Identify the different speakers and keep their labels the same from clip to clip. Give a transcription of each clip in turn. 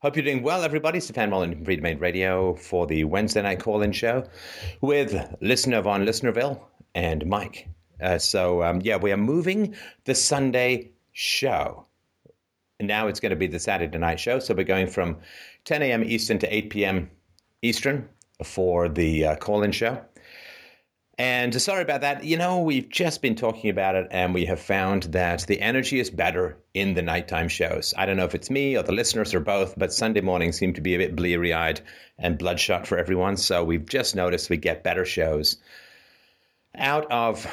Speaker 1: Hope you're doing well, everybody. Stefan Molyneux from Freedomain Radio for the Wednesday night call-in show with listener von Listenerville and Mike. Uh, so, um, yeah, we are moving the Sunday show. Now it's going to be the Saturday night show. So we're going from 10 a.m. Eastern to 8 p.m. Eastern for the uh, call-in show. And sorry about that. You know, we've just been talking about it, and we have found that the energy is better in the nighttime shows. I don't know if it's me or the listeners or both, but Sunday mornings seem to be a bit bleary eyed and bloodshot for everyone. So we've just noticed we get better shows out of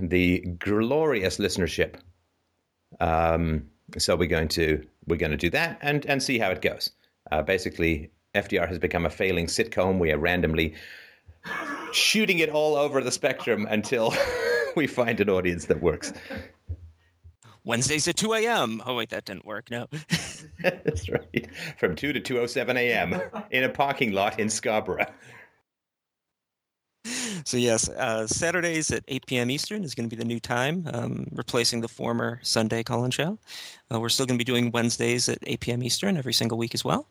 Speaker 1: the glorious listenership. Um, so we're going to we're going to do that and and see how it goes. Uh, basically, FDR has become a failing sitcom. We are randomly shooting it all over the spectrum until we find an audience that works.
Speaker 2: Wednesdays at 2 a.m. Oh, wait, that didn't work. No.
Speaker 1: That's right. From 2 to 2.07 a.m. in a parking lot in Scarborough.
Speaker 2: So, yes, uh, Saturdays at 8 p.m. Eastern is going to be the new time, um, replacing the former Sunday call in show. Uh, we're still going to be doing Wednesdays at 8 p.m. Eastern every single week as well.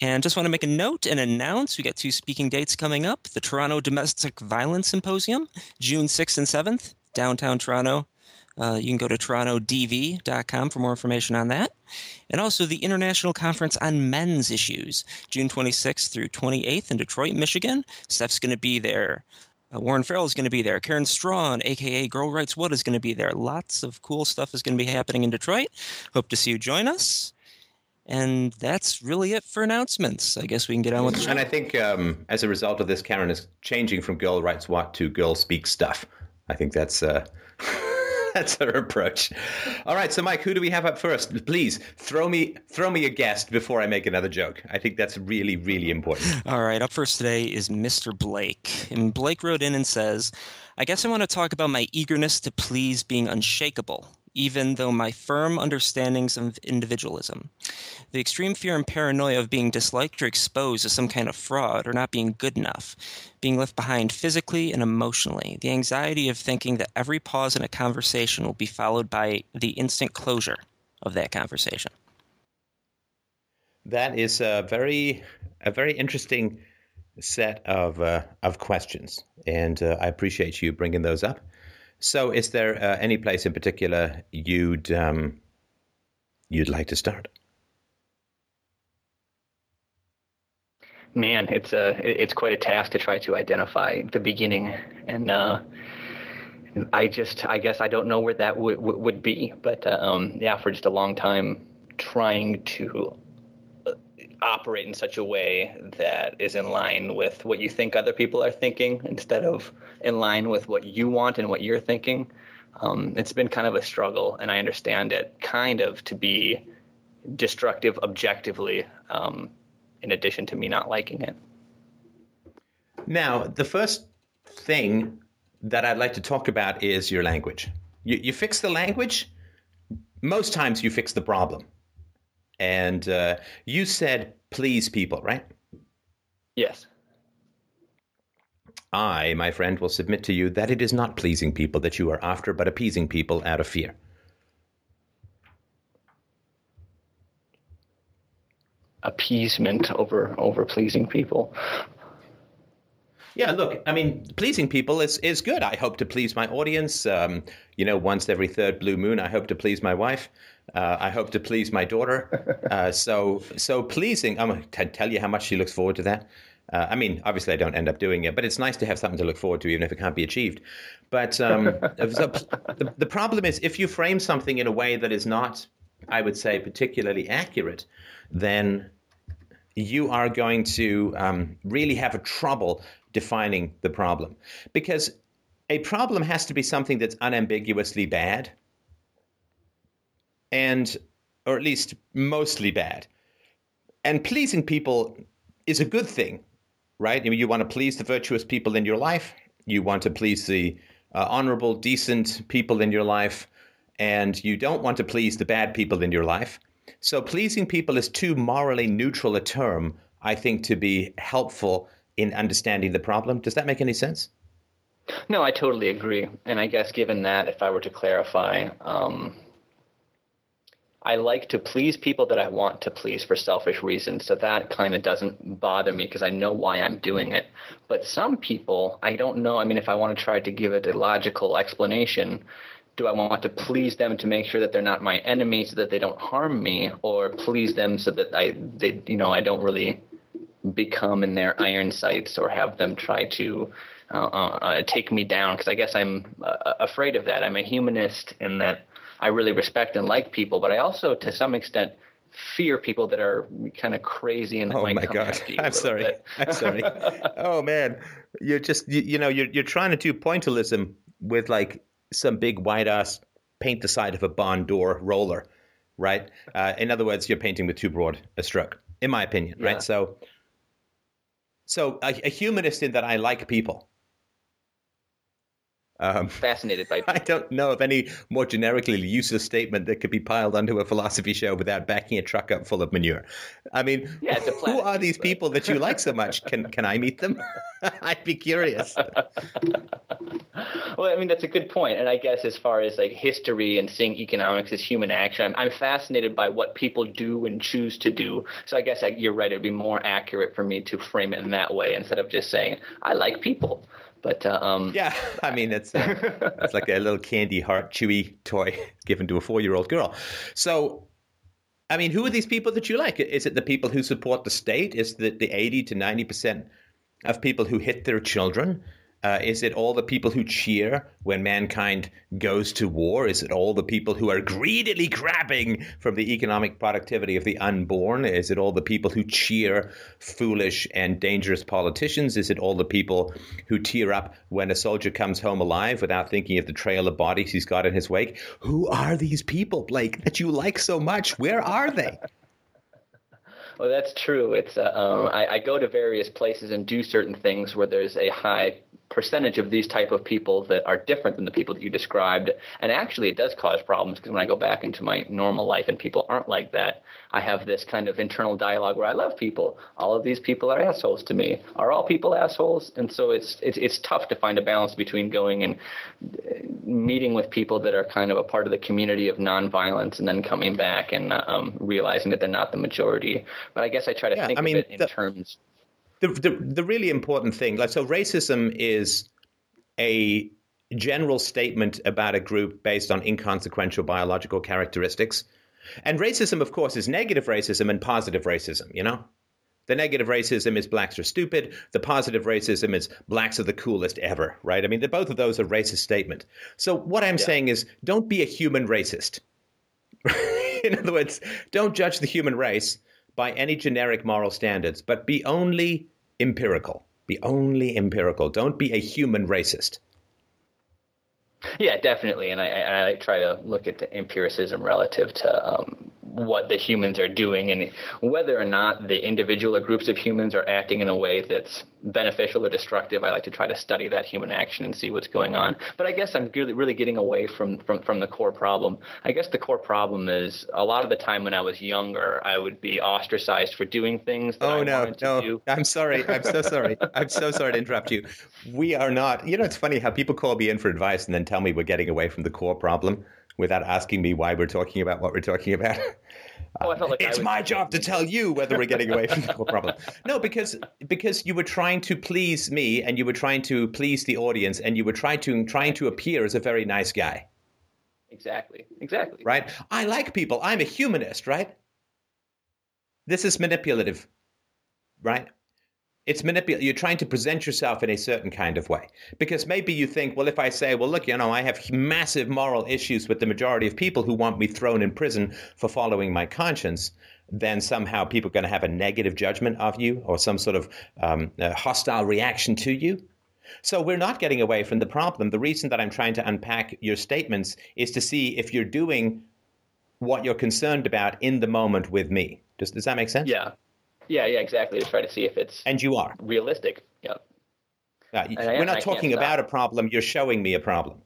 Speaker 2: And just want to make a note and announce we got two speaking dates coming up the Toronto Domestic Violence Symposium, June 6th and 7th, downtown Toronto. Uh, you can go to torontodv.com for more information on that. And also the International Conference on Men's Issues, June 26th through 28th in Detroit, Michigan. Steph's going to be there. Uh, Warren Farrell is going to be there. Karen Straughan, aka Girl Writes What, is going to be there. Lots of cool stuff is going to be happening in Detroit. Hope to see you join us. And that's really it for announcements. I guess we can get on with the show.
Speaker 1: And I think um, as a result of this, Karen is changing from girl writes what to girl speaks stuff. I think that's uh, that's her approach. All right, so Mike, who do we have up first? Please throw me throw me a guest before I make another joke. I think that's really really important.
Speaker 2: All right, up first today is Mr. Blake, and Blake wrote in and says, "I guess I want to talk about my eagerness to please being unshakable." Even though my firm understandings of individualism. The extreme fear and paranoia of being disliked or exposed as some kind of fraud or not being good enough, being left behind physically and emotionally, the anxiety of thinking that every pause in a conversation will be followed by the instant closure of that conversation.
Speaker 1: That is a very, a very interesting set of uh, of questions, and uh, I appreciate you bringing those up. So, is there uh, any place in particular you'd um, you'd like to start?
Speaker 3: Man, it's a it's quite a task to try to identify the beginning, and uh, I just I guess I don't know where that would would be, but um, yeah, for just a long time trying to operate in such a way that is in line with what you think other people are thinking instead of in line with what you want and what you're thinking. Um, it's been kind of a struggle, and I understand it kind of to be destructive objectively, um, in addition to me not liking it.
Speaker 1: Now, the first thing that I'd like to talk about is your language. You, you fix the language, most times you fix the problem. And uh, you said please people, right?
Speaker 3: Yes.
Speaker 1: I, my friend, will submit to you that it is not pleasing people that you are after, but appeasing people out of fear.
Speaker 3: Appeasement over over pleasing people.
Speaker 1: Yeah, look, I mean, pleasing people is, is good. I hope to please my audience. Um, you know, once every third blue moon, I hope to please my wife. Uh, I hope to please my daughter. Uh, so, so pleasing. I'm going to tell you how much she looks forward to that. Uh, I mean, obviously, I don't end up doing it, but it's nice to have something to look forward to, even if it can't be achieved. But um, the, the problem is, if you frame something in a way that is not, I would say, particularly accurate, then you are going to um, really have a trouble defining the problem, because a problem has to be something that's unambiguously bad and or at least mostly bad. And pleasing people is a good thing, right? Mean, you want to please the virtuous people in your life. You want to please the uh, honorable, decent people in your life, and you don't want to please the bad people in your life. So, pleasing people is too morally neutral a term, I think, to be helpful in understanding the problem. Does that make any sense?
Speaker 3: No, I totally agree. And I guess given that, if I were to clarify, um, I like to please people that I want to please for selfish reasons. So that kind of doesn't bother me because I know why I'm doing it. But some people, I don't know. I mean, if I want to try to give it a logical explanation, do I want to please them to make sure that they're not my enemy so that they don't harm me, or please them so that I, they, you know, I don't really become in their iron sights or have them try to uh, uh, uh take me down? Because I guess I'm uh, afraid of that. I'm a humanist in that I really respect and like people, but I also, to some extent, fear people that are kind of crazy and
Speaker 1: oh my god i'm sorry i'm sorry oh man you're just you, you know you're, you're trying to do pointillism with like some big white ass paint the side of a barn door roller, right? Uh, in other words, you're painting with too broad a stroke, in my opinion, yeah. right? So, so a, a, humanist in that I like people.
Speaker 3: Um, Fascinated by.
Speaker 1: I don't know of any more generically useless statement that could be piled onto a philosophy show without backing a truck up full of manure. I mean, yeah, who are these people that you like so much? Can can I meet them? I'd be curious.
Speaker 3: well, I mean that's a good point, and I guess as far as like history and seeing economics as human action, I'm, I'm fascinated by what people do and choose to do. So I guess you're right; it'd be more accurate for me to frame it in that way instead of just saying I like people. But uh, um,
Speaker 1: yeah, I mean it's uh, it's like a little candy heart chewy toy given to a four year old girl. So. I mean, who are these people that you like? Is it the people who support the state? Is it the 80 to 90% of people who hit their children? Uh, is it all the people who cheer when mankind goes to war? Is it all the people who are greedily grabbing from the economic productivity of the unborn? Is it all the people who cheer foolish and dangerous politicians? Is it all the people who tear up when a soldier comes home alive without thinking of the trail of bodies he's got in his wake? Who are these people, Blake, that you like so much? Where are they?
Speaker 3: Well, that's true. It's uh, um, I, I, go to various places and do certain things where there's a high percentage of these type of people that are different than the people that you described. And actually, it does cause problems because when I go back into my normal life and people aren't like that, I have this kind of internal dialogue where I love people. All of these people are assholes to me. Are all people assholes? And so it's it's it's tough to find a balance between going and uh, meeting with people that are kind of a part of the community of nonviolence and then coming back and um, realizing that they're not the majority. But I guess I try to yeah, think I mean, of it in the, terms
Speaker 1: the, the, the really important thing, like so, racism is a general statement about a group based on inconsequential biological characteristics. And racism, of course, is negative racism and positive racism, you know? The negative racism is blacks are stupid. The positive racism is blacks are the coolest ever, right? I mean, the, both of those are racist statement. So what I'm yeah. saying is don't be a human racist. In other words, don't judge the human race by any generic moral standards, but be only empirical. Be only empirical. Don't be a human racist.
Speaker 3: Yeah, definitely. And I, I, try to look at the empiricism relative to um, what the humans are doing and whether or not the individual or groups of humans are acting in a way that's beneficial or destructive. I like to try to study that human action and see what's going on. But I guess I'm really, really getting away from, from, from the core problem. I guess the core problem is a lot of the time when I was younger, I would be ostracized for doing things. oh, I no, no. Do.
Speaker 1: I'm sorry. I'm so sorry. I'm so sorry to interrupt you. We are not, you know, it's funny how people call me in for advice and then tell me we're getting away from the core problem without asking me why we're talking about what we're talking about. Oh, uh, like it's my job to tell you whether we're getting away from the core problem. No, because because you were trying to please me and you were trying to please the audience and you were trying to trying to appear as a very nice guy.
Speaker 3: Exactly. Exactly.
Speaker 1: Right? I like people. I'm a humanist, right? This is manipulative. Right? It's manipulative. You're trying to present yourself in a certain kind of way. Because maybe you think, well, if I say, well, look, you know, I have massive moral issues with the majority of people who want me thrown in prison for following my conscience, then somehow people are going to have a negative judgment of you or some sort of um, hostile reaction to you. So we're not getting away from the problem. The reason that I'm trying to unpack your statements is to see if you're doing what you're concerned about in the moment with me. Does, does that make sense?
Speaker 3: Yeah. Yeah, yeah, exactly. To try to see if it's
Speaker 1: and you are
Speaker 3: realistic. Yeah.
Speaker 1: Uh, we're not talking about a problem. You're showing me a problem.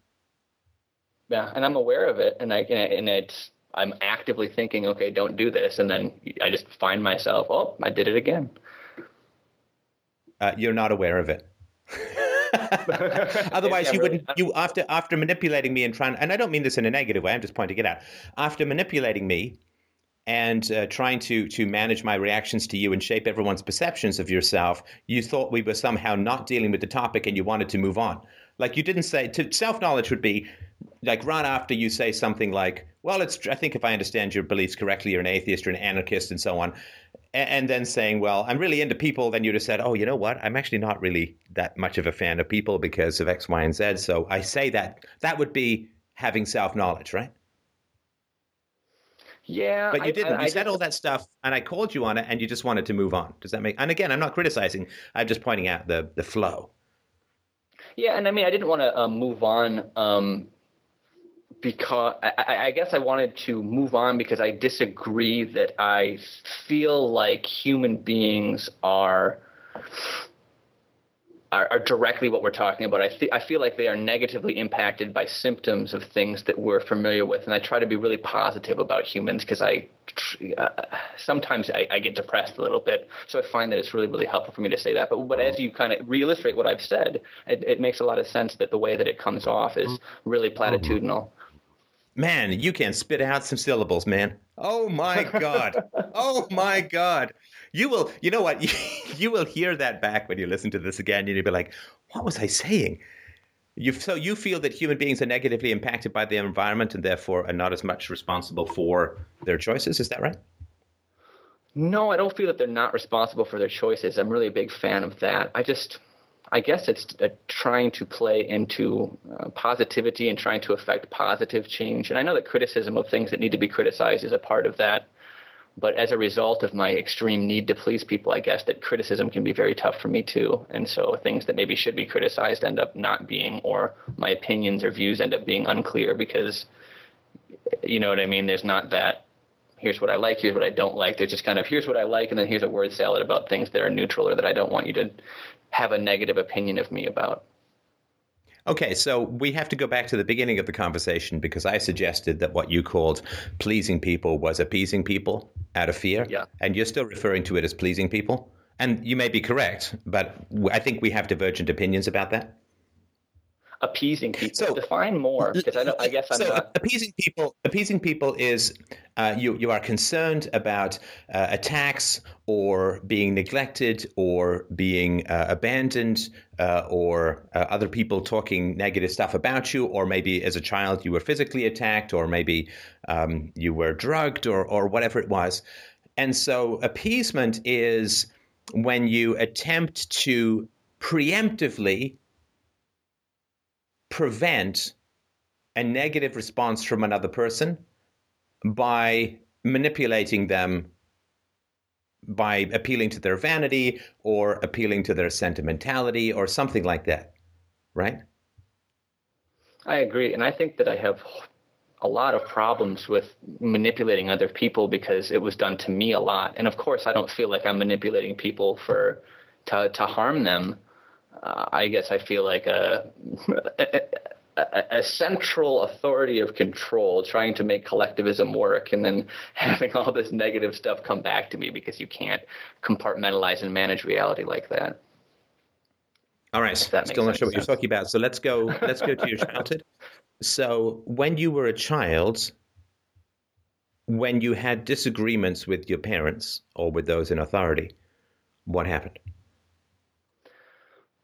Speaker 3: Yeah, and I'm aware of it, and I and it's I'm actively thinking, okay, don't do this, and then I just find myself, oh, I did it again.
Speaker 1: Uh, you're not aware of it. Otherwise, you wouldn't. You after after manipulating me and trying, and I don't mean this in a negative way. I'm just pointing it out. After manipulating me and uh, trying to to manage my reactions to you and shape everyone's perceptions of yourself, you thought we were somehow not dealing with the topic and you wanted to move on. Like you didn't say to self knowledge would be like right after you say something like, "Well, it's I think if I understand your beliefs correctly, you're an atheist, you're an anarchist, and so on," and then saying, "Well, I'm really into people," then you'd have said, "Oh, you know what? I'm actually not really that much of a fan of people because of X, Y, and Z." So I say that that would be having self knowledge, right?
Speaker 3: Yeah,
Speaker 1: but you didn't.
Speaker 3: I, I,
Speaker 1: you said all that stuff, and I called you on it, and you just wanted to move on. Does that make? And again, I'm not criticizing. I'm just pointing out the the flow.
Speaker 3: Yeah, and I mean, I didn't want to uh, move on um, because I, I, guess I wanted to move on because I disagree that I feel like human beings are are, are directly what we're talking about. I, th- I feel like they are negatively impacted by symptoms of things that we're familiar with, and I try to be really positive about humans because I uh, sometimes I, I, get depressed a little bit, so I find that it's really really helpful for me to say that. But but as you kind of reillustrate what I've said, it, it makes a lot of sense that the way that it comes off is really platitudinal.
Speaker 1: Man, you can spit out some syllables, man. Oh my god. oh my god you will, you know what? you will hear that back when you listen to this again, and you'll be like, "What was I saying?" You so you feel that human beings are negatively impacted by their environment and therefore are not as much responsible for their choices. Is that right?
Speaker 3: No, I don't feel that they're not responsible for their choices. I'm really a big fan of that. I just, I guess it's uh, trying to play into uh, positivity and trying to affect positive change. And I know that criticism of things that need to be criticized is a part of that. But as a result of my extreme need to please people, I guess that criticism can be very tough for me too. And so things that maybe should be criticized end up not being, or my opinions or views end up being unclear because, you know what I mean? There's not that, here's what I like, here's what I don't like. There's just kind of, here's what I like, and then here's a word salad about things that are neutral or that I don't want you to have a negative opinion of me about.
Speaker 1: Okay, so we have to go back to the beginning of the conversation because I suggested that what you called pleasing people was appeasing people out of fear.
Speaker 3: Yeah.
Speaker 1: And you're still referring to it as pleasing people. And you may be correct, but I think we have divergent opinions about that
Speaker 3: appeasing people. So define more, because I, I, guess I'm so not.
Speaker 1: Appeasing people. Appeasing people is uh, you you are concerned about uh, attacks or being neglected or being uh, abandoned uh, or uh, other people talking negative stuff about you, or maybe as a child you were physically attacked, or maybe um, you were drugged, or or whatever it was. And so appeasement is when you attempt to preemptively prevent a negative response from another person by manipulating them by appealing to their vanity or appealing to their sentimentality or something like that, right?
Speaker 3: I agree. And I think that I have a lot of problems with manipulating other people because it was done to me a lot. And of course, I don't feel like I'm manipulating people for to, to harm them uh, I guess I feel like a, a, a, central authority of control trying to make collectivism work and then having all this negative stuff come back to me because you can't compartmentalize and manage reality like that.
Speaker 1: All right, still not sure what you're talking about. So let's go. Let's go to your childhood. So when you were a child, when you had disagreements with your parents or with those in authority, what happened?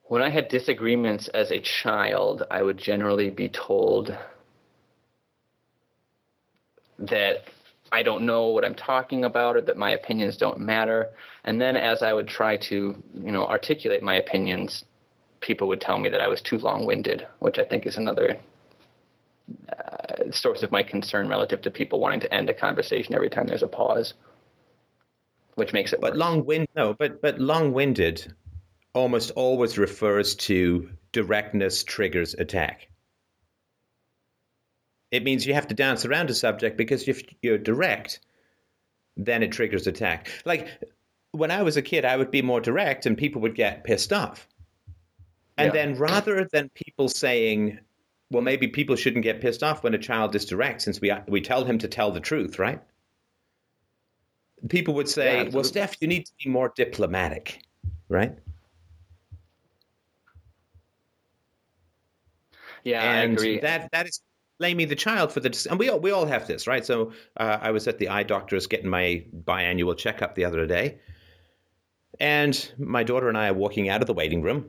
Speaker 3: When I had disagreements as a child, I would generally be told that I don't know what I'm talking about or that my opinions don't matter. And then as I would try to, you know, articulate my opinions, people would tell me that I was too long-winded, which I think is another uh, source of my concern relative to people wanting to end a conversation every time there's a pause, which makes it.
Speaker 1: But long-wind, no, but but long-winded almost always refers to directness triggers attack. It means you have to dance around a subject because if you're direct, then it triggers attack. Like when I was a kid, I would be more direct and people would get pissed off. And yeah. then rather than people saying, well, maybe people shouldn't get pissed off when a child is direct since we, we tell him to tell the truth, right? People would say, yeah, well, Steph, you need to be more diplomatic, right?
Speaker 3: Yeah,
Speaker 1: and
Speaker 3: I agree.
Speaker 1: That that is blaming the child for the and we all we all have this right? So uh, i was at the eye doctor's getting my biannual checkup the other day and my daughter and i are walking out of the waiting room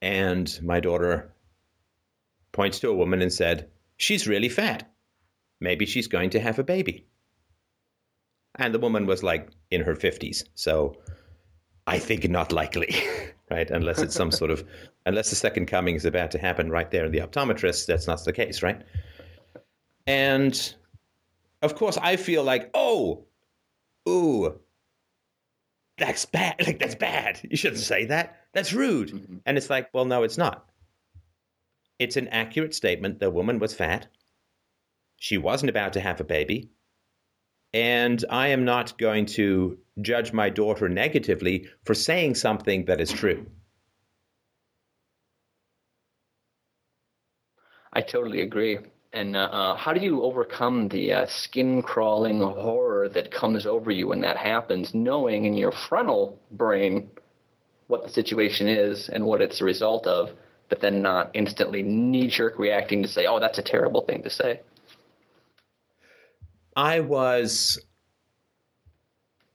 Speaker 1: and my daughter points to a woman and said she's really fat. Maybe she's going to have a baby. And the woman was like in her 50s so i think not likely right? Unless it's some sort of, unless the second coming is about to happen right there in the optometrist, that's not the case, right? And of course, I feel like, oh, ooh, that's bad. Like, that's bad. You shouldn't say that. That's rude. Mm-hmm. And it's like, well, no, it's not. It's an accurate statement. The woman was fat. She wasn't about to have a baby. And I am not going to judge my daughter negatively for saying something that is true.
Speaker 3: I totally agree. And uh, uh, how do you overcome the uh, skin crawling horror that comes over you when that happens, knowing in your frontal brain what the situation is and what it's a result of, but then not instantly knee jerk reacting to say, oh, that's a terrible thing to say?
Speaker 1: I was.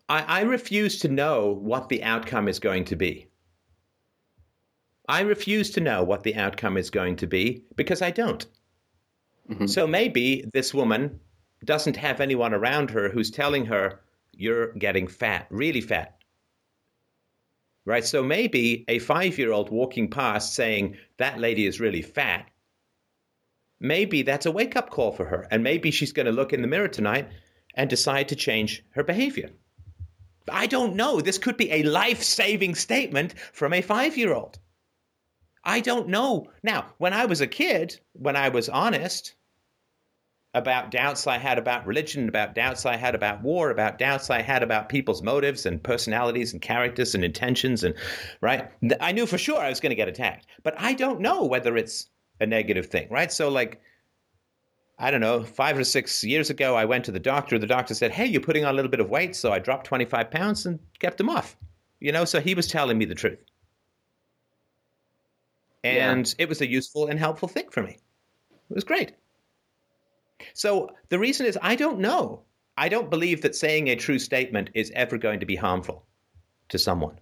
Speaker 1: I, I refuse to know what the outcome is going to be. I refuse to know what the outcome is going to be because I don't. Mm-hmm. So maybe this woman doesn't have anyone around her who's telling her, you're getting fat, really fat. Right? So maybe a five year old walking past saying, that lady is really fat, maybe that's a wake up call for her. And maybe she's going to look in the mirror tonight and decide to change her behavior. I don't know. This could be a life saving statement from a five year old. I don't know. Now, when I was a kid, when I was honest about doubts I had about religion, about doubts I had about war, about doubts I had about people's motives and personalities and characters and intentions, and right, I knew for sure I was going to get attacked. But I don't know whether it's a negative thing, right? So, like, I don't know, five or six years ago, I went to the doctor. The doctor said, Hey, you're putting on a little bit of weight. So I dropped 25 pounds and kept them off. You know, so he was telling me the truth. And yeah. it was a useful and helpful thing for me. It was great. So the reason is I don't know. I don't believe that saying a true statement is ever going to be harmful to someone.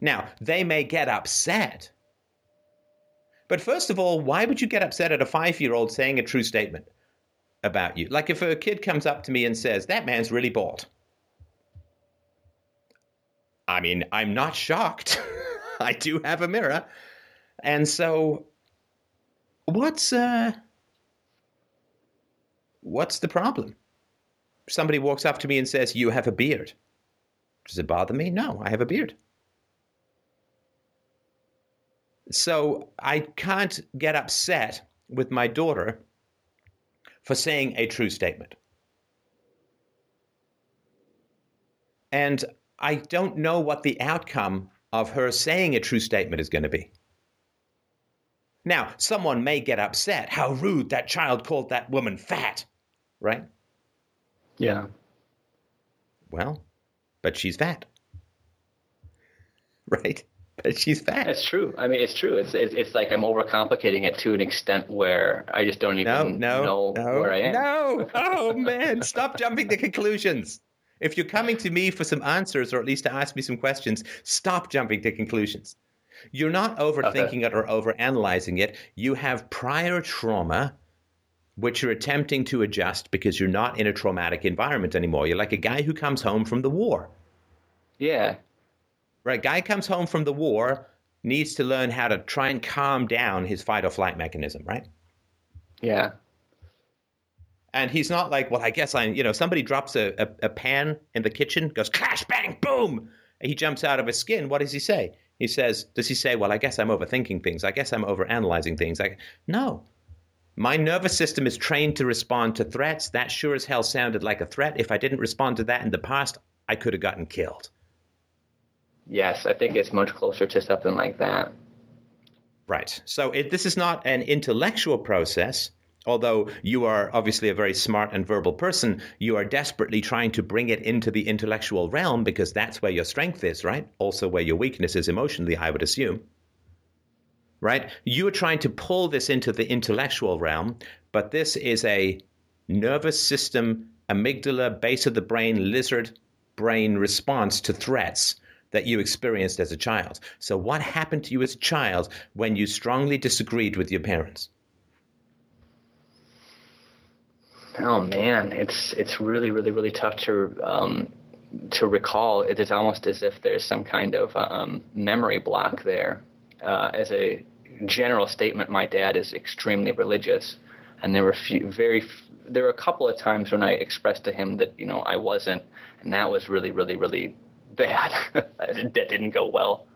Speaker 1: Now, they may get upset but first of all, why would you get upset at a five year old saying a true statement about you? Like if a kid comes up to me and says, that man's really bald. I mean, I'm not shocked. I do have a mirror. And so what's uh what's the problem? Somebody walks up to me and says, "You have a beard." Does it bother me? No, I have a beard. So I can't get upset with my daughter for saying a true statement. And I don't know what the outcome of her saying a true statement is going to be. Now, someone may get upset. How rude that child called that woman fat, right?
Speaker 3: Yeah.
Speaker 1: Well, but she's fat, right? But she's fat.
Speaker 3: It's true. I mean, it's true. It's, it's, it's like I'm overcomplicating it to an extent where I just don't even no, no, know no, where I am.
Speaker 1: No, oh man, stop jumping to conclusions. If you're coming to me for some answers, or at least to ask me some questions, stop jumping to conclusions. You're not overthinking okay. it or overanalyzing it. You have prior trauma, which you're attempting to adjust because you're not in a traumatic environment anymore. You're like a guy who comes home from the war.
Speaker 3: Yeah,
Speaker 1: right? Guy comes home from the war, needs to learn how to try and calm down his fight or flight mechanism, right?
Speaker 3: Yeah.
Speaker 1: And he's not like, well, I guess I, you know, somebody drops a, a, a pan in the kitchen, goes clash, bang, boom. He jumps out of his skin. What does he say? He says, does he say, well, I guess I'm overthinking things. I guess I'm overanalyzing things. Like, no. My nervous system is trained to respond to threats. That sure as hell sounded like a threat. If I didn't respond to that in the past, I could have gotten killed.
Speaker 3: Yes, I think it's much closer to something like that.
Speaker 1: Right. So it, this is not an intellectual process. Although you are obviously a very smart and verbal person, you are desperately trying to bring it into the intellectual realm because that's where your strength is, right? Also, where your weakness is emotionally, I would assume. right? You are trying to pull this into the intellectual realm, but this is a nervous system, amygdala, base of the brain, lizard brain response to threats that you experienced as a child. So, what happened to you as a child when you strongly disagreed with your parents?
Speaker 3: Oh man, it's it's really really really tough to um, to recall. It is almost as if there's some kind of um, memory block there. Uh, as a general statement, my dad is extremely religious, and there were few, very there were a couple of times when I expressed to him that you know I wasn't, and that was really really really bad. that didn't go well.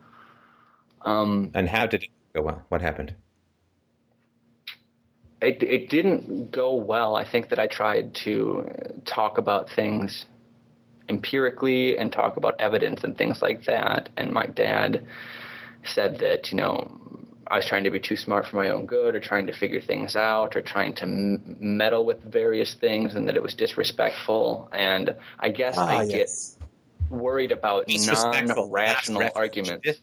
Speaker 1: Um, and how did it go well? What happened?
Speaker 3: It, it didn't go well. I think that I tried to talk about things empirically and talk about evidence and things like that. And my dad said that, you know, I was trying to be too smart for my own good or trying to figure things out or trying to m- meddle with various things and that it was disrespectful. And I guess ah, I yes. Worried about non rational arguments.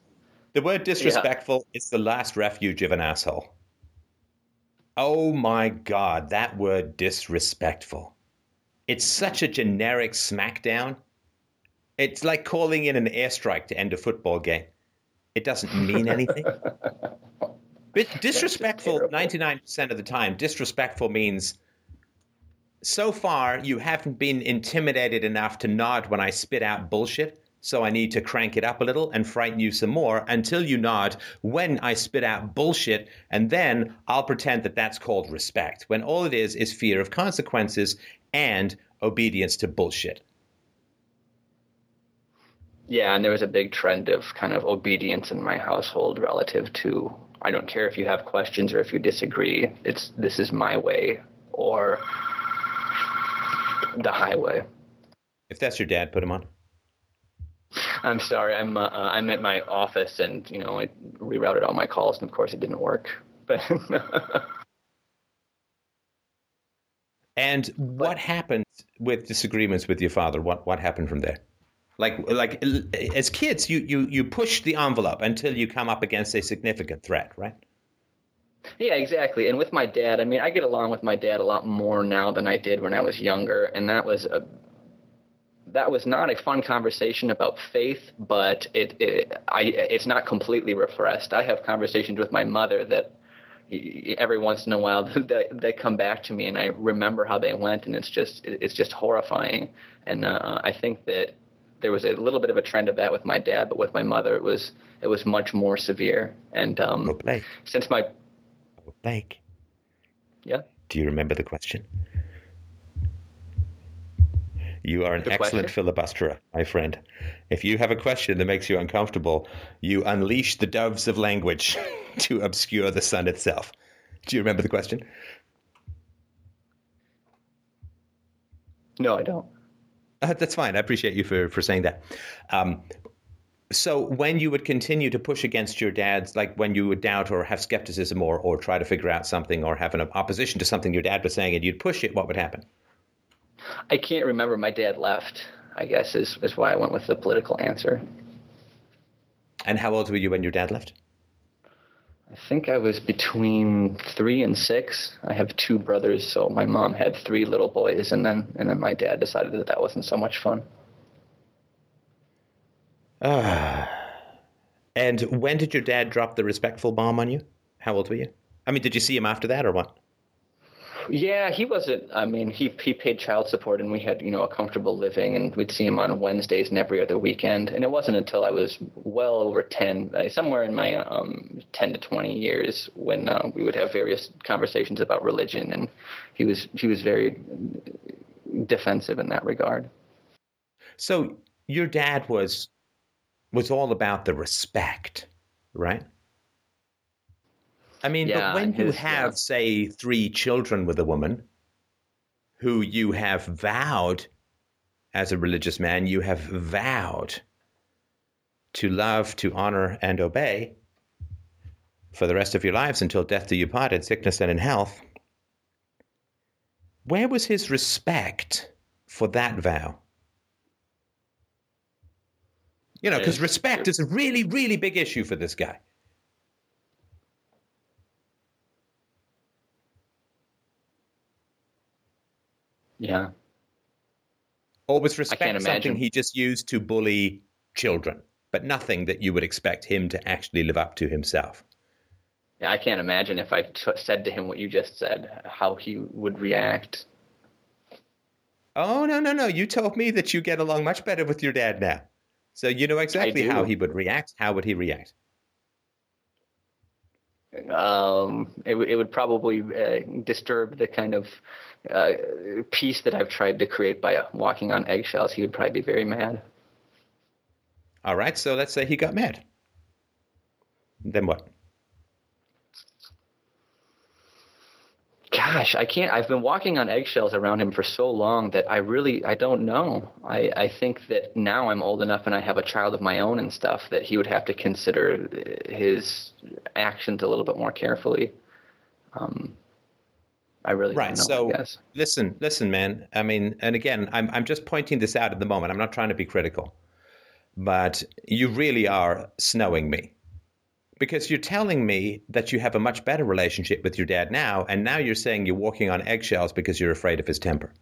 Speaker 1: The word disrespectful yeah. is the last refuge of an asshole. Oh my God, that word disrespectful. It's such a generic smackdown. It's like calling in an airstrike to end a football game. It doesn't mean anything. but disrespectful 99% of the time, disrespectful means so far you haven't been intimidated enough to nod when I spit out bullshit so I need to crank it up a little and frighten you some more until you nod when I spit out bullshit, and then I'll pretend that that's called respect, when all it is is fear of consequences and obedience to bullshit.
Speaker 3: Yeah, and there was a big trend of kind of obedience in my household relative to I don't care if you have questions or if you disagree. It's this is my way or the highway.
Speaker 1: If that's your dad, put him on.
Speaker 3: I'm sorry. I'm uh, I'm at my office, and you know I rerouted all my calls, and of course it didn't work. But
Speaker 1: and what happened with disagreements with your father? What what happened from there? Like like as kids, you you you push the envelope until you come up against a significant threat, right?
Speaker 3: Yeah, exactly. And with my dad, I mean, I get along with my dad a lot more now than I did when I was younger, and that was a that was not a fun conversation about faith, but it, it I it's not completely repressed. I have conversations with my mother that every once in a while they, they come back to me and I remember how they went and it's just it's just horrifying and uh, I think that there was a little bit of a trend of that with my dad but with my mother it was it was much more severe and um, since my
Speaker 1: Blake
Speaker 3: yeah
Speaker 1: do you remember the question you are an Good excellent question. filibusterer, my friend. If you have a question that makes you uncomfortable, you unleash the doves of language to obscure the sun itself. Do you remember the question?
Speaker 3: No, I don't.
Speaker 1: Uh, that's fine. I appreciate you for, for saying that. Um, so when you would continue to push against your dad's, like when you would doubt or have skepticism or, or try to figure out something or have an opposition to something your dad was saying and you'd push it, what would happen?
Speaker 3: I can't remember. My dad left. I guess is is why I went with the political answer.
Speaker 1: And how old were you when your dad left?
Speaker 3: I think I was between three and six. I have two brothers, so my mom had three little boys, and then and then my dad decided that that wasn't so much fun.
Speaker 1: Ah. And when did your dad drop the respectful bomb on you? How old were you? I mean, did you see him after that or what?
Speaker 3: Yeah, he wasn't. I mean, he he paid child support, and we had you know a comfortable living, and we'd see him on Wednesdays and every other weekend. And it wasn't until I was well over ten, uh, somewhere in my um, ten to twenty years, when uh, we would have various conversations about religion, and he was he was very defensive in that regard.
Speaker 1: So your dad was was all about the respect, right? I mean, yeah, but when you have, yeah. say, three children with a woman who you have vowed as a religious man, you have vowed to love, to honor, and obey for the rest of your lives until death do you part in sickness and in health. Where was his respect for that vow? You know, because respect is a really, really big issue for this guy.
Speaker 3: Yeah.
Speaker 1: Or was respect something he just used to bully children, but nothing that you would expect him to actually live up to himself?
Speaker 3: Yeah, I can't imagine if I t- said to him what you just said, how he would react.
Speaker 1: Oh, no, no, no. You told me that you get along much better with your dad now. So you know exactly how he would react. How would he react?
Speaker 3: Um, it, it would probably uh, disturb the kind of uh, peace that I've tried to create by walking on eggshells. He would probably be very mad.
Speaker 1: All right, so let's say he got mad. Then what?
Speaker 3: Gosh, I can't. I've been walking on eggshells around him for so long that I really, I don't know. I, I think that now I'm old enough and I have a child of my own and stuff that he would have to consider his actions a little bit more carefully. Um, I really right. Know,
Speaker 1: so listen, listen, man. I mean, and again, I'm I'm just pointing this out at the moment. I'm not trying to be critical, but you really are snowing me because you're telling me that you have a much better relationship with your dad now, and now you're saying you're walking on eggshells because you're afraid of his temper.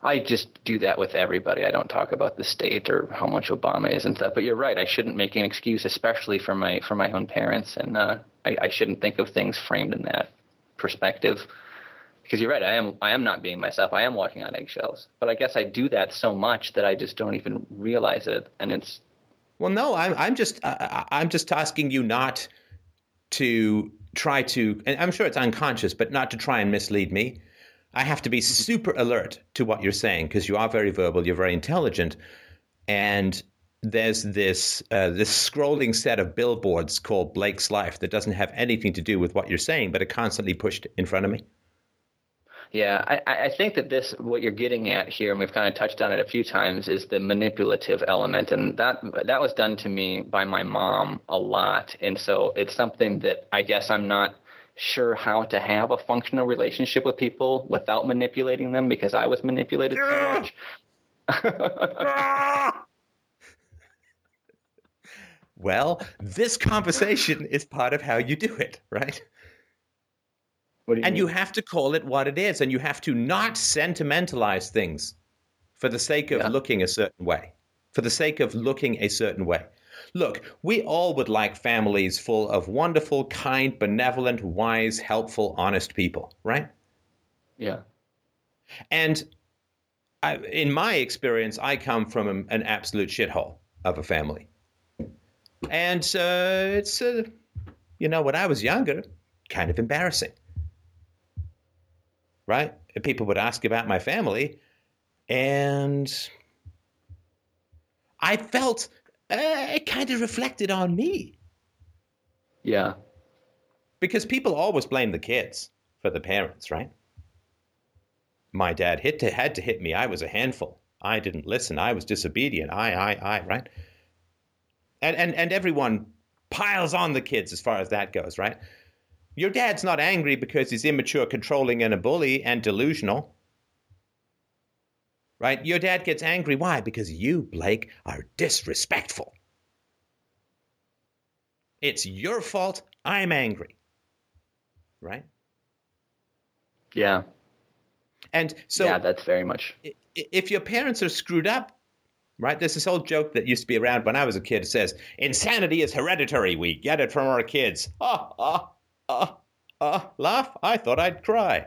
Speaker 3: I just do that with everybody. I don't talk about the state or how much Obama is and stuff. But you're right. I shouldn't make an excuse, especially for my for my own parents, and uh, I, I shouldn't think of things framed in that perspective. Because you're right. I am I am not being myself. I am walking on eggshells. But I guess I do that so much that I just don't even realize it, and it's
Speaker 1: well, no, I'm I'm just uh, uh, I'm just asking you not to try to, and I'm sure it's unconscious, but not to try and mislead me. I have to be mm-hmm. super alert to what you're saying because you are very verbal, you're very intelligent, and there's this uh, this scrolling set of billboards called Blake's Life that doesn't have anything to do with what you're saying, but are constantly pushed in front of me.
Speaker 3: Yeah, I, I think that this what you're getting at here, and we've kind of touched on it a few times, is the manipulative element, and that that was done to me by my mom a lot, and so it's something that I guess I'm not sure how to have a functional relationship with people without manipulating them because I was manipulated so much. Ah!
Speaker 1: well, this conversation is part of how you do it, right? You and mean? you have to call it what it is, and you have to not sentimentalize things for the sake of yeah. looking a certain way, for the sake of looking a certain way. Look, we all would like families full of wonderful, kind, benevolent, wise, helpful, honest people, right?
Speaker 3: Yeah.
Speaker 1: And I, in my experience, I come from a, an absolute shithole of a family. And uh, it's, uh, you know, when I was younger, kind of embarrassing right? People would ask about my family, and I felt uh, it kind of reflected on me.
Speaker 3: Yeah.
Speaker 1: Because people always blame the kids for the parents, right? My dad hit to, had to hit me. I was a handful. I didn't listen. I was disobedient. I, I, I, right? And, and, and everyone piles on the kids as far as that goes, right? Your dad's not angry because he's immature, controlling, and a bully and delusional. Right? Your dad gets angry. Why? Because you, Blake, are disrespectful. It's your fault. I'm angry. Right?
Speaker 3: Yeah.
Speaker 1: And so.
Speaker 3: Yeah, that's very much.
Speaker 1: If your parents are screwed up, right? There's this old joke that used to be around when I was a kid. It says, Insanity is hereditary. We get it from our kids. Ah, ah, laugh. I thought I'd cry.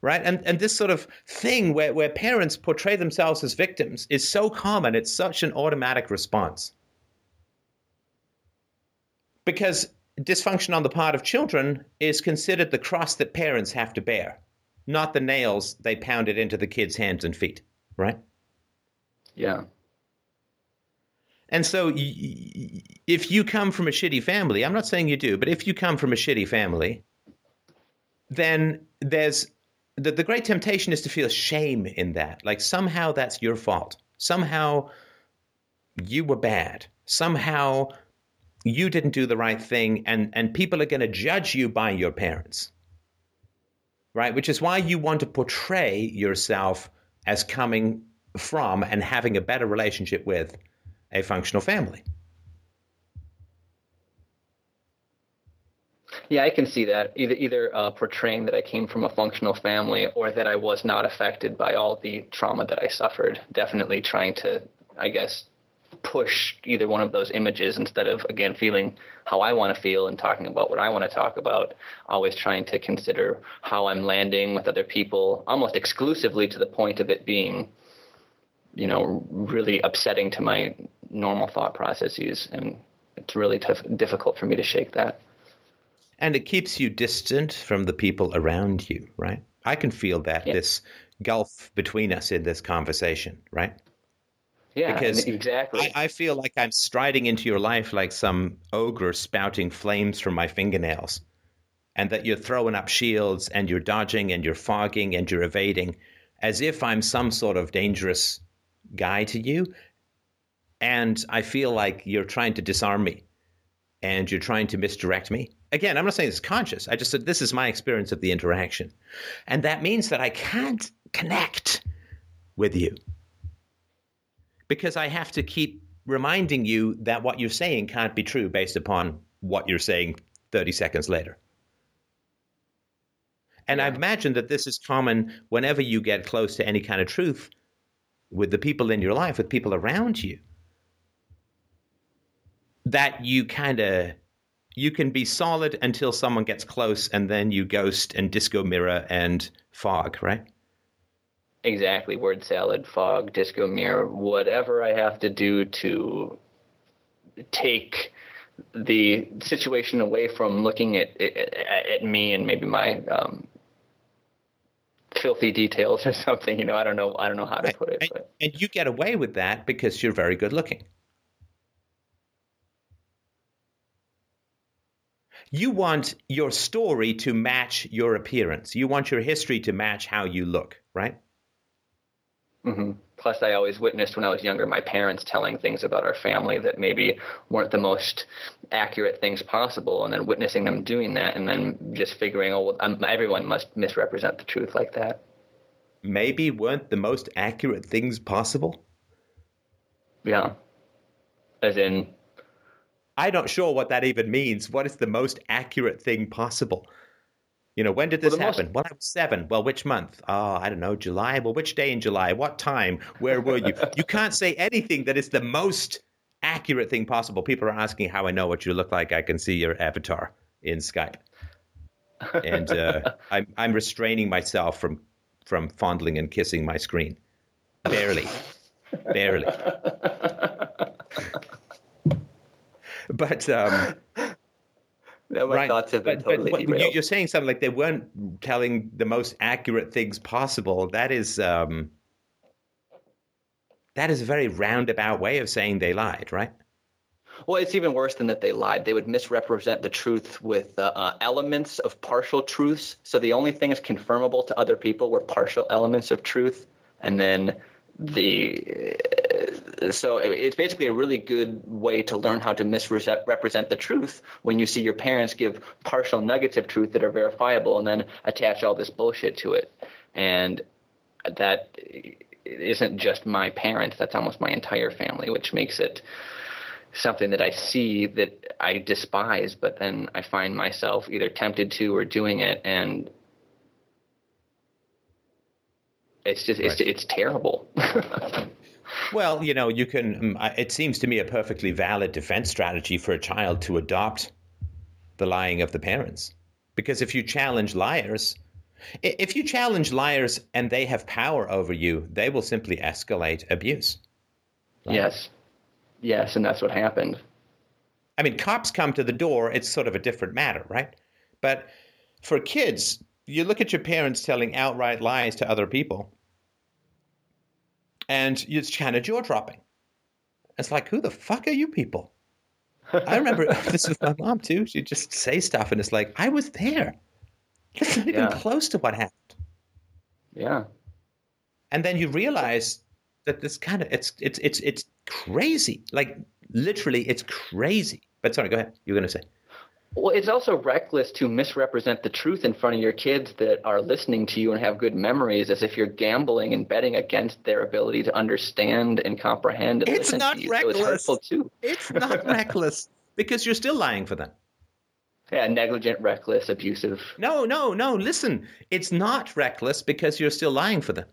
Speaker 1: Right? And, and this sort of thing where, where parents portray themselves as victims is so common. It's such an automatic response. Because dysfunction on the part of children is considered the cross that parents have to bear, not the nails they pounded into the kids' hands and feet. Right?
Speaker 3: Yeah.
Speaker 1: And so, if you come from a shitty family, I'm not saying you do, but if you come from a shitty family, then there's the, the great temptation is to feel shame in that. Like somehow that's your fault. Somehow you were bad. Somehow you didn't do the right thing, and, and people are going to judge you by your parents. Right? Which is why you want to portray yourself as coming from and having a better relationship with a functional family.
Speaker 3: Yeah, I can see that either either uh, portraying that I came from a functional family or that I was not affected by all the trauma that I suffered. Definitely trying to, I guess, push either one of those images instead of again feeling how I want to feel and talking about what I want to talk about. Always trying to consider how I'm landing with other people, almost exclusively to the point of it being, you know, really upsetting to my normal thought processes, and it's really tough, difficult for me to shake that.
Speaker 1: And it keeps you distant from the people around you, right? I can feel that yeah. this gulf between us in this conversation, right?
Speaker 3: Yeah, because exactly.
Speaker 1: I, I, feel like I'm striding into your life like some ogre spouting flames from my fingernails, and that you're throwing up shields and you're dodging and you're fogging and you're evading, as if I'm some sort of dangerous guy to you. And I feel like you're trying to disarm me, and you're trying to misdirect me. Again, I'm not saying it's conscious. I just said this is my experience of the interaction, and that means that I can't connect with you because I have to keep reminding you that what you're saying can't be true based upon what you're saying 30 seconds later. And yeah. I imagine that this is common whenever you get close to any kind of truth with the people in your life, with people around you. That you kind of you can be solid until someone gets close and then you ghost and disco mirror and fog, right?
Speaker 3: Exactly, word salad, fog, disco mirror, whatever I have to do to take the situation away from looking at at, at me and maybe my um, filthy details or something. You know, I don't know. I don't know how to put it.
Speaker 1: And, and you get away with that because you're very good looking. You want your story to match your appearance. You want your history to match how you look, right?
Speaker 3: Mm-hmm. Plus, I always witnessed when I was younger my parents telling things about our family that maybe weren't the most accurate things possible, and then witnessing them doing that, and then just figuring, oh, well, um, everyone must misrepresent the truth like that.
Speaker 1: Maybe weren't the most accurate things possible?
Speaker 3: Yeah. As in.
Speaker 1: I'm not sure what that even means. What is the most accurate thing possible? You know, when did this well, happen? Most... Well, I was seven. Well, which month? Oh, I don't know. July. Well, which day in July? What time? Where were you? you can't say anything that is the most accurate thing possible. People are asking how I know what you look like. I can see your avatar in Skype, and uh, I'm I'm restraining myself from from fondling and kissing my screen, barely, barely. but um,
Speaker 3: no, my right. thoughts have been but, totally
Speaker 1: but You're saying something like they weren't telling the most accurate things possible. That is um, that is a very roundabout way of saying they lied, right?
Speaker 3: Well, it's even worse than that they lied. They would misrepresent the truth with uh, uh, elements of partial truths. So the only things confirmable to other people were partial elements of truth, and then the so it's basically a really good way to learn how to misrepresent the truth when you see your parents give partial nuggets of truth that are verifiable and then attach all this bullshit to it and that isn't just my parents that's almost my entire family which makes it something that i see that i despise but then i find myself either tempted to or doing it and it's just it's right. it's terrible.
Speaker 1: well, you know, you can. Um, it seems to me a perfectly valid defense strategy for a child to adopt the lying of the parents, because if you challenge liars, if you challenge liars and they have power over you, they will simply escalate abuse.
Speaker 3: Right? Yes, yes, and that's what happened.
Speaker 1: I mean, cops come to the door; it's sort of a different matter, right? But for kids, you look at your parents telling outright lies to other people, and it's kind of jaw dropping. It's like, who the fuck are you people? I remember this with my mom too. She'd just say stuff, and it's like, I was there. That's not even yeah. close to what happened.
Speaker 3: Yeah.
Speaker 1: And then you realize that this kind of it's it's it's it's crazy. Like literally, it's crazy. But sorry, go ahead. You're going to say.
Speaker 3: Well, it's also reckless to misrepresent the truth in front of your kids that are listening to you and have good memories as if you're gambling and betting against their ability to understand and comprehend. And
Speaker 1: it's not reckless. So it's hurtful too. It's not reckless because you're still lying for them.
Speaker 3: Yeah, negligent, reckless, abusive.
Speaker 1: No, no, no. Listen, it's not reckless because you're still lying for them.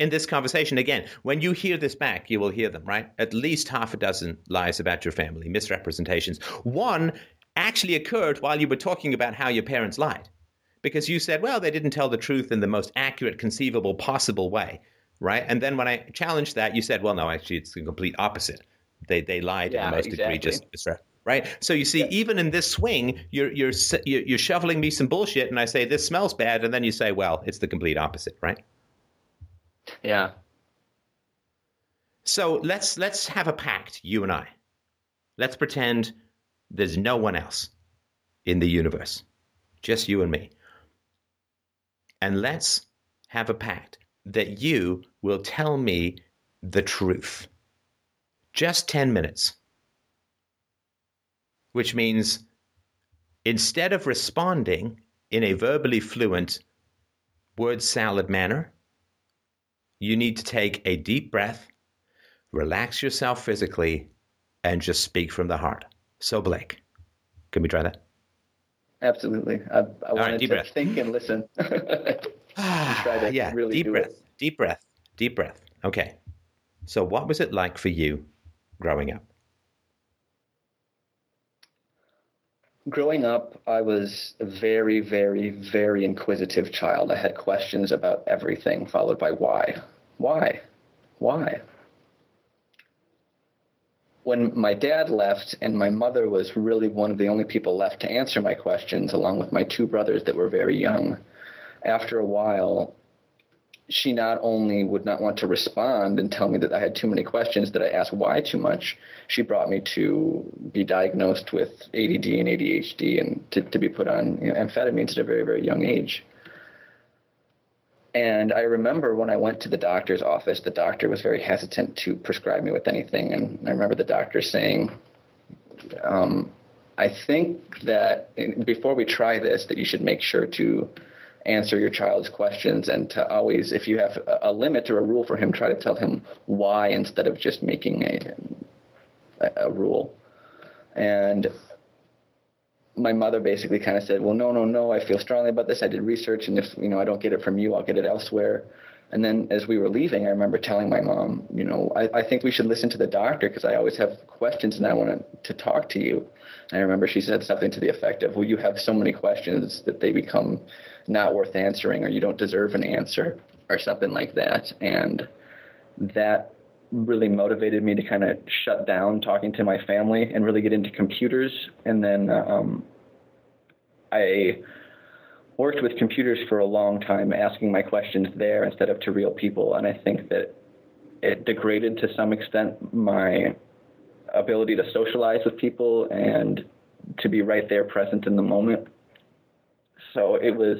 Speaker 1: In this conversation, again, when you hear this back, you will hear them, right? At least half a dozen lies about your family, misrepresentations. One actually occurred while you were talking about how your parents lied. Because you said, well, they didn't tell the truth in the most accurate, conceivable, possible way, right? And then when I challenged that, you said, well, no, actually, it's the complete opposite. They, they lied
Speaker 3: Yeah,
Speaker 1: in the most
Speaker 3: exactly.
Speaker 1: egregious right? So you see,
Speaker 3: Yeah.
Speaker 1: even in this swing, you're, you're you're you're shoveling me some bullshit, and I say this smells bad, and then you say, well, it's the complete opposite, right?
Speaker 3: Yeah.
Speaker 1: So let's let's have a pact, you and I. Let's pretend there's no one else in the universe, just you and me. And let's have a pact that you will tell me the truth. Just 10 minutes. Which means instead of responding in a verbally fluent word salad manner, you need to take a deep breath relax yourself physically, and just speak from the heart. So, Blake, can we try that?
Speaker 3: Absolutely. I, I wanted
Speaker 1: deep
Speaker 3: to
Speaker 1: breath.
Speaker 3: think and listen. try
Speaker 1: yeah,
Speaker 3: really
Speaker 1: deep breath,
Speaker 3: it.
Speaker 1: deep breath, deep breath. Okay. So, what was it like for you growing up?
Speaker 3: Growing up, I was a very, very, very inquisitive child. I had questions about everything, followed by why. Why? Why? When my dad left, and my mother was really one of the only people left to answer my questions, along with my two brothers that were very young, after a while, she not only would not want to respond and tell me that I had too many questions, that I asked why too much, she brought me to be diagnosed with ADD and ADHD and to, to be put on you know, amphetamines at a very, very young age. And I remember when I went to the doctor's office, the doctor was very hesitant to prescribe me with anything. And I remember the doctor saying, um, I think that before we try this, that you should make sure to answer your child's questions and to always, if you have a, limit or a rule for him, try to tell him why instead of just making a, a rule. And my mother basically kind of said, "Well, no, no, no. I feel strongly about this. I did research, and if you know I don't get it from you, I'll get it elsewhere." And then as we were leaving, I remember telling my mom, "You know, I, I think we should listen to the doctor because I always have questions and I want to talk to you." And I remember she said something to the effect of, "Well, you have so many questions that they become not worth answering, or you don't deserve an answer, or something like that." And that really motivated me to kind of shut down talking to my family and really get into computers. And then um, I worked with computers for a long time, asking my questions there instead of to real people. And I think that it degraded to some extent my ability to socialize with people and to be right there present in the moment. So it was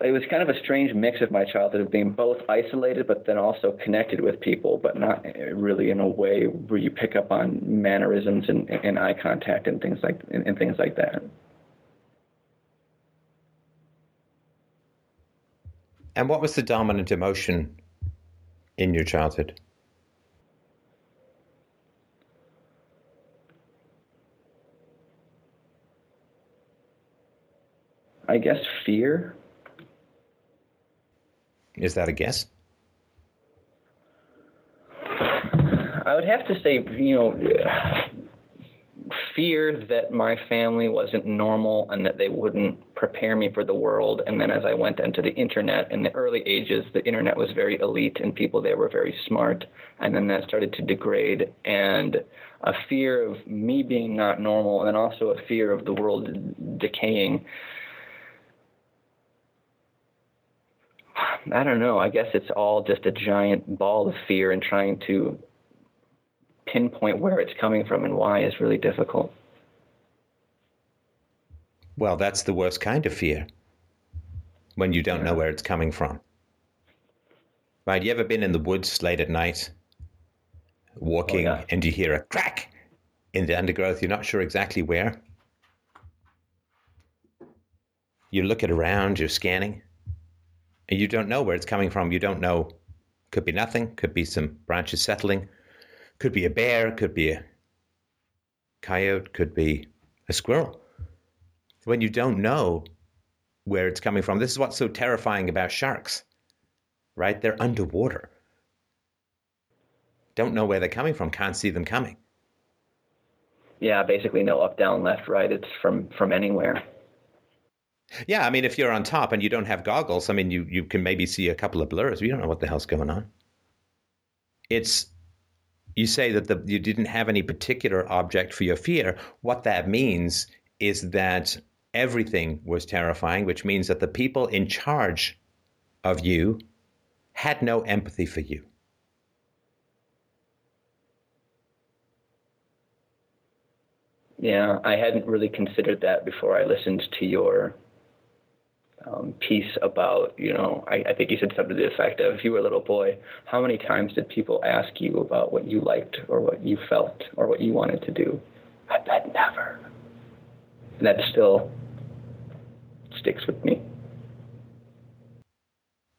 Speaker 3: it was kind of a strange mix of my childhood of being both isolated but then also connected with people, but not eh, really in a way where you pick up on mannerisms and, and eye contact and things like and, and things like that.
Speaker 1: And what was the dominant emotion in your childhood?
Speaker 3: I guess fear.
Speaker 1: Is that a guess?
Speaker 3: I would have to say, you know, fear that my family wasn't normal and that they wouldn't prepare me for the world. And then as I went into the internet in the early ages, the internet was very elite and people there were very smart. And then that started to degrade and a fear of me being not normal and also a fear of the world decaying. I don't know. I guess it's all just a giant ball of fear and trying to pinpoint where it's coming from and why is really difficult.
Speaker 1: Well, that's the worst kind of fear when you don't know where it's coming from. Right? You ever been in the woods late at night, walking,
Speaker 3: Oh, yeah.
Speaker 1: and you hear a crack in the undergrowth? You're not sure exactly where. You look it around, you're scanning, you don't know where it's coming from. You don't know. Could be nothing, could be some branches settling, could be a bear, could be a coyote, could be a squirrel when you don't know where it's coming from. This is what's so terrifying about sharks, right? They're underwater. Don't know where they're coming from, can't see them coming.
Speaker 3: Yeah, basically no up, down, left, right. It's from from anywhere.
Speaker 1: Yeah, I mean, if you're on top and you don't have goggles, I mean, you, you can maybe see a couple of blurs. You don't know what the hell's going on. It's you say that the, you didn't have any particular object for your fear. What that means is that everything was terrifying, which means that the people in charge of you had no empathy for you.
Speaker 3: Yeah, I hadn't really considered that before I listened to your um, piece about, you know, I, I, think you said something to the effect of, if you were a little boy, how many times did people ask you about what you liked or what you felt or what you wanted to do? I bet never. And that still sticks with me.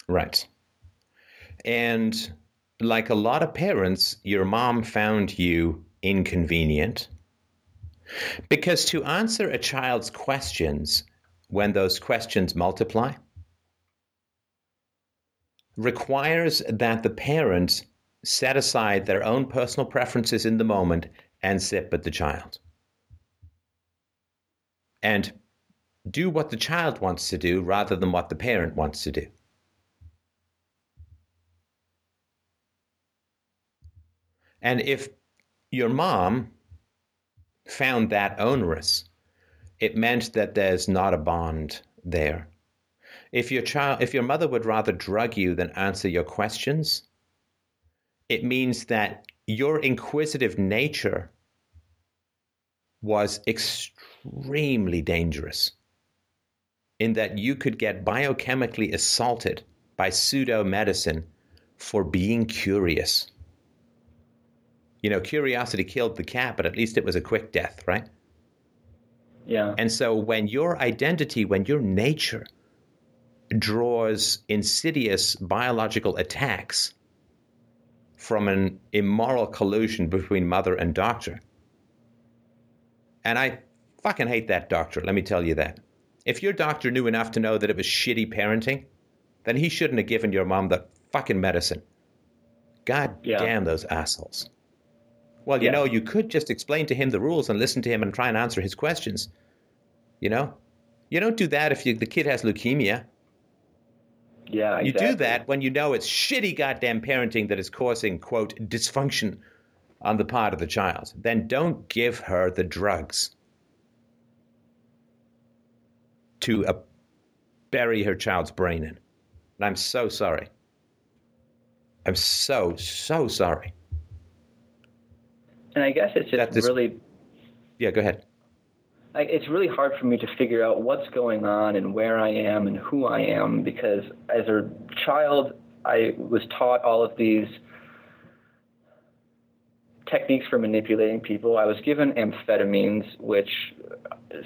Speaker 1: Right. And like a lot of parents, your mom found you inconvenient because to answer a child's questions when those questions multiply requires that the parents set aside their own personal preferences in the moment and sit with the child. And do what the child wants to do rather than what the parent wants to do. And if your mom found that onerous, it meant that there's not a bond there. If your child if your mother would rather drug you than answer your questions, it means that your inquisitive nature was extremely dangerous in that you could get biochemically assaulted by pseudo medicine for being curious. You know, curiosity killed the cat, but at least it was a quick death, right?
Speaker 3: Yeah.
Speaker 1: And so when your identity, when your nature draws insidious biological attacks from an immoral collusion between mother and doctor, and I fucking hate that doctor, let me tell you that. If your doctor knew enough to know that it was shitty parenting, then he shouldn't have given your mom the fucking medicine. God yeah. damn those assholes. Well, you yeah. know, you could just explain to him the rules and listen to him and try and answer his questions. You know, you don't do that if you, the kid has leukemia.
Speaker 3: Yeah, exactly.
Speaker 1: You do that when you know it's shitty goddamn parenting that is causing, quote, dysfunction on the part of the child. Then don't give her the drugs to uh, bury her child's brain in. And I'm so sorry. I'm so, so sorry.
Speaker 3: And I guess it's just this, really.
Speaker 1: Yeah, go ahead.
Speaker 3: I, it's really hard for me to figure out what's going on and where I am and who I am because as a child, I was taught all of these techniques for manipulating people. I was given amphetamines, which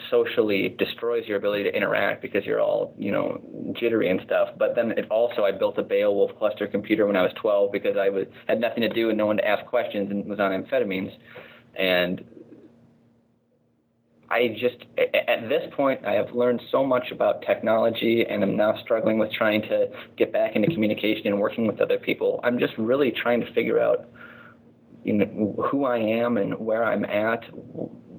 Speaker 3: socially destroys your ability to interact because you're all, you know, jittery and stuff. But then it also, I built a Beowulf cluster computer when I was 12 because I was had nothing to do and no one to ask questions and was on amphetamines. And I just, at this point, I have learned so much about technology and I'm now struggling with trying to get back into communication and working with other people. I'm just really trying to figure out you know, who I am and where I'm at,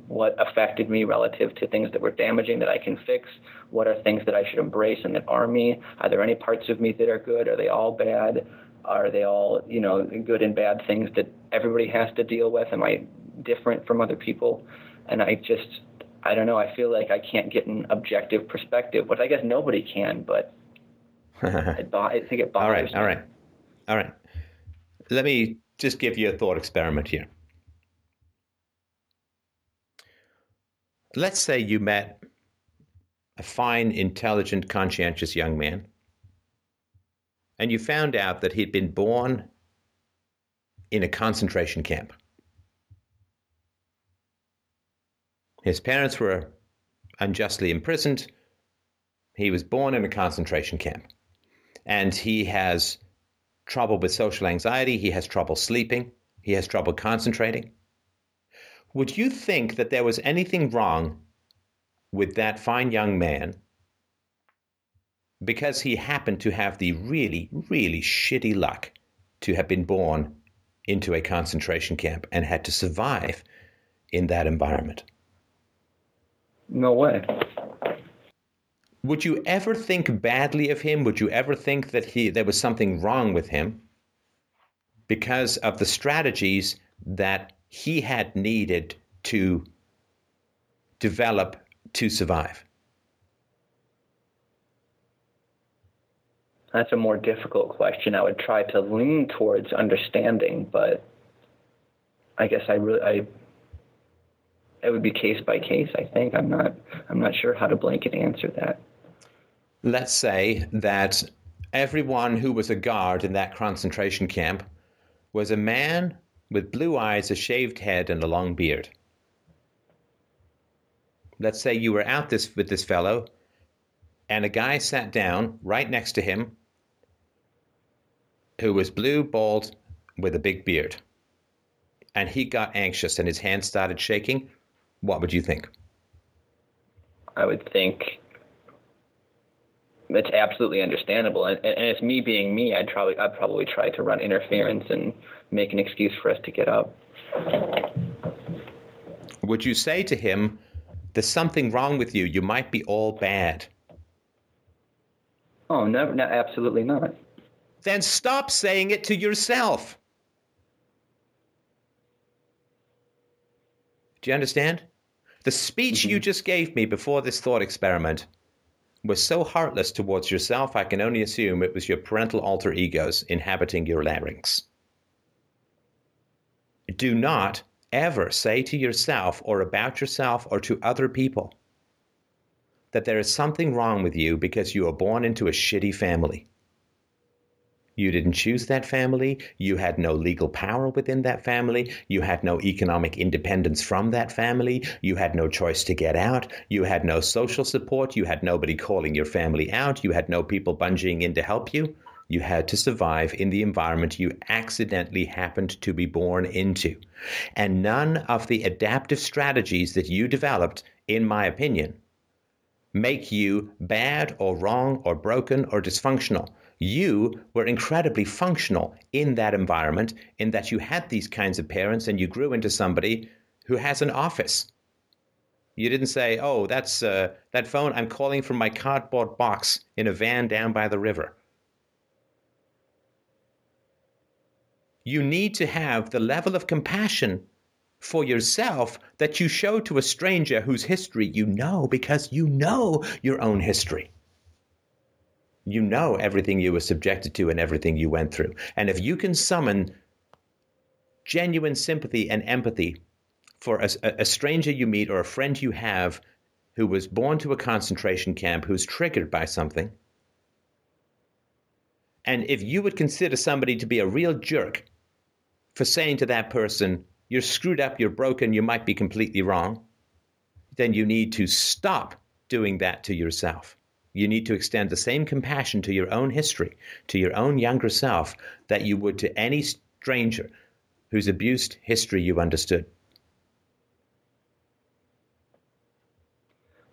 Speaker 3: what affected me relative to things that were damaging that I can fix, what are things that I should embrace and that are me, are there any parts of me that are good, are they all bad, are they all, you know, good and bad things that everybody has to deal with, am I different from other people? And I just, I don't know, I feel like I can't get an objective perspective, which I guess nobody can, but I think it bothers
Speaker 1: All right, all right, all right. Let me just give you a thought experiment here. Let's say you met a fine, intelligent, conscientious young man, and you found out that he'd been born in a concentration camp. His parents were unjustly imprisoned. He was born in a concentration camp. And he has trouble with social anxiety, he has trouble sleeping, he has trouble concentrating. Would you think that there was anything wrong with that fine young man because he happened to have the really, really shitty luck to have been born into a concentration camp and had to survive in that environment.
Speaker 3: No way.
Speaker 1: Would you ever think badly of him? Would you ever think that he there was something wrong with him because of the strategies that he had needed to develop to survive?
Speaker 3: That's a more difficult question. I would try to lean towards understanding, but I guess I really I it would be case by case. I think I'm not I'm not sure how to blanket answer that.
Speaker 1: Let's say that everyone who was a guard in that concentration camp was a man with blue eyes, a shaved head, and a long beard. Let's say you were out this with this fellow, and a guy sat down right next to him who was blue, bald, with a big beard. And he got anxious and his hands started shaking. What would you think?
Speaker 3: I would think it's absolutely understandable, and, and it's me being me. I'd probably I'd probably try to run interference and make an excuse for us to get up.
Speaker 1: Would you say to him, "There's something wrong with you. You might be all bad."
Speaker 3: Oh, never, no, absolutely not
Speaker 1: then stop saying it to yourself. Do you understand? The speech mm-hmm. you just gave me before this thought experiment was so heartless towards yourself, I can only assume it was your parental alter egos inhabiting your larynx. Do not ever say to yourself or about yourself or to other people that there is something wrong with you because you are born into a shitty family. You didn't choose that family. You had no legal power within that family. You had no economic independence from that family. You had no choice to get out. You had no social support. You had nobody calling your family out. You had no people bungeeing in to help you. You had to survive in the environment you accidentally happened to be born into. And none of the adaptive strategies that you developed, in my opinion, make you bad or wrong or broken or dysfunctional you were incredibly functional in that environment, in that you had these kinds of parents and you grew into somebody who has an office. You didn't say, "Oh, that's uh, that phone. I'm calling from my cardboard box in a van down by the river." You need to have the level of compassion for yourself that you show to a stranger whose history you know because you know your own history you know everything you were subjected to and everything you went through. And if you can summon genuine sympathy and empathy for a, a, stranger you meet or a friend you have who was born to a concentration camp, who's triggered by something, and if you would consider somebody to be a real jerk for saying to that person, you're screwed up, you're broken, you might be completely wrong, then you need to stop doing that to yourself you need to extend the same compassion to your own history, to your own younger self, that you would to any stranger whose abused history you understood.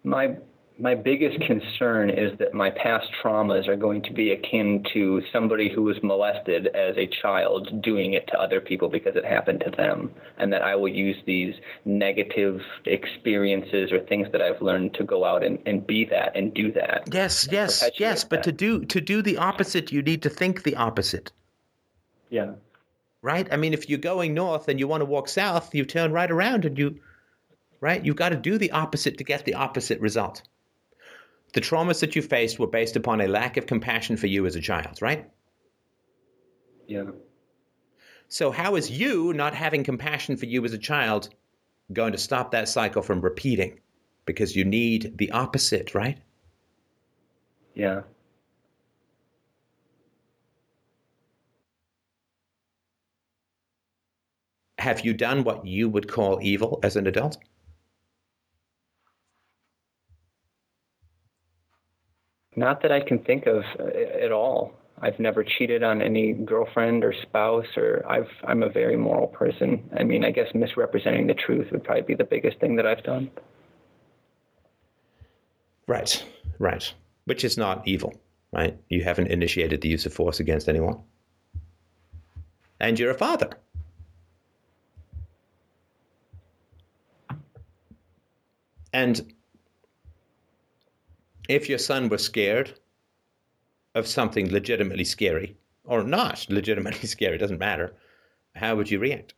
Speaker 3: My my biggest concern is that my past traumas are going to be akin to somebody who was molested as a child doing it to other people because it happened to them, and that I will use these negative experiences or things that I've learned to go out and, and be that and do that.
Speaker 1: Yes, yes, yes. But to do to do the opposite, you need to think the opposite.
Speaker 3: Yeah.
Speaker 1: Right. I mean, if you're going north and you want to walk south, you turn right around and you. Right, you've got to do the opposite to get the opposite result the traumas that you faced were based upon a lack of compassion for you as a child, right?
Speaker 3: Yeah.
Speaker 1: So, how is you not having compassion for you as a child going to stop that cycle from repeating? Because you need the opposite, right?
Speaker 3: Yeah.
Speaker 1: Have you done what you would call evil as an adult?
Speaker 3: Not that I can think of uh, at all. I've never cheated on any girlfriend or spouse, or I've I'm a very moral person. I mean, I guess misrepresenting the truth would probably be the biggest thing that I've done.
Speaker 1: Right, right. Which is not evil, right? You haven't initiated the use of force against anyone. And you're a father. And if your son was scared of something legitimately scary, or not legitimately scary, doesn't matter, how would you react?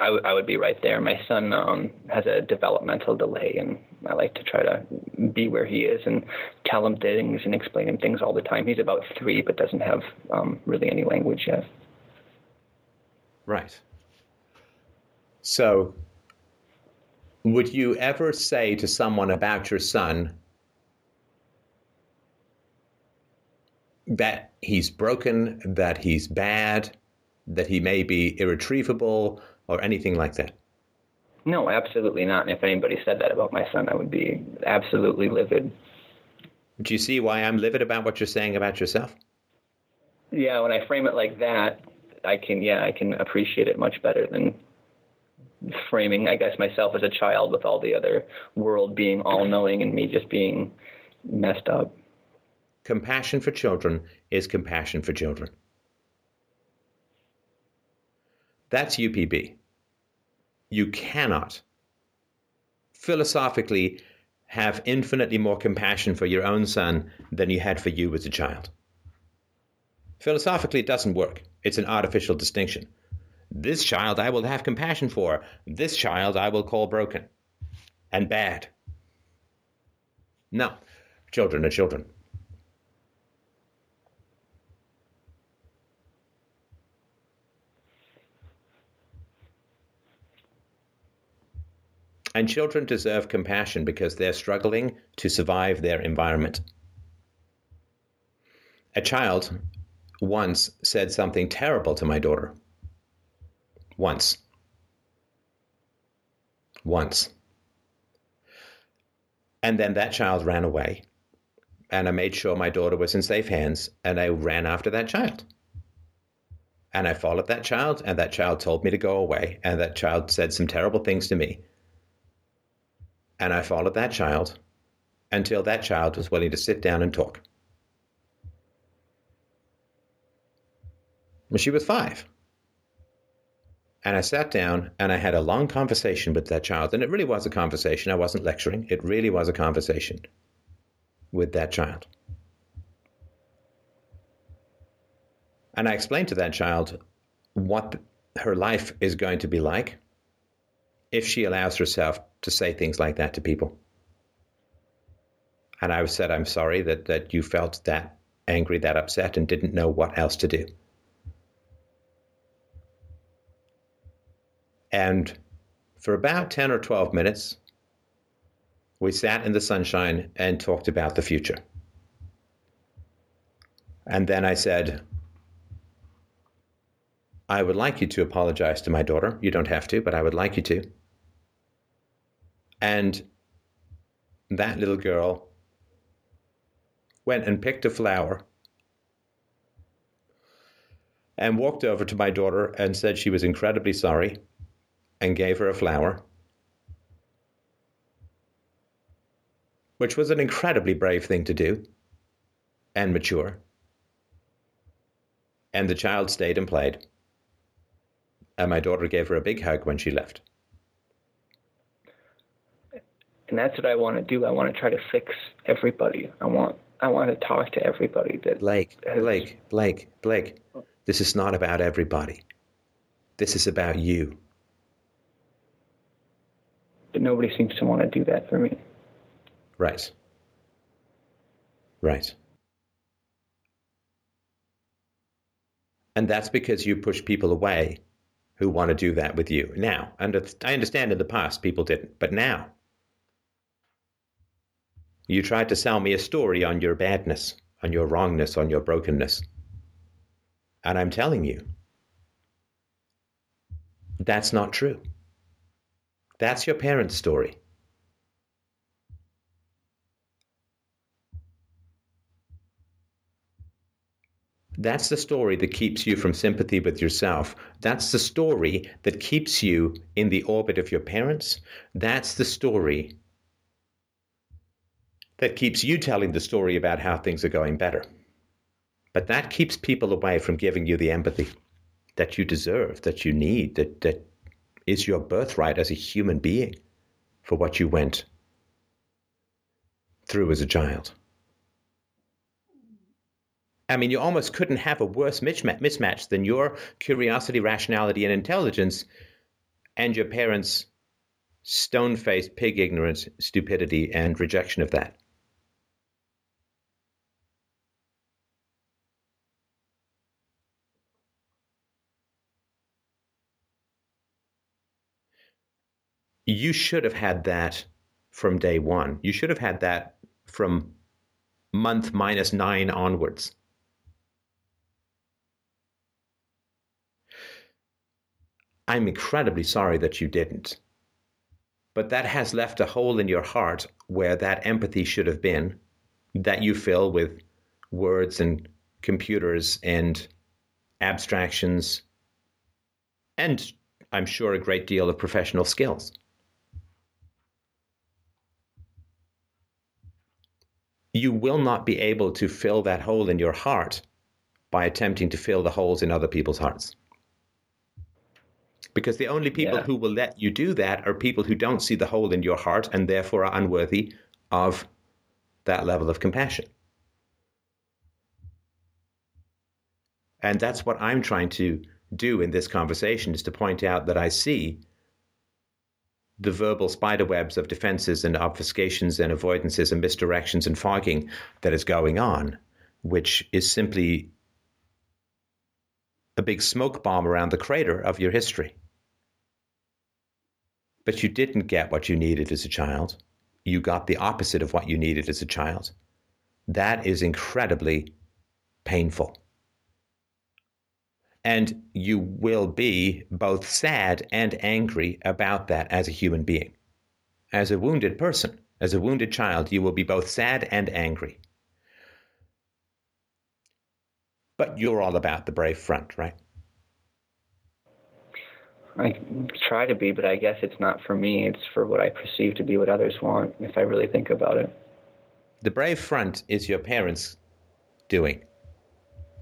Speaker 3: I, w- I would be right there. My son um, has a developmental delay, and I like to try to be where he is and tell him things and explain him things all the time. He's about three, but doesn't have um, really any language yet.
Speaker 1: Right. So, would you ever say to someone about your son that he's broken, that he's bad, that he may be irretrievable, or anything like that?
Speaker 3: No, absolutely not. And if anybody said that about my son, I would be absolutely livid.
Speaker 1: Do you see why I'm livid about what you're saying about yourself?
Speaker 3: Yeah, when I frame it like that, I can yeah, I can appreciate it much better than framing, I guess, myself as a child with all the other world being all knowing and me just being messed up.
Speaker 1: Compassion for children is compassion for children. That's UPB. You cannot philosophically have infinitely more compassion for your own son than you had for you as a child. Philosophically, it doesn't work. It's an artificial distinction. This child I will have compassion for. This child I will call broken and bad. No, children are children. And children deserve compassion because they're struggling to survive their environment. A child once said something terrible to my daughter. Once. Once. And then that child ran away. And I made sure my daughter was in safe hands, and I ran after that child. And I followed that child, and that child told me to go away, and that child said some terrible things to me. And I followed that child until that child was willing to sit down and talk. She was five. And I sat down and I had a long conversation with that child. And it really was a conversation. I wasn't lecturing, it really was a conversation with that child. And I explained to that child what her life is going to be like if she allows herself to say things like that to people. And I said, I'm sorry that, that you felt that angry, that upset, and didn't know what else to do. And for about 10 or 12 minutes, we sat in the sunshine and talked about the future. And then I said, I would like you to apologize to my daughter. You don't have to, but I would like you to. And that little girl went and picked a flower and walked over to my daughter and said she was incredibly sorry and gave her a flower, which was an incredibly brave thing to do and mature. And the child stayed and played. And my daughter gave her a big hug when she left.
Speaker 3: And that's what I want to do. I want to try to fix everybody. I want I want to talk to everybody that
Speaker 1: Blake, has... Blake, Blake, Blake. This is not about everybody. This is about you.
Speaker 3: But nobody seems to want to do that for me.
Speaker 1: Right. Right. And that's because you push people away who want to do that with you. Now, and I understand in the past people didn't, but now you tried to sell me a story on your badness, on your wrongness, on your brokenness. And I'm telling you, that's not true. That's your parents' story. That's the story that keeps you from sympathy with yourself. That's the story that keeps you in the orbit of your parents. That's the story that keeps you telling the story about how things are going better. But that keeps people away from giving you the empathy that you deserve, that you need, that, that is your birthright as a human being for what you went through as a child. I mean, you almost couldn't have a worse mismatch than your curiosity, rationality, and intelligence and your parents' stone faced pig ignorance, stupidity, and rejection of that. You should have had that from day one. You should have had that from month minus nine onwards. I'm incredibly sorry that you didn't. But that has left a hole in your heart where that empathy should have been, that you fill with words and computers and abstractions, and I'm sure a great deal of professional skills. You will not be able to fill that hole in your heart by attempting to fill the holes in other people's hearts because the only people yeah. who will let you do that are people who don't see the hole in your heart and therefore are unworthy of that level of compassion. And that's what I'm trying to do in this conversation is to point out that I see the verbal spiderwebs of defenses and obfuscations and avoidances and misdirections and fogging that is going on, which is simply a big smoke bomb around the crater of your history but you didn't get what you needed as a child. You got the opposite of what you needed as a child. That is incredibly painful. And you will be both sad and angry about that as a human being. As a wounded person, as a wounded child, you will be both sad and angry. But you're all about the brave front, right?
Speaker 3: I try to be, but I guess it's not for me. It's for what I perceive to be what others want, if I really think about it.
Speaker 1: The brave front is your parents' doing.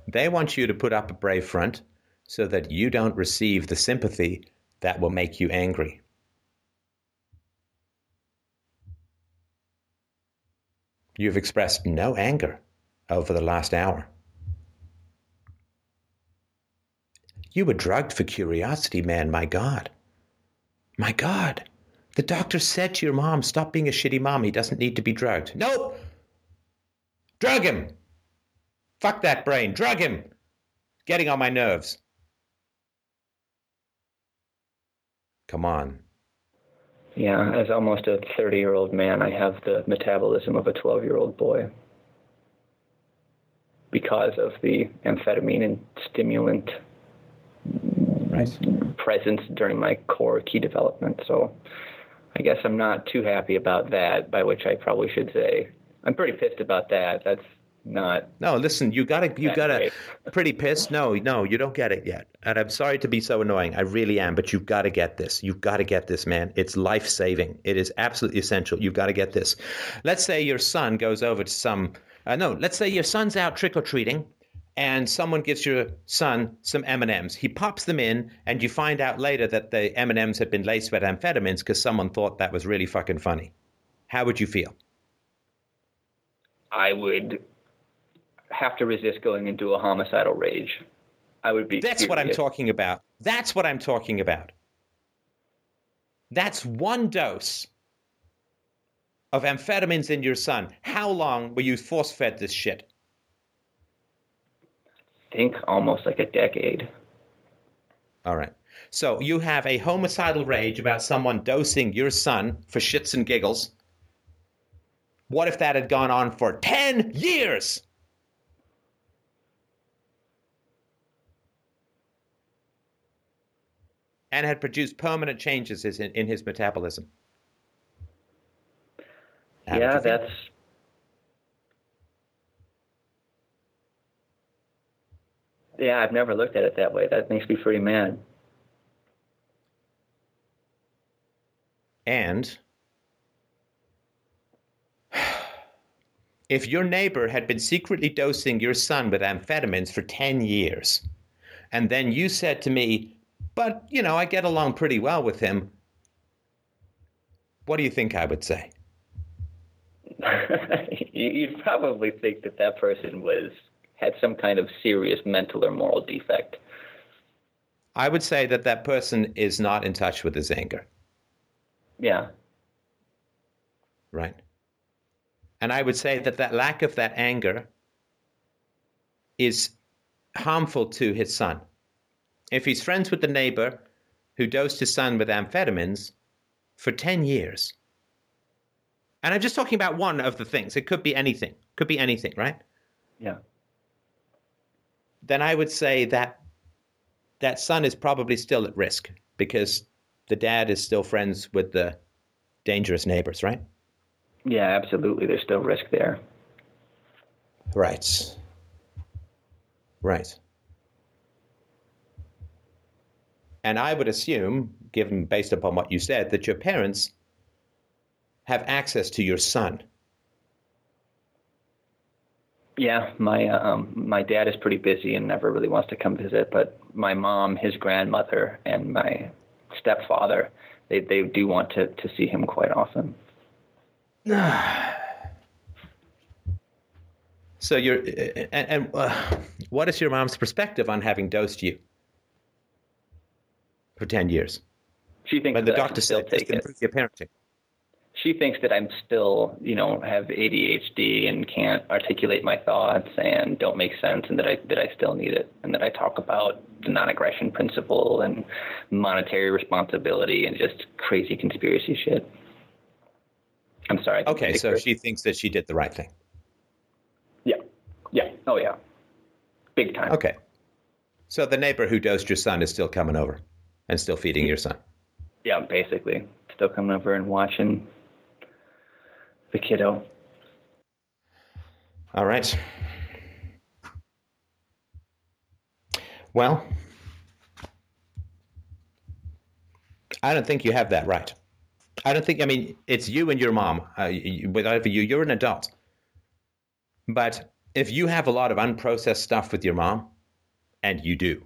Speaker 1: They want you to put up a brave front so that you don't receive the sympathy that will make you angry. You've expressed no anger over the last hour. You were drugged for curiosity, man. My God. My God. The doctor said to your mom, stop being a shitty mom. He doesn't need to be drugged. Nope. Drug him. Fuck that brain. Drug him. Getting on my nerves. Come on.
Speaker 3: Yeah, as almost a 30 year old man, I have the metabolism of a 12 year old boy because of the amphetamine and stimulant right. presence during my core key development. So I guess I'm not too happy about that, by which I probably should say I'm pretty pissed about that. That's not
Speaker 1: no listen you gotta you gotta pretty pissed? No no you don't get it yet. And i'm sorry to be so annoying i really am but you've got to get this. You've got to get this man. It's life saving it is absolutely essential. You've got to get this. Let's say your son goes over to some uh, no let's say your son's out trick-or-treating and someone gives your son some M&Ms. He pops them in and you find out later that the M&Ms had been laced with amphetamines because someone thought that was really fucking funny. How would you feel?
Speaker 3: I would have to resist going into a homicidal rage. I would be
Speaker 1: That's what I'm talking about. That's what I'm talking about. That's one dose of amphetamines in your son. How long were you force fed this shit?
Speaker 3: think almost like a decade.
Speaker 1: All right. So you have a homicidal rage about someone dosing your son for shits and giggles. What if that had gone on for 10 years? And had produced permanent changes in, in his metabolism.
Speaker 3: How yeah, that's Yeah, I've never looked at it that way. That makes me pretty mad.
Speaker 1: And if your neighbor had been secretly dosing your son with amphetamines for 10 years, and then you said to me, but, you know, I get along pretty well with him, what do you think I would say?
Speaker 3: You'd probably think that that person was had some kind of serious mental or moral defect.
Speaker 1: I would say that that person is not in touch with his anger.
Speaker 3: Yeah.
Speaker 1: Right. And I would say that that lack of that anger is harmful to his son. If he's friends with the neighbor who dosed his son with amphetamines for 10 years, and I'm just talking about one of the things, it could be anything, could be anything, right?
Speaker 3: Yeah.
Speaker 1: Then I would say that that son is probably still at risk because the dad is still friends with the dangerous neighbors, right?
Speaker 3: Yeah, absolutely. There's still risk there.
Speaker 1: Right. Right. And I would assume, given based upon what you said, that your parents have access to your son.
Speaker 3: Yeah, my um, my dad is pretty busy and never really wants to come visit, but my mom, his grandmother, and my stepfather, they they do want to to see him quite often.
Speaker 1: so you're and, and uh, what is your mom's perspective on having dosed you for 10 years
Speaker 3: she thinks
Speaker 1: but the doctor said going improve your parenting
Speaker 3: she thinks that i'm still you know have adhd and can't articulate my thoughts and don't make sense and that i that i still need it and that i talk about the non-aggression principle and monetary responsibility and just crazy conspiracy shit I'm sorry.
Speaker 1: Okay, so she thinks that she did the right thing.
Speaker 3: Yeah. Yeah. Oh, yeah. Big time.
Speaker 1: Okay. So the neighbor who dosed your son is still coming over and still feeding your son.
Speaker 3: Yeah, basically. Still coming over and watching the kiddo.
Speaker 1: All right. Well, I don't think you have that right. I don't think. I mean, it's you and your mom. Uh, without you, you're an adult. But if you have a lot of unprocessed stuff with your mom, and you do,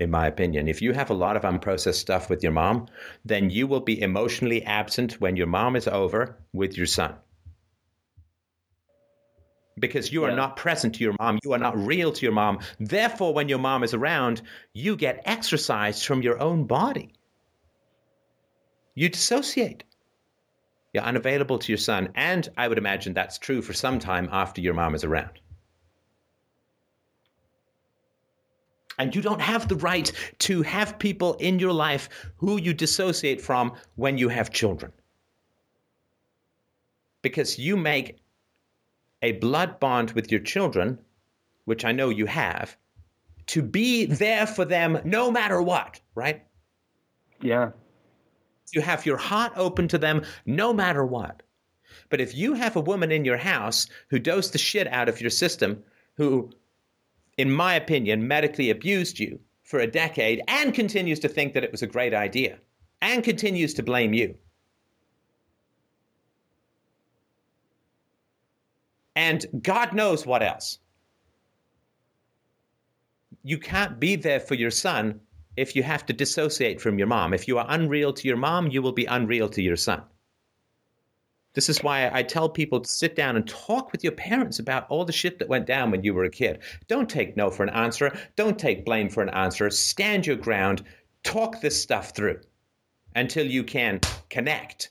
Speaker 1: in my opinion, if you have a lot of unprocessed stuff with your mom, then you will be emotionally absent when your mom is over with your son. Because you are yeah. not present to your mom, you are not real to your mom. Therefore, when your mom is around, you get exercise from your own body you dissociate. You're unavailable to your son. And I would imagine that's true for some time after your mom is around. And you don't have the right to have people in your life who you dissociate from when you have children. Because you make a blood bond with your children, which I know you have, to be there for them no matter what, right?
Speaker 3: Yeah
Speaker 1: you have your heart open to them no matter what. But if you have a woman in your house who dosed the shit out of your system, who, in my opinion, medically abused you for a decade and continues to think that it was a great idea and continues to blame you, and God knows what else. You can't be there for your son if you have to dissociate from your mom. If you are unreal to your mom, you will be unreal to your son. This is why I tell people to sit down and talk with your parents about all the shit that went down when you were a kid. Don't take no for an answer. Don't take blame for an answer. Stand your ground. Talk this stuff through until you can connect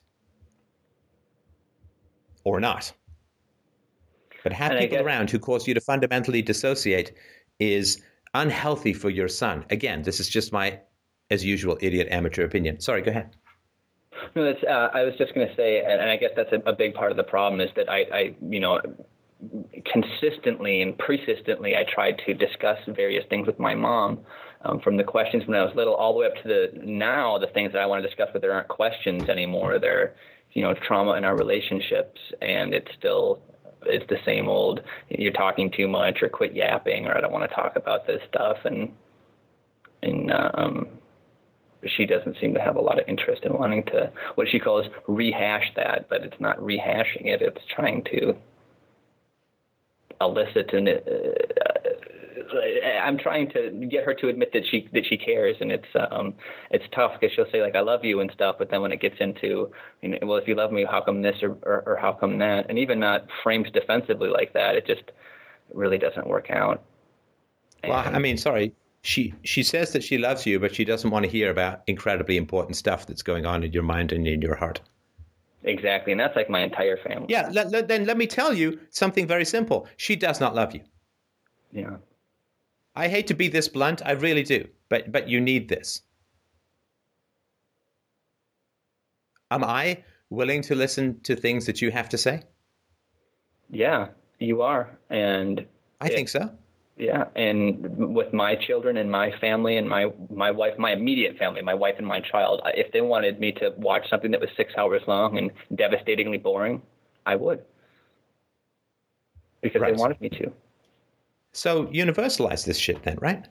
Speaker 1: or not. But have and people guess- around who cause you to fundamentally dissociate is unhealthy for your son. Again, this is just my, as usual, idiot amateur opinion. Sorry, go ahead.
Speaker 3: No, that's, uh, I was just going to say, and, I guess that's a, a, big part of the problem is that I, I, you know, consistently and persistently, I tried to discuss various things with my mom. Um, from the questions when I was little all the way up to the now, the things that I want to discuss, but there aren't questions anymore. They're, you know, trauma in our relationships, and it's still it's the same old you're talking too much or quit yapping or I don't want to talk about this stuff and and um she doesn't seem to have a lot of interest in wanting to what she calls rehash that, but it's not rehashing it, it's trying to elicit and uh, I'm trying to get her to admit that she that she cares, and it's um it's tough because she'll say like I love you and stuff, but then when it gets into you know, well if you love me, how come this or, or or how come that, and even not framed defensively like that, it just really doesn't work out.
Speaker 1: And, well, I mean, sorry, she she says that she loves you, but she doesn't want to hear about incredibly important stuff that's going on in your mind and in your heart.
Speaker 3: Exactly, and that's like my entire family.
Speaker 1: Yeah, let, let, then let me tell you something very simple. She does not love you.
Speaker 3: Yeah.
Speaker 1: I hate to be this blunt, I really do, but but you need this. Am I willing to listen to things that you have to say?
Speaker 3: Yeah, you are, and
Speaker 1: I it, think so.
Speaker 3: Yeah, and with my children and my family and my my wife, my immediate family, my wife and my child, if they wanted me to watch something that was six hours long and devastatingly boring, I would, because right. they wanted me to.
Speaker 1: So universalize this shit then, right?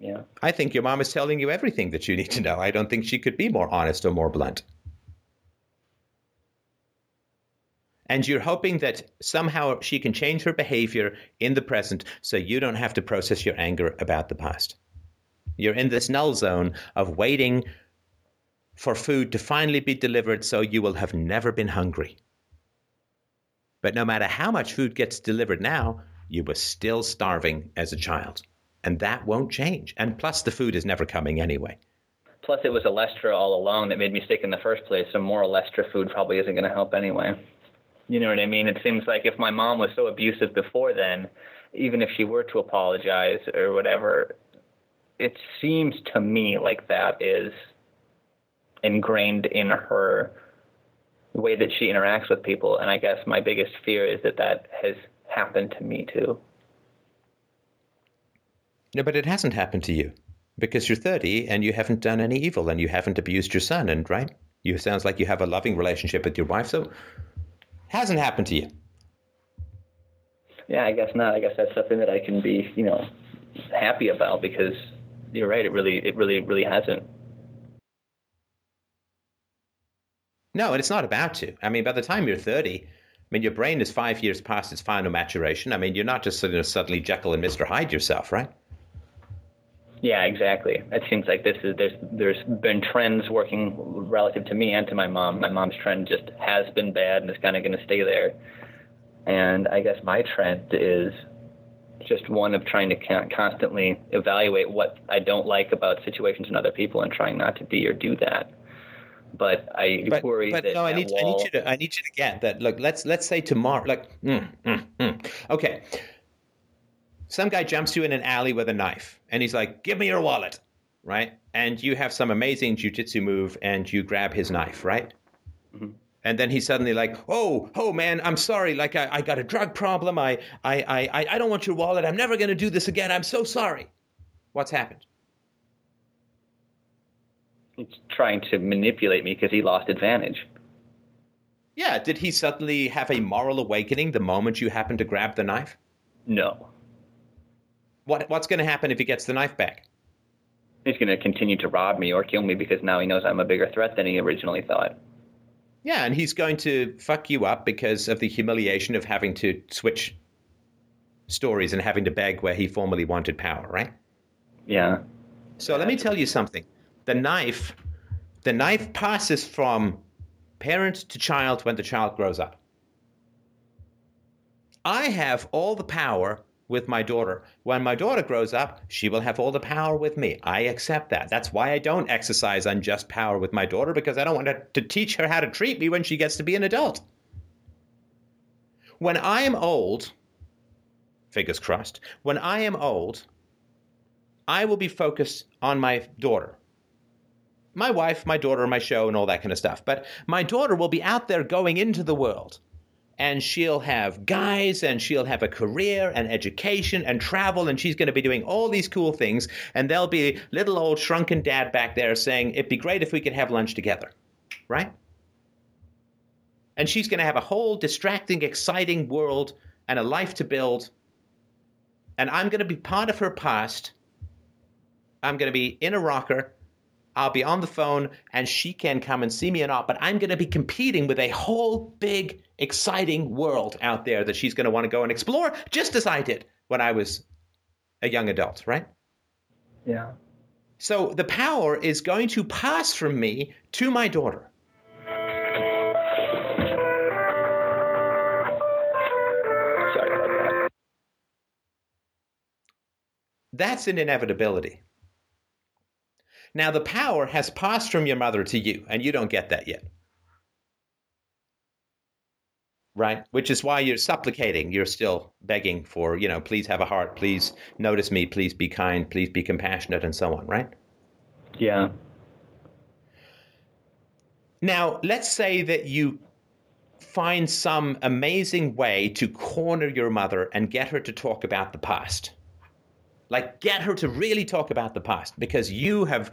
Speaker 3: Yeah.
Speaker 1: I think your mom is telling you everything that you need to know. I don't think she could be more honest or more blunt. And you're hoping that somehow she can change her behavior in the present so you don't have to process your anger about the past. You're in this null zone of waiting for food to finally be delivered so you will have never been hungry. But no matter how much food gets delivered now, you were still starving as a child. And that won't change. And plus, the food is never coming anyway.
Speaker 3: Plus, it was Olestra all along that made me sick in the first place. So, more Olestra food probably isn't going to help anyway. You know what I mean? It seems like if my mom was so abusive before then, even if she were to apologize or whatever, it seems to me like that is ingrained in her way that she interacts with people. And I guess my biggest fear is that that has happened to me too.
Speaker 1: No, but it hasn't happened to you because you're 30 and you haven't done any evil and you haven't abused your son. And right, you sounds like you have a loving relationship with your wife, so hasn't happened to you.
Speaker 3: Yeah, I guess not. I guess that's something that I can be, you know, happy about because you're right. It really, it really, really hasn't.
Speaker 1: No, and it's not about to. I mean, by the time you're 30, I mean, your brain is five years past its final maturation. I mean, you're not just sort of suddenly Jekyll and Mr. Hyde yourself, right?
Speaker 3: Yeah, exactly. It seems like this is there's there's been trends working relative to me and to my mom. My mom's trend just has been bad and is kind of going to stay there. And I guess my trend is just one of trying to constantly evaluate what I don't like about situations and other people and trying not to be or do that but I
Speaker 1: but,
Speaker 3: worry
Speaker 1: but
Speaker 3: that
Speaker 1: no,
Speaker 3: I
Speaker 1: need
Speaker 3: wall...
Speaker 1: I need you to I need you to get that. Look, let's let's say tomorrow. Like, mm, mm, mm. okay, some guy jumps you in an alley with a knife, and he's like, "Give me your wallet," right? And you have some amazing jujitsu move, and you grab his knife, right? Mm-hmm. And then he's suddenly like, "Oh, oh man, I'm sorry. Like I, I got a drug problem. I, I, I, I don't want your wallet. I'm never going to do this again. I'm so sorry." What's happened?
Speaker 3: He's trying to manipulate me because he lost advantage.
Speaker 1: Yeah, did he suddenly have a moral awakening the moment you happened to grab the knife?
Speaker 3: No.
Speaker 1: What what's going to happen if he gets the knife back?
Speaker 3: He's going to continue to rob me or kill me because now he knows I'm a bigger threat than he originally thought.
Speaker 1: Yeah, and he's going to fuck you up because of the humiliation of having to switch stories and having to beg where he formerly wanted power, right?
Speaker 3: Yeah.
Speaker 1: So let me tell you something the knife the knife passes from parent to child when the child grows up. I have all the power with my daughter. When my daughter grows up, she will have all the power with me. I accept that. That's why I don't exercise unjust power with my daughter because I don't want to teach her how to treat me when she gets to be an adult. When I am old, fingers crossed, when I am old, I will be focused on my daughter my wife, my daughter, my show, and all that kind of stuff. But my daughter will be out there going into the world. And she'll have guys, and she'll have a career, and education, and travel, and she's going to be doing all these cool things. And there'll be little old shrunken dad back there saying, It'd be great if we could have lunch together. Right? And she's going to have a whole distracting, exciting world and a life to build. And I'm going to be part of her past. I'm going to be in a rocker I'll be on the phone and she can come and see me or not, but I'm going to be competing with a whole big exciting world out there that she's going to want to go and explore, just as I did when I was a young adult, right?
Speaker 3: Yeah.
Speaker 1: So the power is going to pass from me to my daughter.
Speaker 3: Sorry.
Speaker 1: That's an inevitability. Now, the power has passed from your mother to you, and you don't get that yet. Right? Which is why you're supplicating. You're still begging for, you know, please have a heart, please notice me, please be kind, please be compassionate, and so on, right?
Speaker 3: Yeah.
Speaker 1: Now, let's say that you find some amazing way to corner your mother and get her to talk about the past. Like, get her to really talk about the past because you have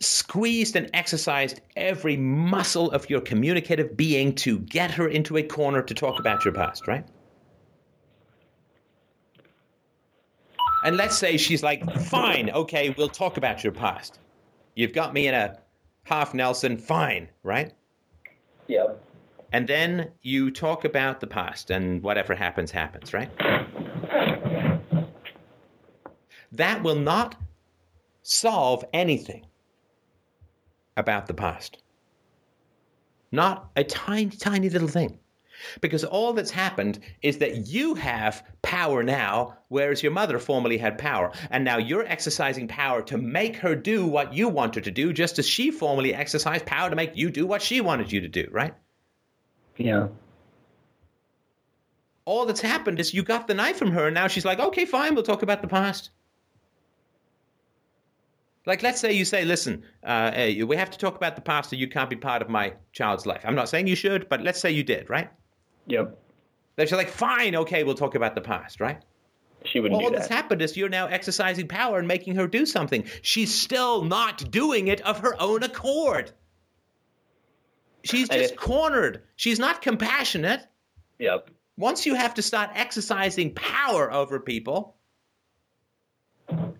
Speaker 1: squeezed and exercised every muscle of your communicative being to get her into a corner to talk about your past, right? And let's say she's like, fine, okay, we'll talk about your past. You've got me in a half Nelson, fine, right?
Speaker 3: Yep.
Speaker 1: And then you talk about the past and whatever happens, happens, right? That will not solve anything about the past. Not a tiny, tiny little thing. Because all that's happened is that you have power now, whereas your mother formerly had power. And now you're exercising power to make her do what you want her to do, just as she formerly exercised power to make you do what she wanted you to do, right?
Speaker 3: Yeah.
Speaker 1: All that's happened is you got the knife from her, and now she's like, okay, fine, we'll talk about the past. Like, let's say you say, listen, uh, hey, we have to talk about the past, or you can't be part of my child's life. I'm not saying you should, but let's say you did, right?
Speaker 3: Yep.
Speaker 1: Then she's like, fine, okay, we'll talk about the past, right?
Speaker 3: She wouldn't
Speaker 1: All
Speaker 3: do
Speaker 1: that's
Speaker 3: that.
Speaker 1: happened is you're now exercising power and making her do something. She's still not doing it of her own accord. She's just cornered. She's not compassionate.
Speaker 3: Yep.
Speaker 1: Once you have to start exercising power over people,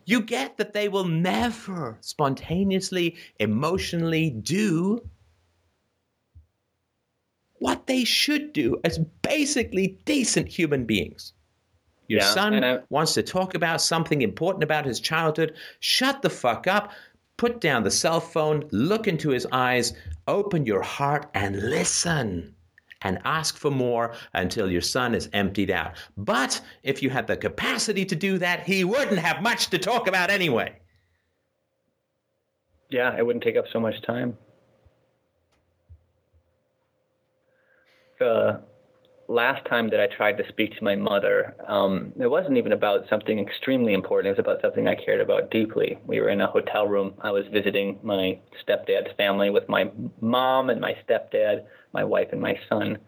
Speaker 1: you get that they will never spontaneously, emotionally do what they should do as basically decent human beings. Your
Speaker 3: Yeah,
Speaker 1: son wants to talk about something important about his childhood. Shut the fuck up. Put down the cell phone, look into his eyes, open your heart, and listen. And ask for more until your son is emptied out. But if you had the capacity to do that, he wouldn't have much to talk about anyway.
Speaker 3: Yeah, it wouldn't take up so much time. The last time that I tried to speak to my mother, um, it wasn't even about something extremely important. It was about something I cared about deeply. We were in a hotel room. I was visiting my stepdad's family with my mom and my stepdad, my wife and my son.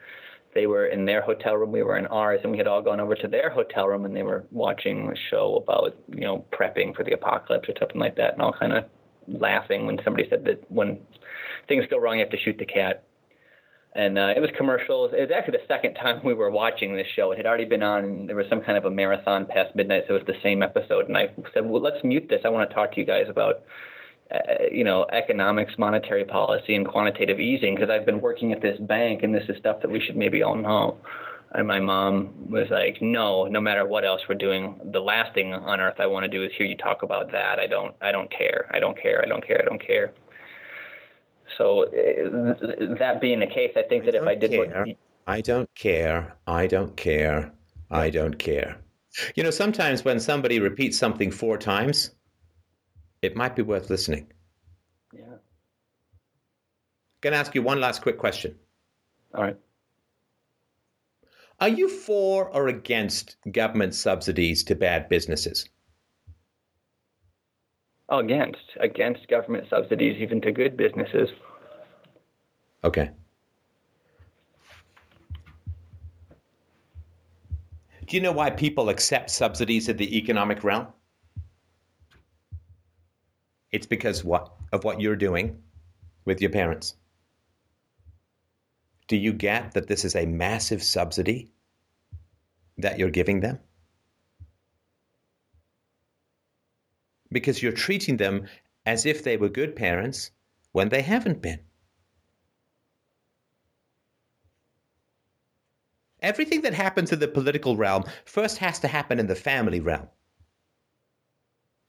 Speaker 3: They were in their hotel room. We were in ours, and we had all gone over to their hotel room, and they were watching a show about you know prepping for the apocalypse or something like that, and all kind of laughing when somebody said that when things go wrong, you have to shoot the cat. And uh, it was commercials. It was actually the second time we were watching this show. It had already been on. There was some kind of a marathon past midnight, so it was the same episode. And I said, "Well, let's mute this. I want to talk to you guys about, uh, you know, economics, monetary policy, and quantitative easing because I've been working at this bank, and this is stuff that we should maybe all know." And my mom was like, "No, no matter what else we're doing, the last thing on earth I want to do is hear you talk about that. I don't, I don't care. I don't care. I don't care. I don't care." So uh, that being the case, I think that if I did
Speaker 1: care.
Speaker 3: what
Speaker 1: I don't care. I don't care. I don't care. You know, sometimes when somebody repeats something four times, it might be worth listening.
Speaker 3: yeah,
Speaker 1: Going to ask you one last quick question.
Speaker 3: all right.
Speaker 1: Are you for or against government subsidies to bad businesses?
Speaker 3: Against against government subsidies, even to good businesses.
Speaker 1: Okay. Do you know why people accept subsidies in the economic realm? It's because what of what you're doing with your parents. Do you get that this is a massive subsidy that you're giving them? Because you're treating them as if they were good parents when they haven't been. Everything that happens in the political realm first has to happen in the family realm.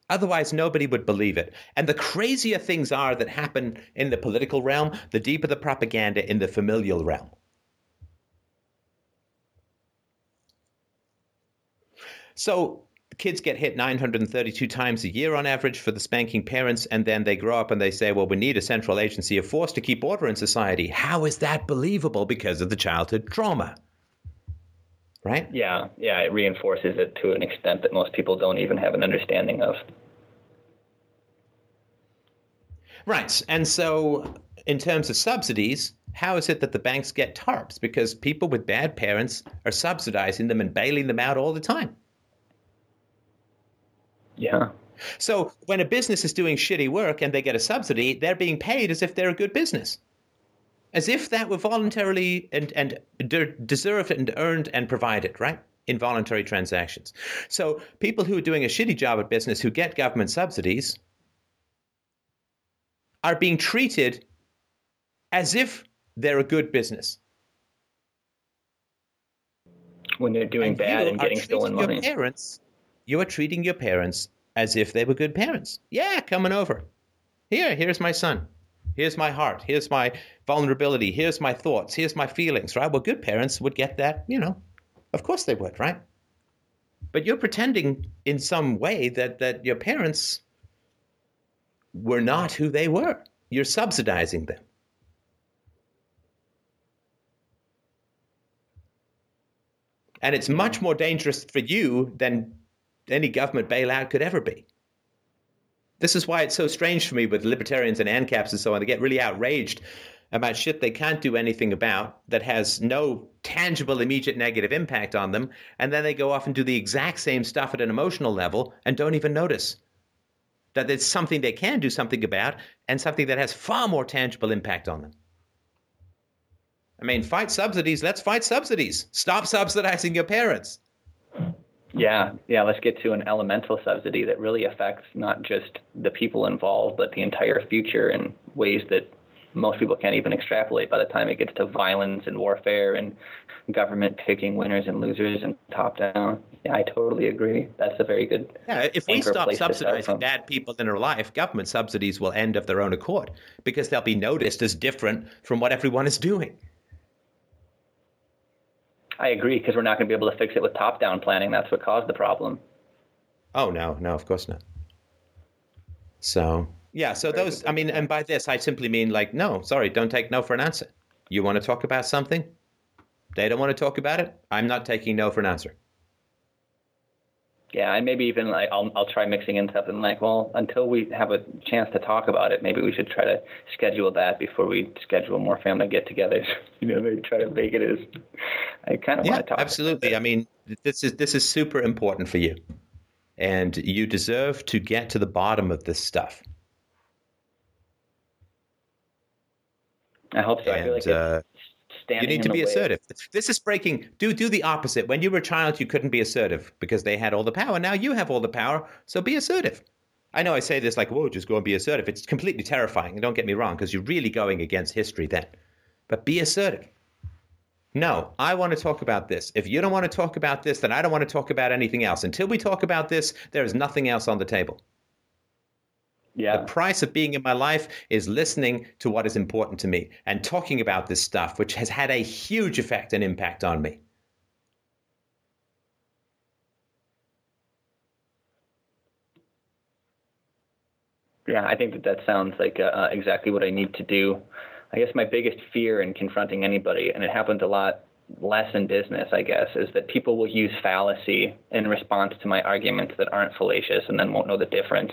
Speaker 1: Otherwise, nobody would believe it. And the crazier things are that happen in the political realm, the deeper the propaganda in the familial realm. So kids get hit 932 times a year on average for the spanking parents, and then they grow up and they say, well, we need a central agency of force to keep order in society. How is that believable? Because of the childhood trauma. Right?
Speaker 3: Yeah, yeah, it reinforces it to an extent that most people don't even have an understanding of.
Speaker 1: Right. And so, in terms of subsidies, how is it that the banks get TARPs? Because people with bad parents are subsidizing them and bailing them out all the time.
Speaker 3: Yeah.
Speaker 1: So when a business is doing shitty work and they get a subsidy, they're being paid as if they're a good business. As if that were voluntarily and, and de- deserved and earned and provided, right? In voluntary transactions. So people who are doing a shitty job at business who get government subsidies are being treated as if they're a good business.
Speaker 3: When they're doing
Speaker 1: And
Speaker 3: bad and getting stolen
Speaker 1: your
Speaker 3: money.
Speaker 1: Parents, you are treating your parents as if they were good parents. Yeah, coming over. Here, here's my son. Here's my heart. Here's my vulnerability. Here's my thoughts. Here's my feelings, right? Well, good parents would get that, you know. Of course they would, right? But you're pretending in some way that, that your parents were not who they were. You're subsidizing them. And it's much more dangerous for you than any government bailout could ever be. This is why it's so strange for me with libertarians and ANCAPs and so on. They get really outraged about shit they can't do anything about that has no tangible, immediate negative impact on them. And then they go off and do the exact same stuff at an emotional level and don't even notice that it's something they can do something about and something that has far more tangible impact on them. I mean, fight subsidies. Let's fight subsidies. Stop subsidizing your parents.
Speaker 3: Yeah, yeah. Let's get to an elemental subsidy that really affects not just the people involved, but the entire future in ways that most people can't even extrapolate by the time it gets to violence and warfare and government picking winners and losers and top down. Yeah, I totally agree. That's a very good.
Speaker 1: Yeah, if we stop
Speaker 3: to start
Speaker 1: subsidizing bad people in our life, government subsidies will end of their own accord because they'll be noticed as different from what everyone is doing.
Speaker 3: I agree because we're not going to be able to fix it with top down planning. That's what caused the problem.
Speaker 1: Oh no, no, of course not. So yeah, so those. I mean, and by this I simply mean like, no, sorry, don't take no for an answer. You want to talk about something? They don't want to talk about it. I'm not taking no for an answer.
Speaker 3: Yeah, and maybe even like I'll I'll try mixing in something like, well, until we have a chance to talk about it, maybe we should try to schedule that before we schedule more family get-togethers. you know, maybe try to make it as. I kind of
Speaker 1: Yeah,
Speaker 3: want to talk.
Speaker 1: absolutely. I mean, this is this is super important for you, and you deserve to get to the bottom of this stuff.
Speaker 3: I hope so. I feel like
Speaker 1: uh,
Speaker 3: standing
Speaker 1: You need to be
Speaker 3: way.
Speaker 1: assertive. This is breaking. Do do the opposite. When you were a child, you couldn't be assertive because they had all the power. Now you have all the power, so be assertive. I know I say this like, "Whoa, just go and be assertive." It's completely terrifying. Don't get me wrong, because you're really going against history then. But be assertive. No, I want to talk about this. If you don't want to talk about this, then I don't want to talk about anything else. Until we talk about this, there is nothing else on the table.
Speaker 3: Yeah,
Speaker 1: The price of being in my life is listening to what is important to me and talking about this stuff, which has had a huge effect and impact on me.
Speaker 3: yeah. I think that that sounds like uh, exactly what I need to do. I guess my biggest fear in confronting anybody, and it happens a lot less in business, I guess, is that people will use fallacy in response to my arguments that aren't fallacious, and then won't know the difference.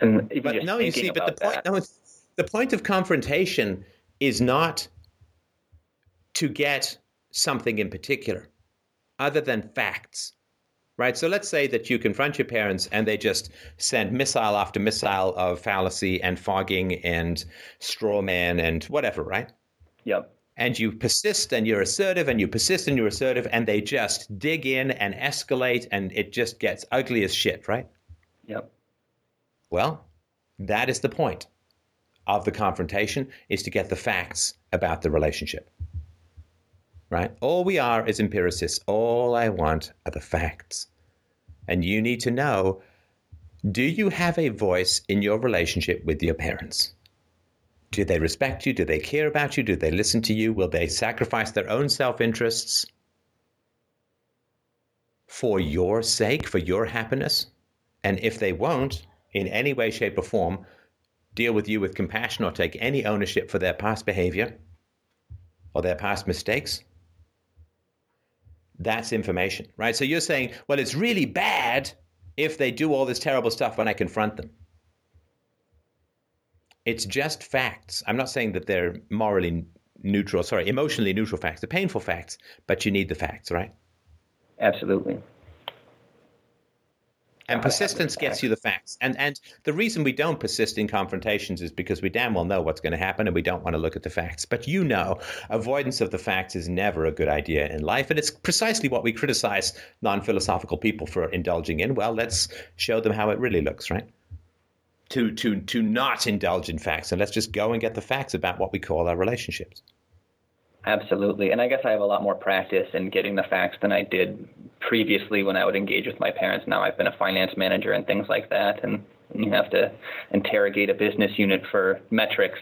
Speaker 3: And
Speaker 1: But no, you see, but the point, no, the point of confrontation is not to get something in particular, other than facts, right? So let's say that you confront your parents and they just send missile after missile of fallacy and fogging and straw man and whatever, right?
Speaker 3: Yep.
Speaker 1: and you persist and you're assertive and you persist and you're assertive and they just dig in and escalate and it just gets ugly as shit, right?
Speaker 3: Yep.
Speaker 1: Well, that is the point of the confrontation is to get the facts about the relationship. right? All we are is empiricists. All I want are the facts. And you need to know do you have a voice in your relationship with your parents? Do they respect you? Do they care about you? Do they listen to you? Will they sacrifice their own self interests for your sake, for your happiness? And if they won't, in any way, shape, or form, deal with you with compassion or take any ownership for their past behavior or their past mistakes, that's information, right? So you're saying, well, it's really bad if they do all this terrible stuff when I confront them. It's just facts. I'm not saying that they're morally neutral, sorry, emotionally neutral facts. They're painful facts, but you need the facts, right?
Speaker 3: Absolutely.
Speaker 1: And persistence gets you the facts. And and the reason we don't persist in confrontations is because we damn well know what's going to happen and we don't want to look at the facts. But you know, avoidance of the facts is never a good idea in life. And it's precisely what we criticize non philosophical people for indulging in. Well, let's show them how it really looks, right? To to to not indulge in facts and let's just go and get the facts about what we call our relationships.
Speaker 3: Absolutely. And I guess I have a lot more practice in getting the facts than I did previously when I would engage with my parents. Now I've been a finance manager and things like that. And you have to interrogate a business unit for metrics.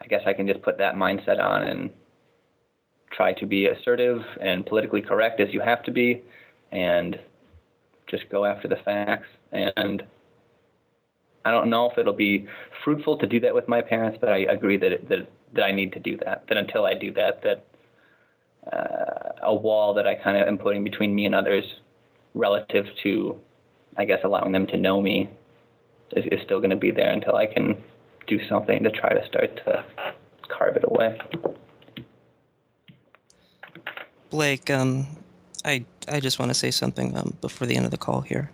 Speaker 3: I guess I can just put that mindset on and try to be assertive and politically correct as you have to be and just go after the facts. And I don't know if it'll be fruitful to do that with my parents, but I agree that it, that that I need to do that. That until I do that, that uh, a wall that I kind of am putting between me and others, relative to, I guess, allowing them to know me, is, is still going to be there until I can do something to try to start to carve it away.
Speaker 2: Blake, um, I I just want to say something um, before the end of the call here.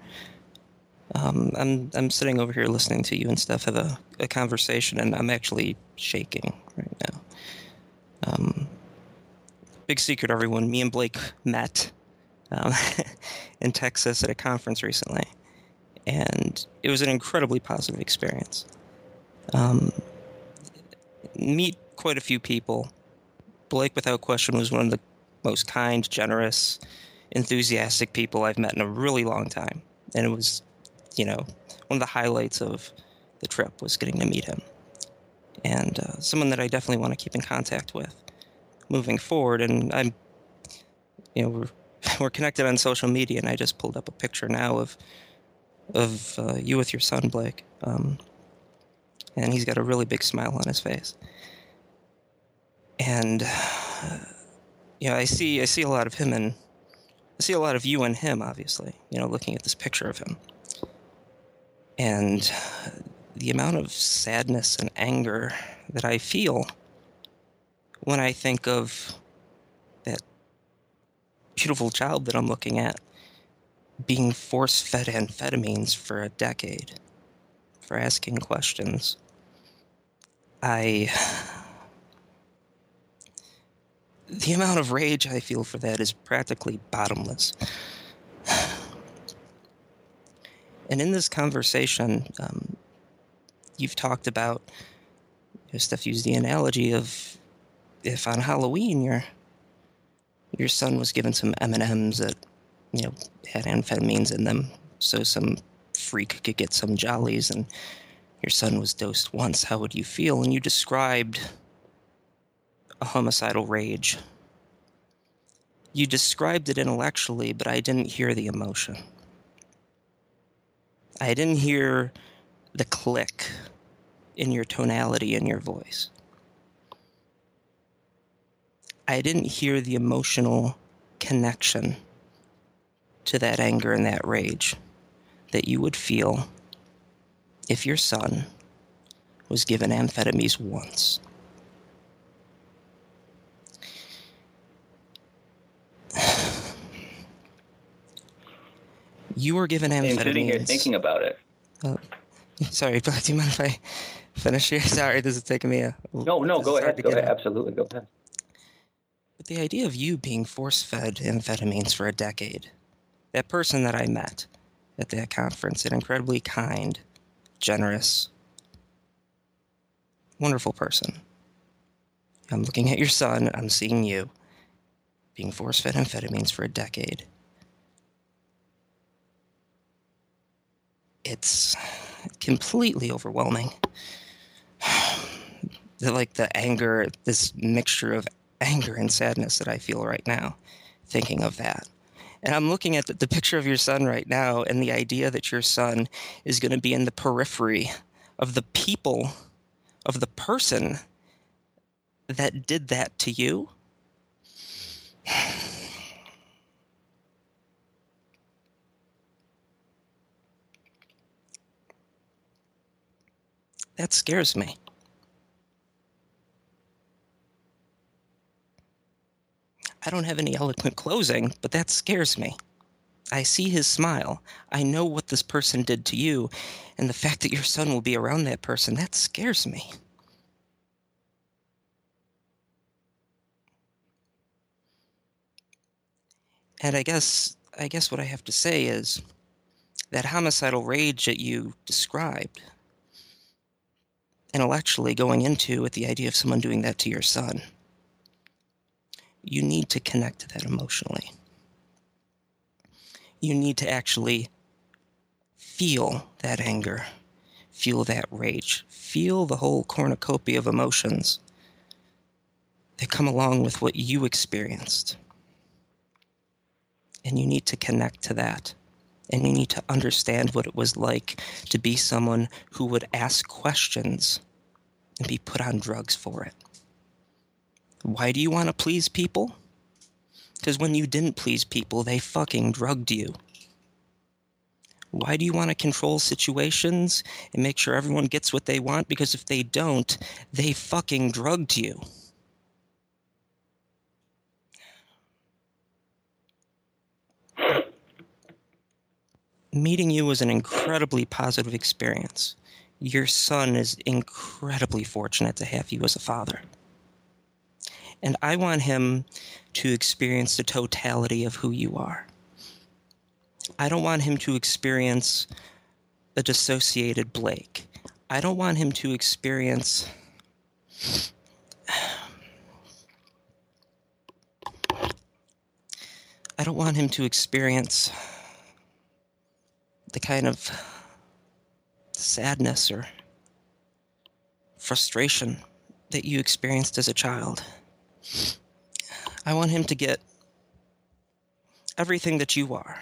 Speaker 2: Um, I'm I'm sitting over here listening to you and stuff have a, a conversation, and I'm actually shaking right now. Um, big secret, everyone. Me and Blake met um, in Texas at a conference recently, and it was an incredibly positive experience. Um, meet quite a few people. Blake, without question, was one of the most kind, generous, enthusiastic people I've met in a really long time, and it was you know, one of the highlights of the trip was getting to meet him. And uh, someone that I definitely want to keep in contact with moving forward. And I'm, you know, we're, we're connected on social media, and I just pulled up a picture now of of uh, you with your son, Blake. Um, and he's got a really big smile on his face. And uh, you know, I see I see a lot of him and I see a lot of you and him, obviously. You know, looking at this picture of him. And the amount of sadness and anger that I feel when I think of that beautiful child that I'm looking at being force fed amphetamines for a decade, for asking questions. I. The amount of rage I feel for that is practically bottomless. And in this conversation, um, you've talked about you Steph used the analogy of if on Halloween your your son was given some M and M's that you know had amphetamines in them, so some freak could get some jollies, and your son was dosed once, how would you feel? And you described a homicidal rage. You described it intellectually, but I didn't hear the emotion. I didn't hear the click in your tonality in your voice. I didn't hear the emotional connection to that anger and that rage that you would feel if your son was given amphetamines once. You were given amphetamines. I'm
Speaker 3: sitting here thinking about it.
Speaker 2: Oh, sorry, but do you mind if I finish here? Sorry, this is taking me a.
Speaker 3: No, no, go ahead. Go ahead. Absolutely, go ahead.
Speaker 2: But the idea of you being force fed amphetamines for a decade, that person that I met at that conference, an incredibly kind, generous, wonderful person. I'm looking at your son, I'm seeing you, being force fed amphetamines for a decade. It's completely overwhelming. the, like the anger, this mixture of anger and sadness that I feel right now, thinking of that. And I'm looking at the, the picture of your son right now, and the idea that your son is going to be in the periphery of the people, of the person that did that to you. That scares me. I don't have any eloquent closing, but that scares me. I see his smile. I know what this person did to you, and the fact that your son will be around that person, that scares me. And I guess I guess what I have to say is that homicidal rage that you described intellectually going into with the idea of someone doing that to your son you need to connect to that emotionally. You need to actually feel that anger, feel that rage, feel the whole cornucopia of emotions that come along with what you experienced. And you need to connect to that. And you need to understand what it was like to be someone who would ask questions and be put on drugs for it. Why do you want to please people? Because when you didn't please people, they fucking drugged you. Why do you want to control situations and make sure everyone gets what they want? Because if they don't, they fucking drugged you. Meeting you was an incredibly positive experience. Your son is incredibly fortunate to have you as a father. And I want him to experience the totality of who you are. I don't want him to experience a dissociated Blake. I don't want him to experience. I don't want him to experience the kind of sadness or frustration that you experienced as a child. I want him to get everything that you are.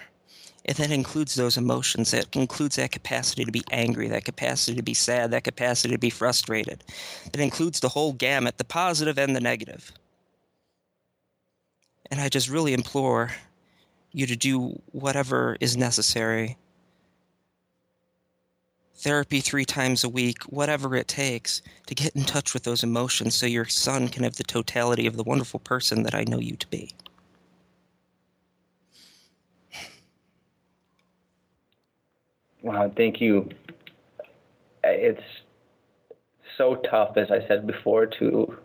Speaker 2: And that includes those emotions. That includes that capacity to be angry, that capacity to be sad, that capacity to be frustrated. It includes the whole gamut, the positive and the negative. And I just really implore you to do whatever is necessary therapy three times a week, whatever it takes to get in touch with those emotions so your son can have the totality of the wonderful person that I know you to be.
Speaker 3: Wow, thank you. It's so tough, as I said before, to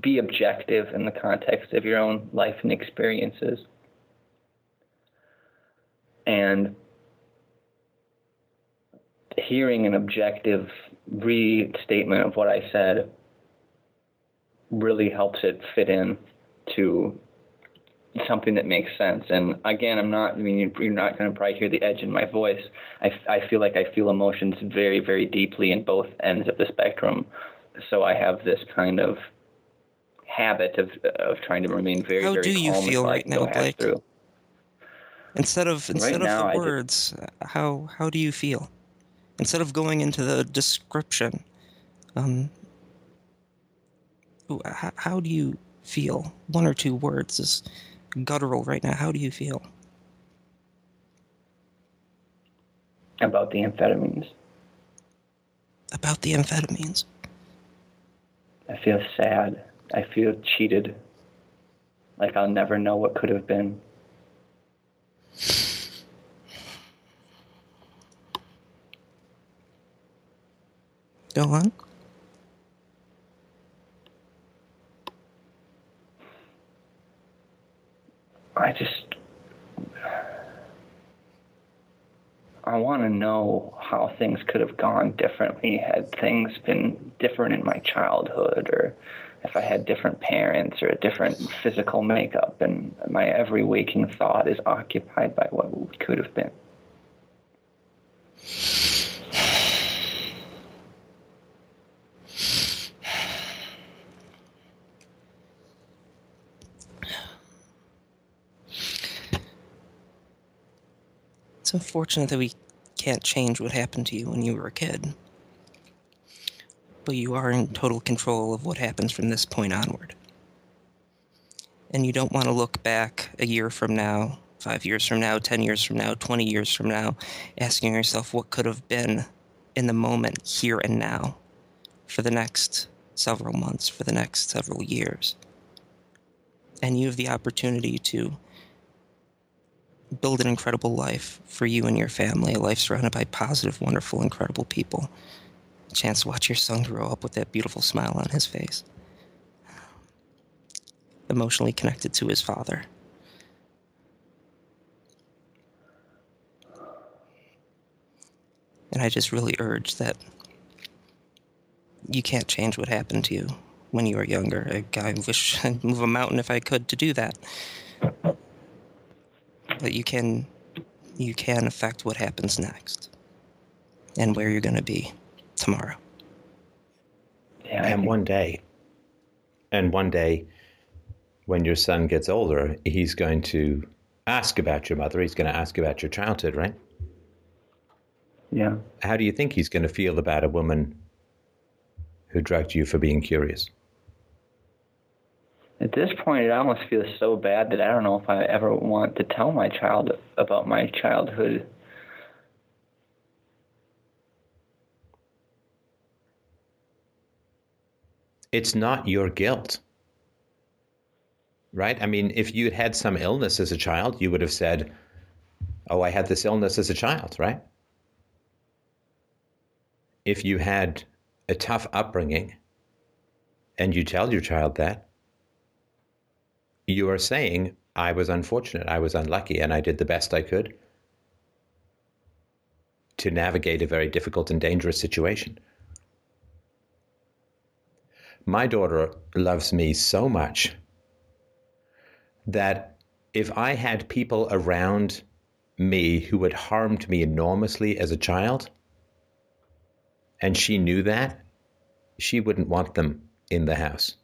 Speaker 3: be objective in the context of your own life and experiences. And hearing an objective restatement of what I said really helps it fit in to something that makes sense. And again, I'm not, I mean, you're not going to probably hear the edge in my voice. I, I feel like I feel emotions very, very deeply in both ends of the spectrum. So I have this kind of habit of, of trying to remain very,
Speaker 2: How
Speaker 3: very
Speaker 2: do you feel right now, Blake?
Speaker 3: Through.
Speaker 2: Instead of instead
Speaker 3: right
Speaker 2: of
Speaker 3: now,
Speaker 2: the words, how how do you feel? Instead of going into the description, um, how, how do you feel? One or two words is guttural right now. How do you feel?
Speaker 3: About the amphetamines.
Speaker 2: About the amphetamines.
Speaker 3: I feel sad. I feel cheated. Like I'll never know what could have been.
Speaker 2: On.
Speaker 3: I just I want to know how things could have gone differently had things been different in my childhood or if I had different parents or a different physical makeup, and my every waking thought is occupied by what could have been.
Speaker 2: Unfortunate that we can't change what happened to you when you were a kid. But you are in total control of what happens from this point onward. And you don't want to look back a year from now, five years from now, 10 years from now, 20 years from now, asking yourself what could have been in the moment, here and now, for the next several months, for the next several years. And you have the opportunity to build an incredible life for you and your family, a life surrounded by positive, wonderful, incredible people. A chance to watch your son grow up with that beautiful smile on his face. Um, emotionally connected to his father. And I just really urge that you can't change what happened to you when you were younger. I, I wish I'd move a mountain if I could to do that but you can you can affect what happens next and where you're going to be tomorrow.
Speaker 1: Yeah, and one day, and one day, when your son gets older, he's going to ask about your mother. He's going to ask about your childhood, right?
Speaker 3: Yeah.
Speaker 1: How do you think he's going to feel about a woman who drugged you for being curious?
Speaker 3: At this point, it almost feels so bad that I don't know if I ever want to tell my child about my childhood.
Speaker 1: It's not your guilt. Right? I mean, if you'd had some illness as a child, you would have said, Oh, I had this illness as a child, right? If you had a tough upbringing and you tell your child that, you are saying, I was unfortunate, I was unlucky, and I did the best I could to navigate a very difficult and dangerous situation. My daughter loves me so much that if I had people around me who had harmed me enormously as a child, and she knew that, she wouldn't want them in the house.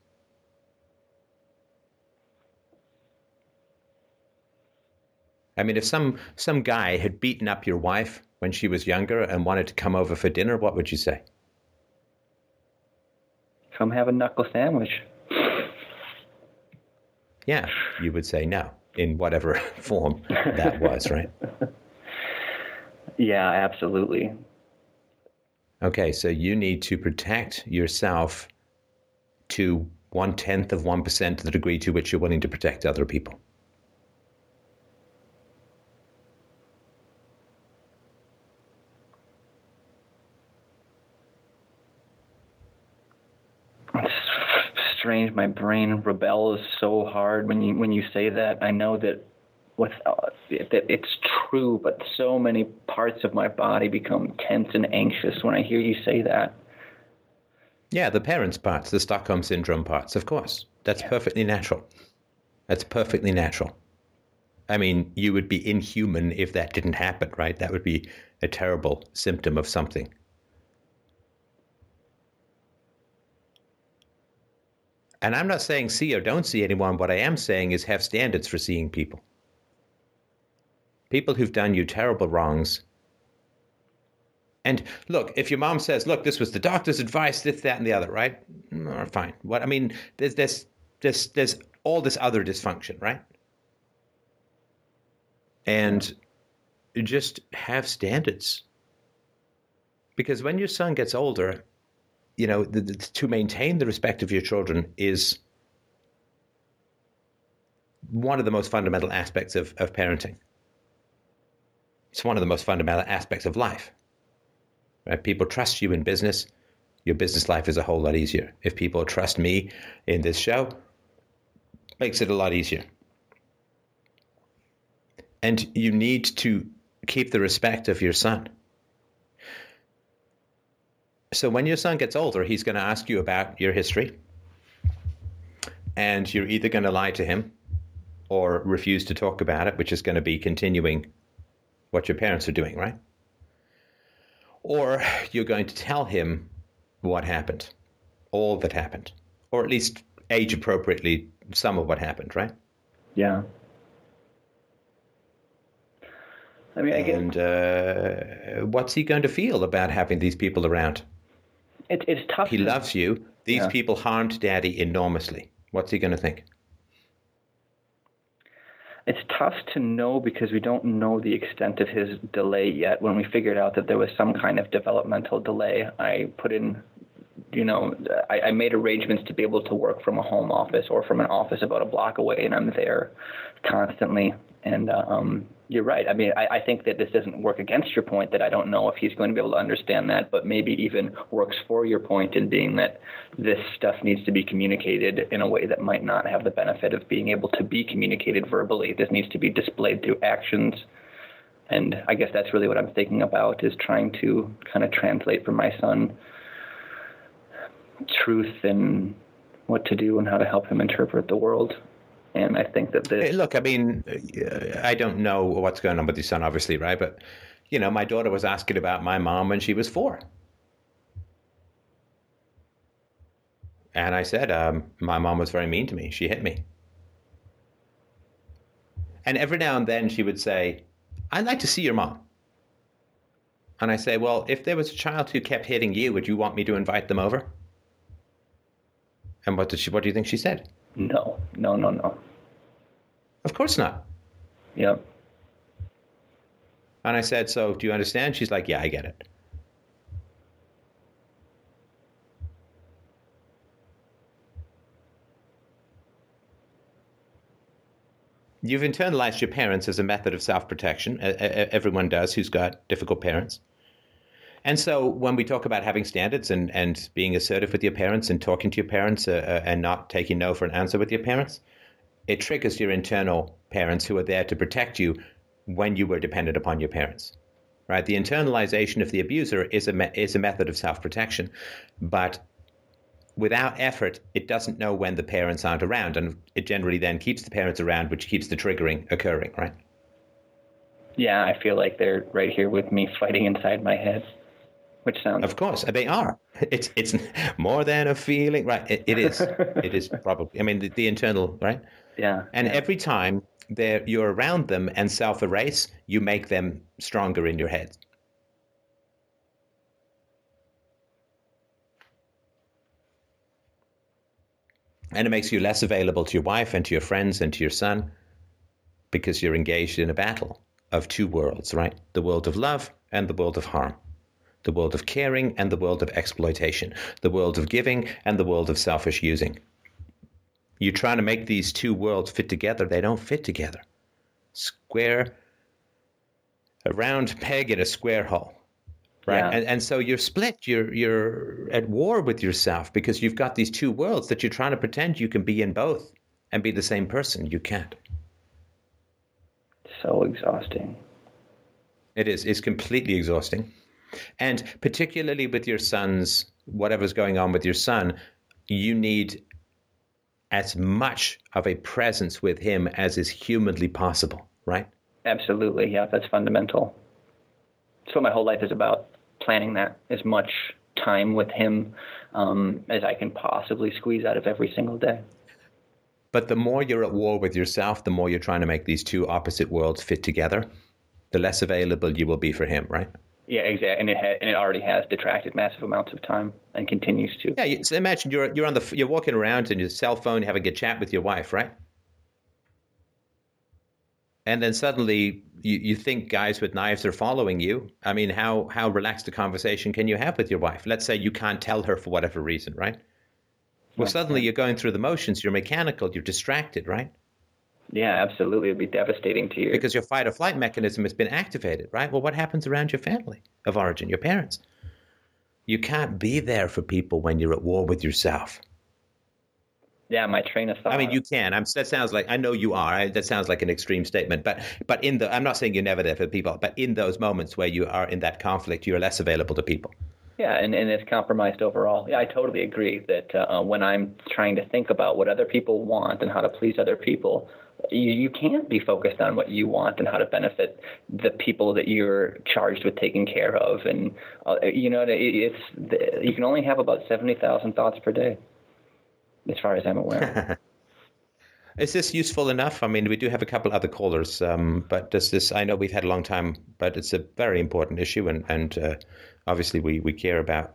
Speaker 1: I mean, if some some guy had beaten up your wife when she was younger and wanted to come over for dinner, what would you say?
Speaker 3: Come have a knuckle sandwich.
Speaker 1: Yeah, you would say no in whatever form that was, right?
Speaker 3: Yeah, absolutely.
Speaker 1: Okay, so you need to protect yourself to one tenth of one percent of the degree to which you're willing to protect other people.
Speaker 3: Strange. My brain rebels so hard when you when you say that. I know that with uh, that it's true, but so many parts of my body become tense and anxious when I hear you say that.
Speaker 1: Yeah, the parents' parts, the Stockholm syndrome parts, of course. That's yeah. perfectly natural. That's perfectly natural. I mean, you would be inhuman if that didn't happen, right? That would be a terrible symptom of something. And I'm not saying see or don't see anyone. What I am saying is have standards for seeing people. People who've done you terrible wrongs. And look, if your mom says, "Look, this was the doctor's advice, this, that, and the other," right? Mm, fine. What I mean, there's there's there's there's all this other dysfunction, right? And just have standards. Because when your son gets older, you know, the, the, to maintain the respect of your children is one of the most fundamental aspects of, of parenting. It's one of the most fundamental aspects of life. Right? People trust you in business, your business life is a whole lot easier. If people trust me in this show, makes it a lot easier. And you need to keep the respect of your son. So when your son gets older, he's going to ask you about your history. and you're either going to lie to him or refuse to talk about it, which is going to be continuing what your parents are doing, right? Or you're going to tell him what happened, all that happened, or at least age appropriately some of what happened, right?
Speaker 3: Yeah.
Speaker 1: I mean, I guess, and uh, what's he going to feel about having these people around?
Speaker 3: It, it's tough.
Speaker 1: He loves you. These yeah. people harmed Daddy enormously. What's he going to think?
Speaker 3: It's tough to know because we don't know the extent of his delay yet. When we figured out that there was some kind of developmental delay, I put in, you know, I, I made arrangements to be able to work from a home office or from an office about a block away, and I'm there constantly. And uh, um, you're right. I mean, I, I, think that this doesn't work against your point that I don't know if he's going to be able to understand that, but maybe even works for your point in being that this stuff needs to be communicated in a way that might not have the benefit of being able to be communicated verbally. This needs to be displayed through actions. And I guess that's really what I'm thinking about is trying to kind of translate for my son truth and what to do and how to help him interpret the world and I think that this.
Speaker 1: Look, I mean, I don't know what's going on with your son, obviously, right? But, you know, my daughter was asking about my mom when she was four. And I said, um, my mom was very mean to me. She hit me. And every now and then she would say, I'd like to see your mom. And I say, well, if there was a child who kept hitting you, would you want me to invite them over? And what did she? What do you think she said?
Speaker 3: No, no, no, no.
Speaker 1: Of course not.
Speaker 3: Yep.
Speaker 1: And I said, So do you understand? She's like, Yeah, I get it. You've internalized your parents as a method of self protection. Everyone does who's got difficult parents. And so when we talk about having standards and, and being assertive with your parents and talking to your parents uh, uh, and not taking no for an answer with your parents, it triggers your internal parents who are there to protect you when you were dependent upon your parents. Right? The internalization of the abuser is a, me- is a method of self protection, but without effort, it doesn't know when the parents aren't around, and it generally then keeps the parents around, which keeps the triggering occurring, right?
Speaker 3: Yeah, I feel like they're right here with me fighting inside my head which sounds
Speaker 1: of course they are. It's it's more than a feeling right? It, it is. It is probably i mean the, the internal right?
Speaker 3: Yeah
Speaker 1: and
Speaker 3: yeah.
Speaker 1: every time they you're around them and self-erase you make them stronger in your head. And it makes you less available to your wife and to your friends and to your son because you're engaged in a battle of two worlds right? The world of love and the world of harm the world of caring and the world of exploitation, the world of giving and the world of selfish using. You're trying to make these two worlds fit together, they don't fit together. Square, a round peg in a square hole. Right. Yeah. And, and so you're split. You're you're at war with yourself because you've got these two worlds that you're trying to pretend you can be in both and be the same person. You can't.
Speaker 3: So exhausting.
Speaker 1: It is. It's completely exhausting. And particularly with your son's, whatever's going on with your son, you need as much of a presence with him as is humanly possible, right?
Speaker 3: Absolutely. Yeah, that's fundamental. So my whole life is about planning that as much time with him um, as I can possibly squeeze out of every single day.
Speaker 1: But the more you're at war with yourself, the more you're trying to make these two opposite worlds fit together, the less available you will be for him, right?
Speaker 3: Yeah, exactly, and it ha- and it already has detracted massive amounts of time and continues to.
Speaker 1: Yeah, so imagine you're you're on the you're walking around on your cell phone having a chat with your wife, right? And then suddenly you, you think guys with knives are following you. I mean, how how relaxed a conversation can you have with your wife? Let's say you can't tell her for whatever reason, right? Well, suddenly you're going through the motions. You're mechanical. You're distracted, right?
Speaker 3: Yeah, absolutely. It'd be devastating to you.
Speaker 1: Because your fight or flight mechanism has been activated, right? Well, what happens around your family of origin, your parents? You can't be there for people when you're at war with yourself.
Speaker 3: Yeah, my train of thought.
Speaker 1: I mean, you can. I'm, that sounds like I know you are. I, that sounds like an extreme statement, but but in the I'm not saying you're never there for people, but in those moments where you are in that conflict, you're less available to people.
Speaker 3: Yeah, and, and it's compromised overall. Yeah, I totally agree that uh, when I'm trying to think about what other people want and how to please other people, you, you can't be focused on what you want and how to benefit the people that you're charged with taking care of. And uh, you know, it's you can only have about seventy thousand thoughts per day, as far as I'm aware.
Speaker 1: Is this useful enough? I mean, we do have a couple other callers, um, but does this? I know we've had a long time, but it's a very important issue, and and uh, obviously we we care about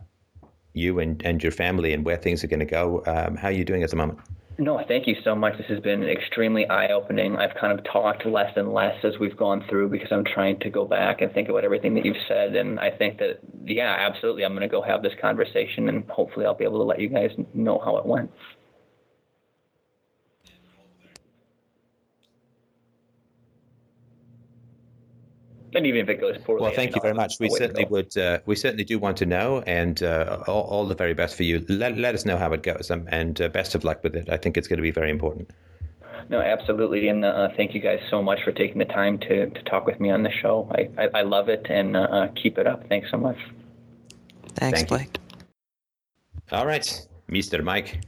Speaker 1: you and and your family and where things are going to go. Um, how are you doing at the moment?
Speaker 3: No, thank you so much. This has been extremely eye opening. I've kind of talked less and less as we've gone through because I'm trying to go back and think about everything that you've said. And I think that, yeah, absolutely, I'm going to go have this conversation and hopefully I'll be able to let you guys know how it went. And even if it goes poorly.
Speaker 1: Well, thank you very much. We certainly would. Uh, we certainly do want to know, and uh, all, all, the very best for you. Let, let us know how it goes, um, and uh, best of luck with it. I think it's going to be very important.
Speaker 3: No, absolutely, and uh, thank you guys so much for taking the time to, to talk with me on the show. I, I, I love it, and uh, uh, keep it up. Thanks so much.
Speaker 2: Thanks, thank Blake.
Speaker 1: All right, Mr. Mike.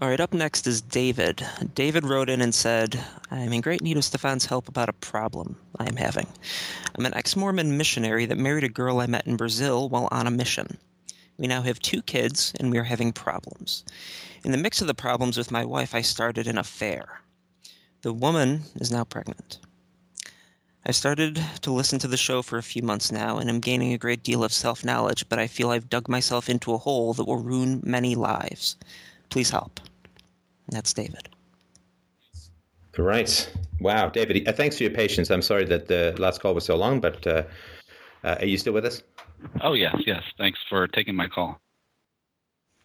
Speaker 2: All right, up next is David. David wrote in and said, I'm in great need of Stefan's help about a problem I am having. I'm an ex Mormon missionary that married a girl I met in Brazil while on a mission. We now have two kids, and we are having problems. In the mix of the problems with my wife, I started an affair. The woman is now pregnant. I've started to listen to the show for a few months now, and am gaining a great deal of self knowledge, but I feel I've dug myself into a hole that will ruin many lives. Please help. That's David.
Speaker 1: Right. Wow, David. Uh, thanks for your patience. I'm sorry that the last call was so long, but uh, uh, are you still with us?
Speaker 4: Oh yes, yes. Thanks for taking my call.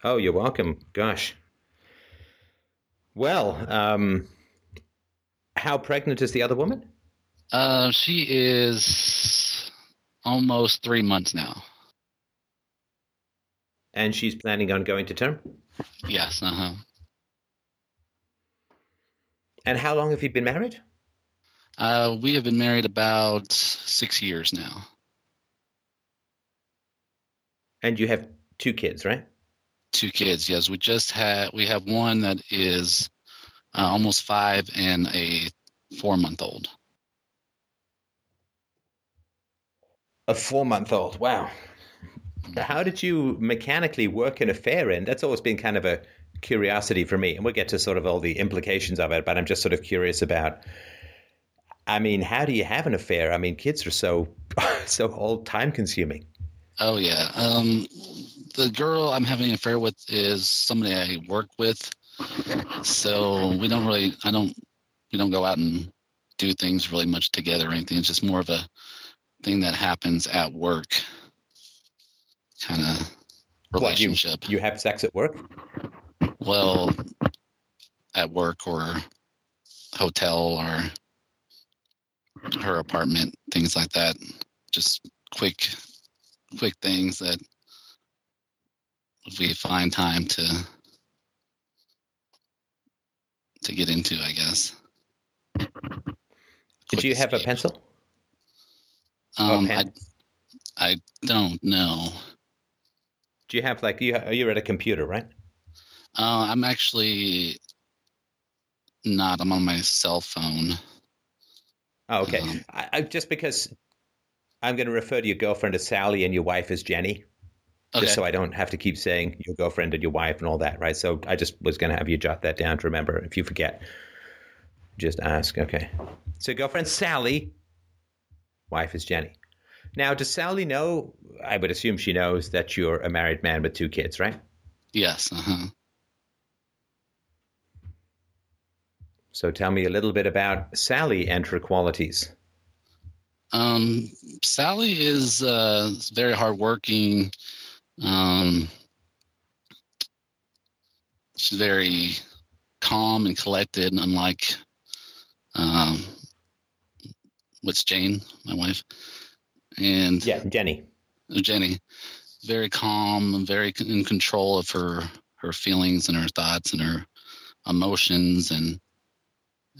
Speaker 1: Oh, you're welcome. Gosh. Well, um, how pregnant is the other woman?
Speaker 4: Uh, she is almost three months now.
Speaker 1: And she's planning on going to term?
Speaker 4: Yes. Uh huh.
Speaker 1: And how long have you been married?
Speaker 4: Uh, we have been married about six years now.
Speaker 1: And you have two kids, right?
Speaker 4: Two kids, yes. We just had we have one that is uh, almost five and a four month old.
Speaker 1: A four month old. Wow. How did you mechanically work an affair in? That's always been kind of a curiosity for me, and we'll get to sort of all the implications of it, but I'm just sort of curious about. I mean, how do you have an affair? I mean, kids are so so all time consuming.
Speaker 4: Oh yeah, um, the girl I'm having an affair with is somebody I work with, so we don't really, I don't, we don't go out and do things really much together or anything. It's just more of a thing that happens at work, kind of relationship.
Speaker 1: What, you, you have sex at work?
Speaker 4: well at work or hotel or her apartment, things like that. Just quick, quick things that we find time to to get into, I guess.
Speaker 1: Did quick you have escape. a pencil?
Speaker 4: Um, I, I don't know.
Speaker 1: Do you have like you? You're at a computer, right?
Speaker 4: Uh, I'm actually not. I'm on my cell phone.
Speaker 1: Oh, okay. Um, I, I, just because I'm going to refer to your girlfriend as Sally and your wife as Jenny, okay. just so I don't have to keep saying your girlfriend and your wife and all that, right? So I just was going to have you jot that down to remember. If you forget, just ask. Okay. So girlfriend Sally, wife is Jenny. Now, does Sally know? I would assume she knows that you're a married man with two kids, right?
Speaker 4: Yes. Uh-huh.
Speaker 1: So tell me a little bit about Sally and her qualities.
Speaker 4: Um, Sally is uh, very hardworking. Um, she's very calm and collected, unlike um, what's Jane, my wife, and
Speaker 1: yeah, Jenny.
Speaker 4: Jenny, very calm, and very in control of her her feelings and her thoughts and her emotions and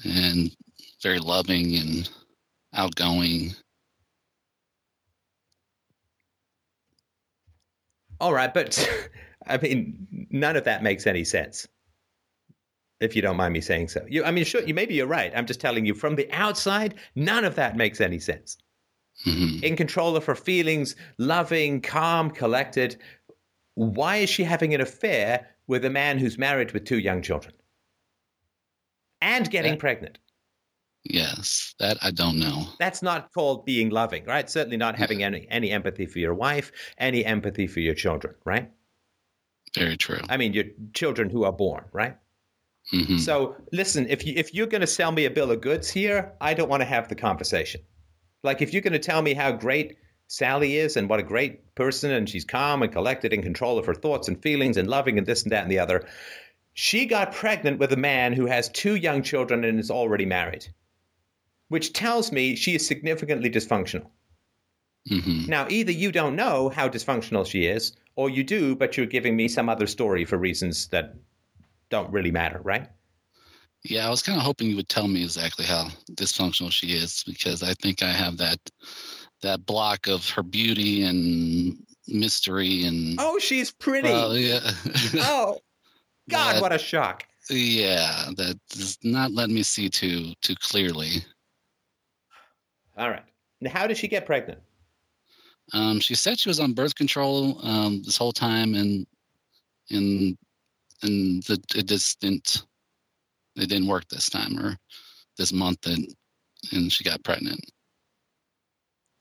Speaker 4: and very loving and outgoing.
Speaker 1: All right, but I mean, none of that makes any sense. If you don't mind me saying so, you, I mean, sure, you maybe you're right. I'm just telling you from the outside, none of that makes any sense.
Speaker 4: Hmm
Speaker 1: In control of her feelings, loving, calm, collected. Why is she having an affair with a man who's married with two young children and getting
Speaker 4: Yeah.
Speaker 1: pregnant?
Speaker 4: Yes, that I don't know.
Speaker 1: That's not called being loving, right? Certainly not having any, any empathy for your wife, any empathy for your children, right?
Speaker 4: Very true.
Speaker 1: I mean, your children who are born, right?
Speaker 4: hmm
Speaker 1: So listen, if you if you're going to sell me a bill of goods here, I don't want to have the conversation. Like if you're going to tell me how great Sally is and what a great person and she's calm and collected in control of her thoughts and feelings and loving and this and that and the other, she got pregnant with a man who has two young children and is already married, which tells me she is significantly dysfunctional.
Speaker 4: hmm
Speaker 1: Now, either you don't know how dysfunctional she is, or you do, but you're giving me some other story for reasons that don't really matter, right?
Speaker 4: Yeah, I was kind of hoping you would tell me exactly how dysfunctional she is because I think I have that that block of her beauty and mystery and
Speaker 1: Oh, she's pretty.
Speaker 4: Well, yeah,
Speaker 1: oh, God,
Speaker 4: That-
Speaker 1: what a shock.
Speaker 4: yeah, that does not let me see too too clearly.
Speaker 1: All right. Now, how did she get pregnant?
Speaker 4: Um, she said she was on birth control um, this whole time, and and and the, it just didn't it didn't work this time or this month, and and she got pregnant.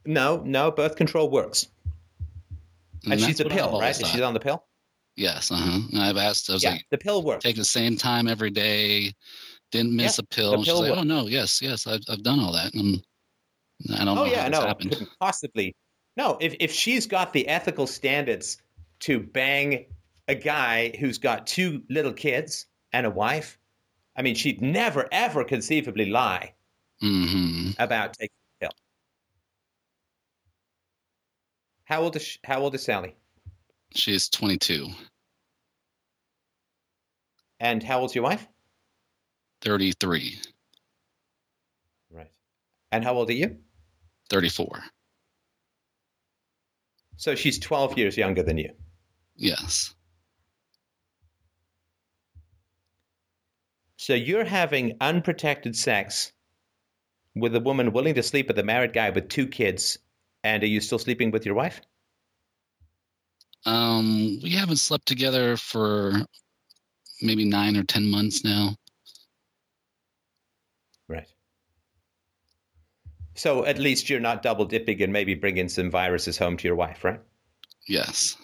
Speaker 1: No, no, birth control works. And, she's a pill, right? She's on the pill?
Speaker 4: Yes, uh huh. And I've asked. I was
Speaker 1: Yeah,
Speaker 4: like,
Speaker 1: the pill works.
Speaker 4: take the same time every day. Didn't miss a pill.
Speaker 1: the
Speaker 4: She's
Speaker 1: pill
Speaker 4: like, oh no, yes, yes, I've I've done all that. And I'm, I don't
Speaker 1: Oh
Speaker 4: know
Speaker 1: yeah, no,
Speaker 4: happened.
Speaker 1: couldn't possibly. No, if if she's got the ethical standards to bang a guy who's got two little kids and a wife, I mean, she'd never ever conceivably lie
Speaker 4: hmm
Speaker 1: about taking the pill. How old is how old is Sally?
Speaker 4: She's 22,
Speaker 1: And how old's your wife?
Speaker 4: 33,
Speaker 1: Right. And how old are you?
Speaker 4: 34.
Speaker 1: So she's 12 years younger than you.
Speaker 4: Yes.
Speaker 1: So you're having unprotected sex with a woman willing to sleep with a married guy with two kids, and are you still sleeping with your wife?
Speaker 4: Um, we haven't slept together for maybe nine or ten months now.
Speaker 1: Right. So at least you're not double dipping and maybe bringing some viruses home to your wife, right?
Speaker 4: Yes.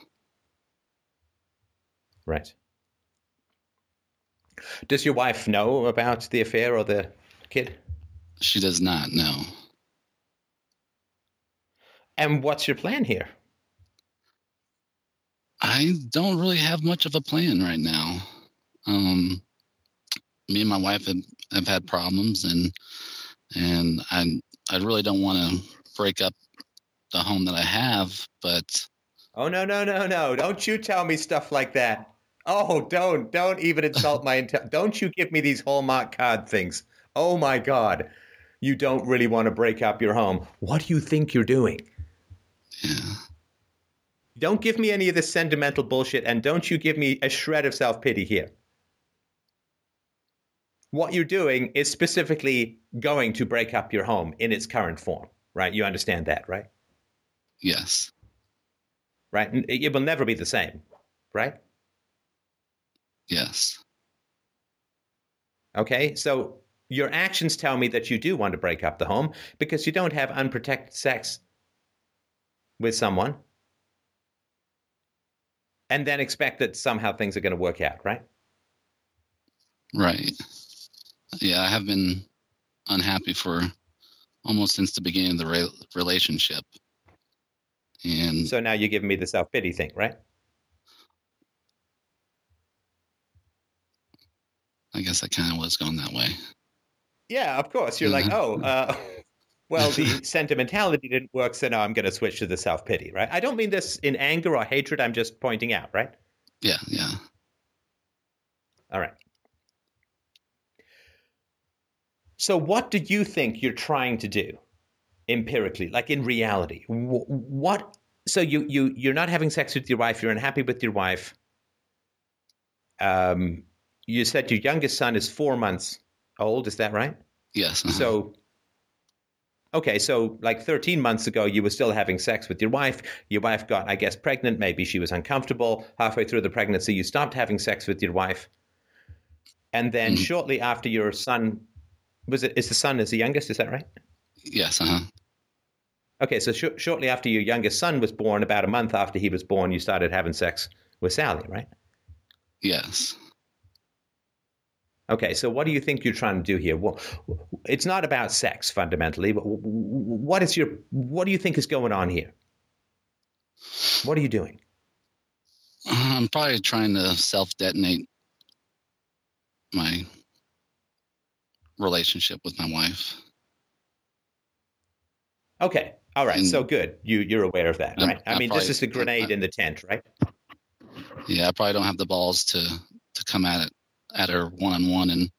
Speaker 1: Right. Does your wife know about the affair or the kid?
Speaker 4: She does not know.
Speaker 1: And what's your plan here?
Speaker 4: I don't really have much of a plan right now. Um, me and my wife have, have had problems, and and I I really don't want to break up the home that I have, but
Speaker 1: Oh no no no no! Don't you tell me stuff like that. Oh, don't don't even insult my inte- don't you give me these Hallmark card things. Oh my God, you don't really want to break up your home. What do you think you're doing?
Speaker 4: yeah,
Speaker 1: Don't give me any of this sentimental bullshit, and don't you give me a shred of self pity here. What you're doing is specifically going to break up your home in its current form, right? You understand that, right?
Speaker 4: yes,
Speaker 1: Right? It will never be the same, right?
Speaker 4: Yes,
Speaker 1: Okay, so your actions tell me that you do want to break up the home because you don't have unprotected sex with someone and then expect that somehow things are going to work out, right?
Speaker 4: right. Yeah, I have been unhappy for almost since the beginning of the re- relationship, and
Speaker 1: So now you're giving me the self pity thing, right?
Speaker 4: I guess I kind of was going that way.
Speaker 1: Yeah, of course. You're like,
Speaker 4: Mhm.
Speaker 1: oh, uh, well, the sentimentality didn't work, so now I'm going to switch to the self pity, right? I don't mean this in anger or hatred. I'm just pointing out, right?
Speaker 4: Yeah, yeah.
Speaker 1: All right. So, what do you think you're trying to do empirically, like in reality? What so you you you're not having sex with your wife. You're unhappy with your wife. Um, you said your youngest son is four months old. Is that right?
Speaker 4: Yes. uh-huh.
Speaker 1: So, okay, so like 13 months ago, you were still having sex with your wife. Your wife got, I guess, pregnant. Maybe she was uncomfortable. Halfway through the pregnancy, you stopped having sex with your wife. And then
Speaker 4: Mhm.
Speaker 1: shortly after your son, was it, is the son is the youngest? Is that right?
Speaker 4: yes. Uh-huh.
Speaker 1: Okay, so sh- shortly after your youngest son was born, about a month after he was born, you started having sex with Sally, right?
Speaker 4: Yes.
Speaker 1: Okay, so what do you think you're trying to do here? Well, it's not about sex fundamentally, but what is your what do you think is going on here? What are you doing?
Speaker 4: I'm probably trying to self detonate my relationship with my wife.
Speaker 1: Okay, all right,
Speaker 4: And-
Speaker 1: so good. You you're aware of that, right? I
Speaker 4: I
Speaker 1: mean, this is the grenade
Speaker 4: I-
Speaker 1: in the tent, right?
Speaker 4: Yeah, I probably don't have the balls to to come at it at her one on one and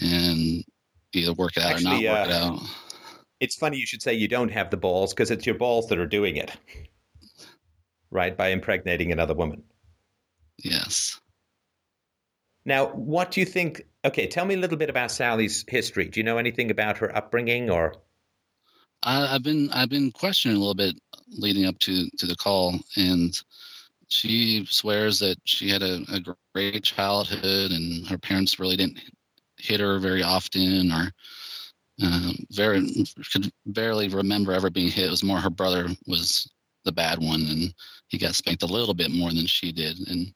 Speaker 4: and either work it out
Speaker 1: Actually,
Speaker 4: or not work it
Speaker 1: uh,
Speaker 4: out.
Speaker 1: It's funny you should say you don't have the balls because it's your balls that are doing it, right? By impregnating another woman.
Speaker 4: Yes.
Speaker 1: Now, what do you think? Okay, tell me a little bit about Sally's history. Do you know anything about her upbringing or?
Speaker 4: I, I've been I've been questioning a little bit leading up to to the call, and she swears that she had a, a great childhood, and her parents really didn't hit her very often, or um, very could barely remember ever being hit. It was more her brother was the bad one, and he got spanked a little bit more than she did, and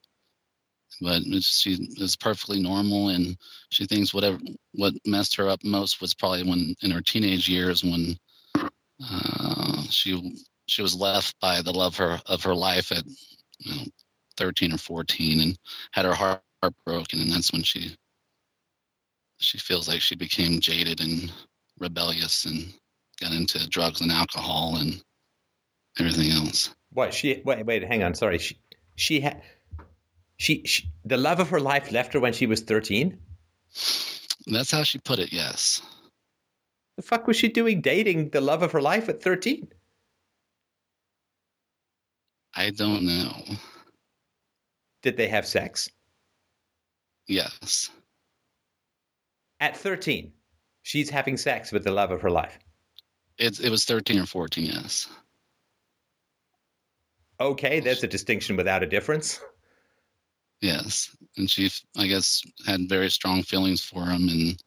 Speaker 4: but she is perfectly normal, and she thinks whatever what messed her up most was probably when in her teenage years when uh, she she was left by the love her of her life at you know, 13 or 14 and had her heart, heart broken and that's when she she feels like she became jaded and rebellious and got into drugs and alcohol and everything else
Speaker 1: What she? Wait, wait, hang on. Sorry, she she had she, she the love of her life left her when she was thirteen.
Speaker 4: that's how she put it yes
Speaker 1: The fuck was she doing dating the love of her life at thirteen?
Speaker 4: I don't know
Speaker 1: Did they have sex
Speaker 4: yes
Speaker 1: at thirteen? She's having sex with the love of her life.
Speaker 4: it, it was 13 or 14 yes
Speaker 1: Okay, there's a distinction without a difference.
Speaker 4: Yes, and she, I guess, had very strong feelings for him, and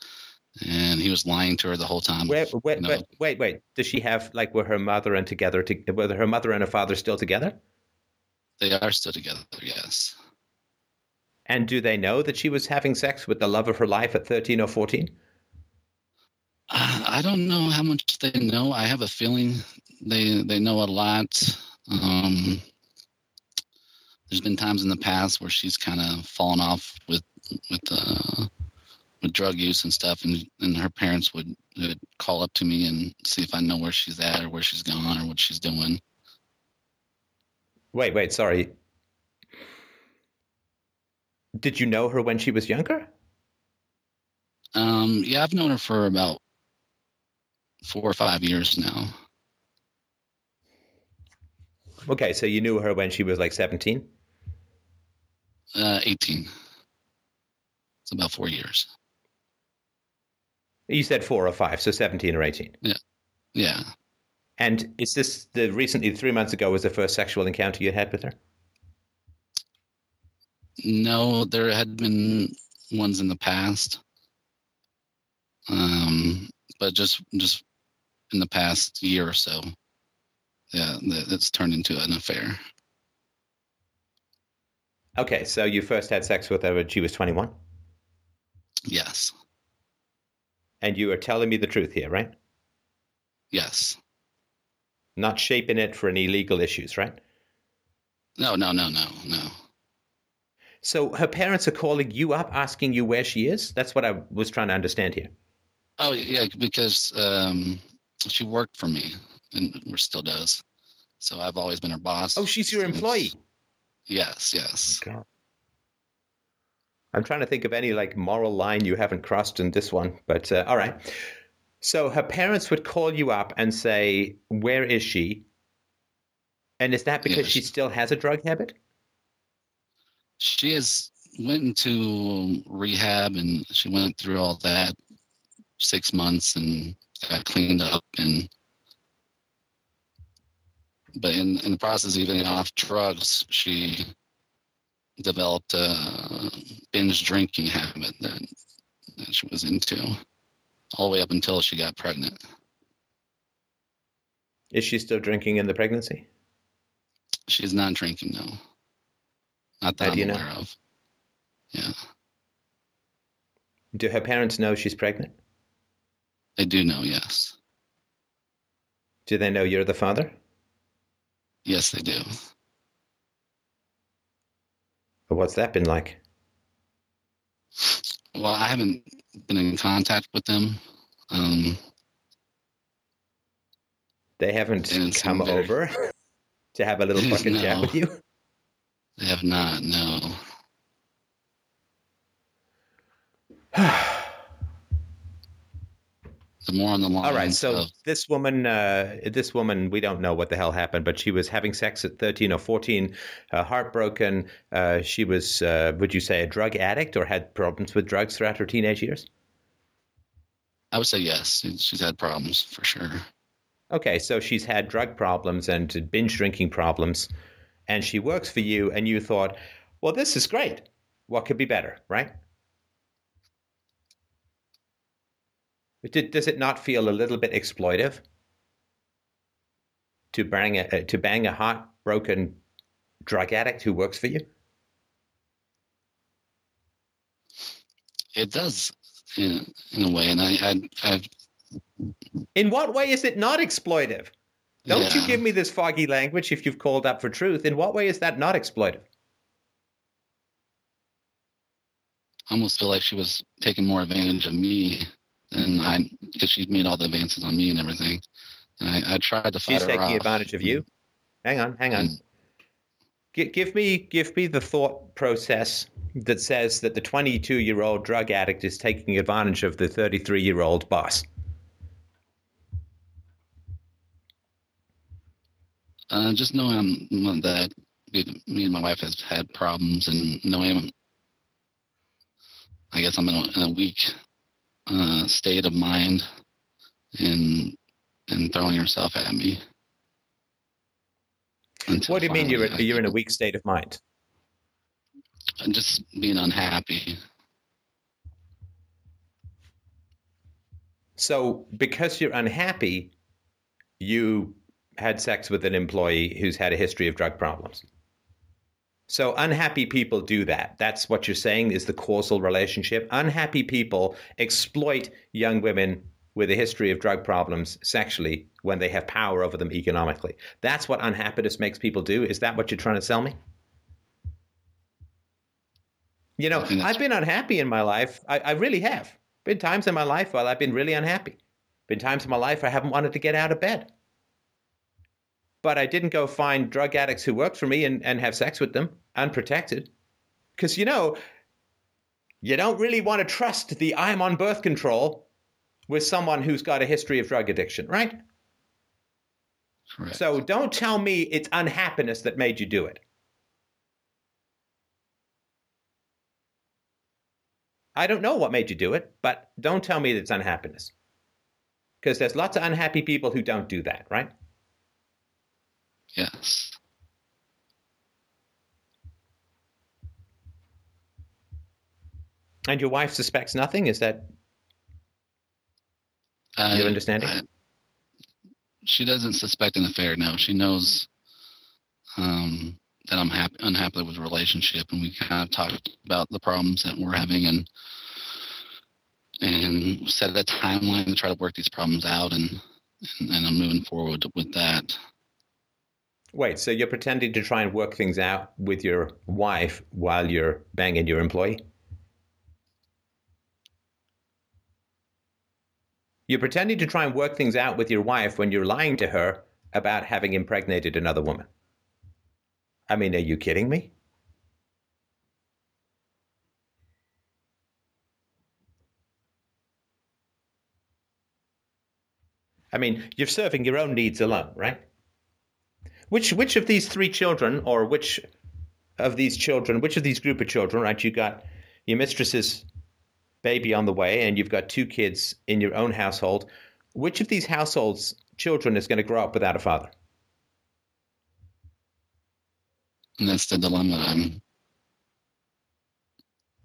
Speaker 4: and he was lying to her the whole time.
Speaker 1: Wait, wait, wait, wait, wait. Does she have like were her mother and together? To, were her mother and her father still together?
Speaker 4: They are still together. Yes,
Speaker 1: And do they know that she was having sex with the love of her life at thirteen or fourteen?
Speaker 4: I, I don't know how much they know. I have a feeling they they know a lot. Um, there's been times in the past where she's kind of fallen off with with uh, with drug use and stuff, and and her parents would, would call up to me and see if I know where she's at or where she's gone or what she's doing.
Speaker 1: Wait, wait, sorry. Did you know her when she was younger?
Speaker 4: Um, yeah, I've known her for about four or five years now.
Speaker 1: Okay, so you knew her when she was like 17?
Speaker 4: Uh, 18. It's about four years.
Speaker 1: You said four or five, so 17 or 18.
Speaker 4: Yeah.
Speaker 1: And is this the recently, three months ago, was the first sexual encounter you had with her?
Speaker 4: No, there had been ones in the past. Um, but just just in the past year or so, yeah, that's turned into an affair.
Speaker 1: Okay, so you first had sex with her when she was 21?
Speaker 4: Yes,
Speaker 1: And you are telling me the truth here, right?
Speaker 4: yes.
Speaker 1: Not shaping it for any legal issues, right?
Speaker 4: No, no, no, no, no.
Speaker 1: So her parents are calling you up asking you where she is? That's what I was trying to understand here.
Speaker 4: Oh yeah, because um, she worked for me and still does. So I've always been her boss.
Speaker 1: Oh, she's your employee.
Speaker 4: Yes, yes.
Speaker 1: I'm trying to think of any like moral line you haven't crossed in this one, but uh, all right. So her parents would call you up and say, "Where is she?" And is that because
Speaker 4: Yeah,
Speaker 1: she still has a drug habit?
Speaker 4: She has went into rehab and she went through all that six months and got cleaned up and but in, in the process getting off drugs she developed a binge drinking habit that, that she was into all the way up until she got pregnant
Speaker 1: Is she still drinking in the pregnancy?
Speaker 4: she's not drinking no not that
Speaker 1: How
Speaker 4: i'm
Speaker 1: you know?
Speaker 4: aware of yeah
Speaker 1: Do her parents know she's pregnant?
Speaker 4: they do know yes
Speaker 1: Do they know you're the father?
Speaker 4: yes they do
Speaker 1: what's that been like?
Speaker 4: Well, I haven't been in contact with them. Um,
Speaker 1: They haven't come
Speaker 4: very-
Speaker 1: over to have a little fucking chat with you?
Speaker 4: they have not. No. The more on the lines
Speaker 1: All right, so
Speaker 4: of
Speaker 1: this woman, uh, this woman, we don't know what the hell happened, but she was having sex at 13 or 14, uh, heartbroken. Uh, she was, uh, would you say, a drug addict or had problems with drugs throughout her teenage years?
Speaker 4: I would say yes. She's had problems for sure.
Speaker 1: Okay, so she's had drug problems and binge drinking problems, and she works for you, and you thought, well, this is great. What could be better, right? Did, does it not feel a little bit exploitive to bang a to bang a heartbroken drug addict who works for you?
Speaker 4: It does in, in a way, and I, I, I've
Speaker 1: In what way is it not exploitive? Don't you give me this foggy language if you've called up for truth. In what way is that not exploitive?
Speaker 4: I almost feel like she was taking more advantage of me than I, because she made all the advances on me and everything. And I, I tried to fight
Speaker 1: She's
Speaker 4: her
Speaker 1: taking
Speaker 4: off.
Speaker 1: advantage of you. Hang on, hang on.
Speaker 4: And-
Speaker 1: Gi- give me give me the thought process that says that the 22 year old drug addict is taking advantage of the 33 year old boss.
Speaker 4: Uh, just knowing that me and my wife has had problems, and knowing, I guess I'm in a, in a weak uh, state of mind, and and throwing herself at me.
Speaker 1: What do you mean you're
Speaker 4: I-
Speaker 1: you're in a weak state of mind?
Speaker 4: I'm just being unhappy.
Speaker 1: So because you're unhappy, you had sex with an employee who's had a history of drug problems. So unhappy people do that. That's what you're saying is the causal relationship. Unhappy people exploit young women with a history of drug problems sexually when they have power over them economically. That's what unhappiness makes people do. Is that what you're trying to sell me? You know,
Speaker 4: I think that's-
Speaker 1: I've been unhappy in my life. I, I really have. Been times in my life while I've been really unhappy. Been times in my life I haven't wanted to get out of bed. But I didn't go find drug addicts who worked for me and, and have sex with them unprotected. Because, you know, you don't really want to trust the I'm on birth control with someone who's got a history of drug addiction, right?
Speaker 4: Correct.
Speaker 1: So don't tell me it's unhappiness that made you do it. I don't know what made you do it, but don't tell me that it's unhappiness. Because there's lots of unhappy people who don't do that, right?
Speaker 4: Yes.
Speaker 1: And your wife suspects nothing? Is that
Speaker 4: I-
Speaker 1: your understanding?
Speaker 4: I- she doesn't suspect an affair. No, she knows um, that I'm happy, unhappy with the relationship, and we kind of talked about the problems that we're having, and and set a timeline to try to work these problems out, and and, and I'm moving forward with that.
Speaker 1: Wait, so you're pretending to try and work things out with your wife while you're banging your employee? You're pretending to try and work things out with your wife when you're lying to her about having impregnated another woman. I mean, are you kidding me? I mean, you're serving your own needs alone, right? Which which of these three children, or which of these children, which of these group of children, right? You got your mistress's baby on the way, and you've got two kids in your own household. Which of these households' children is going to grow up without a father?
Speaker 4: And that's the dilemma I'm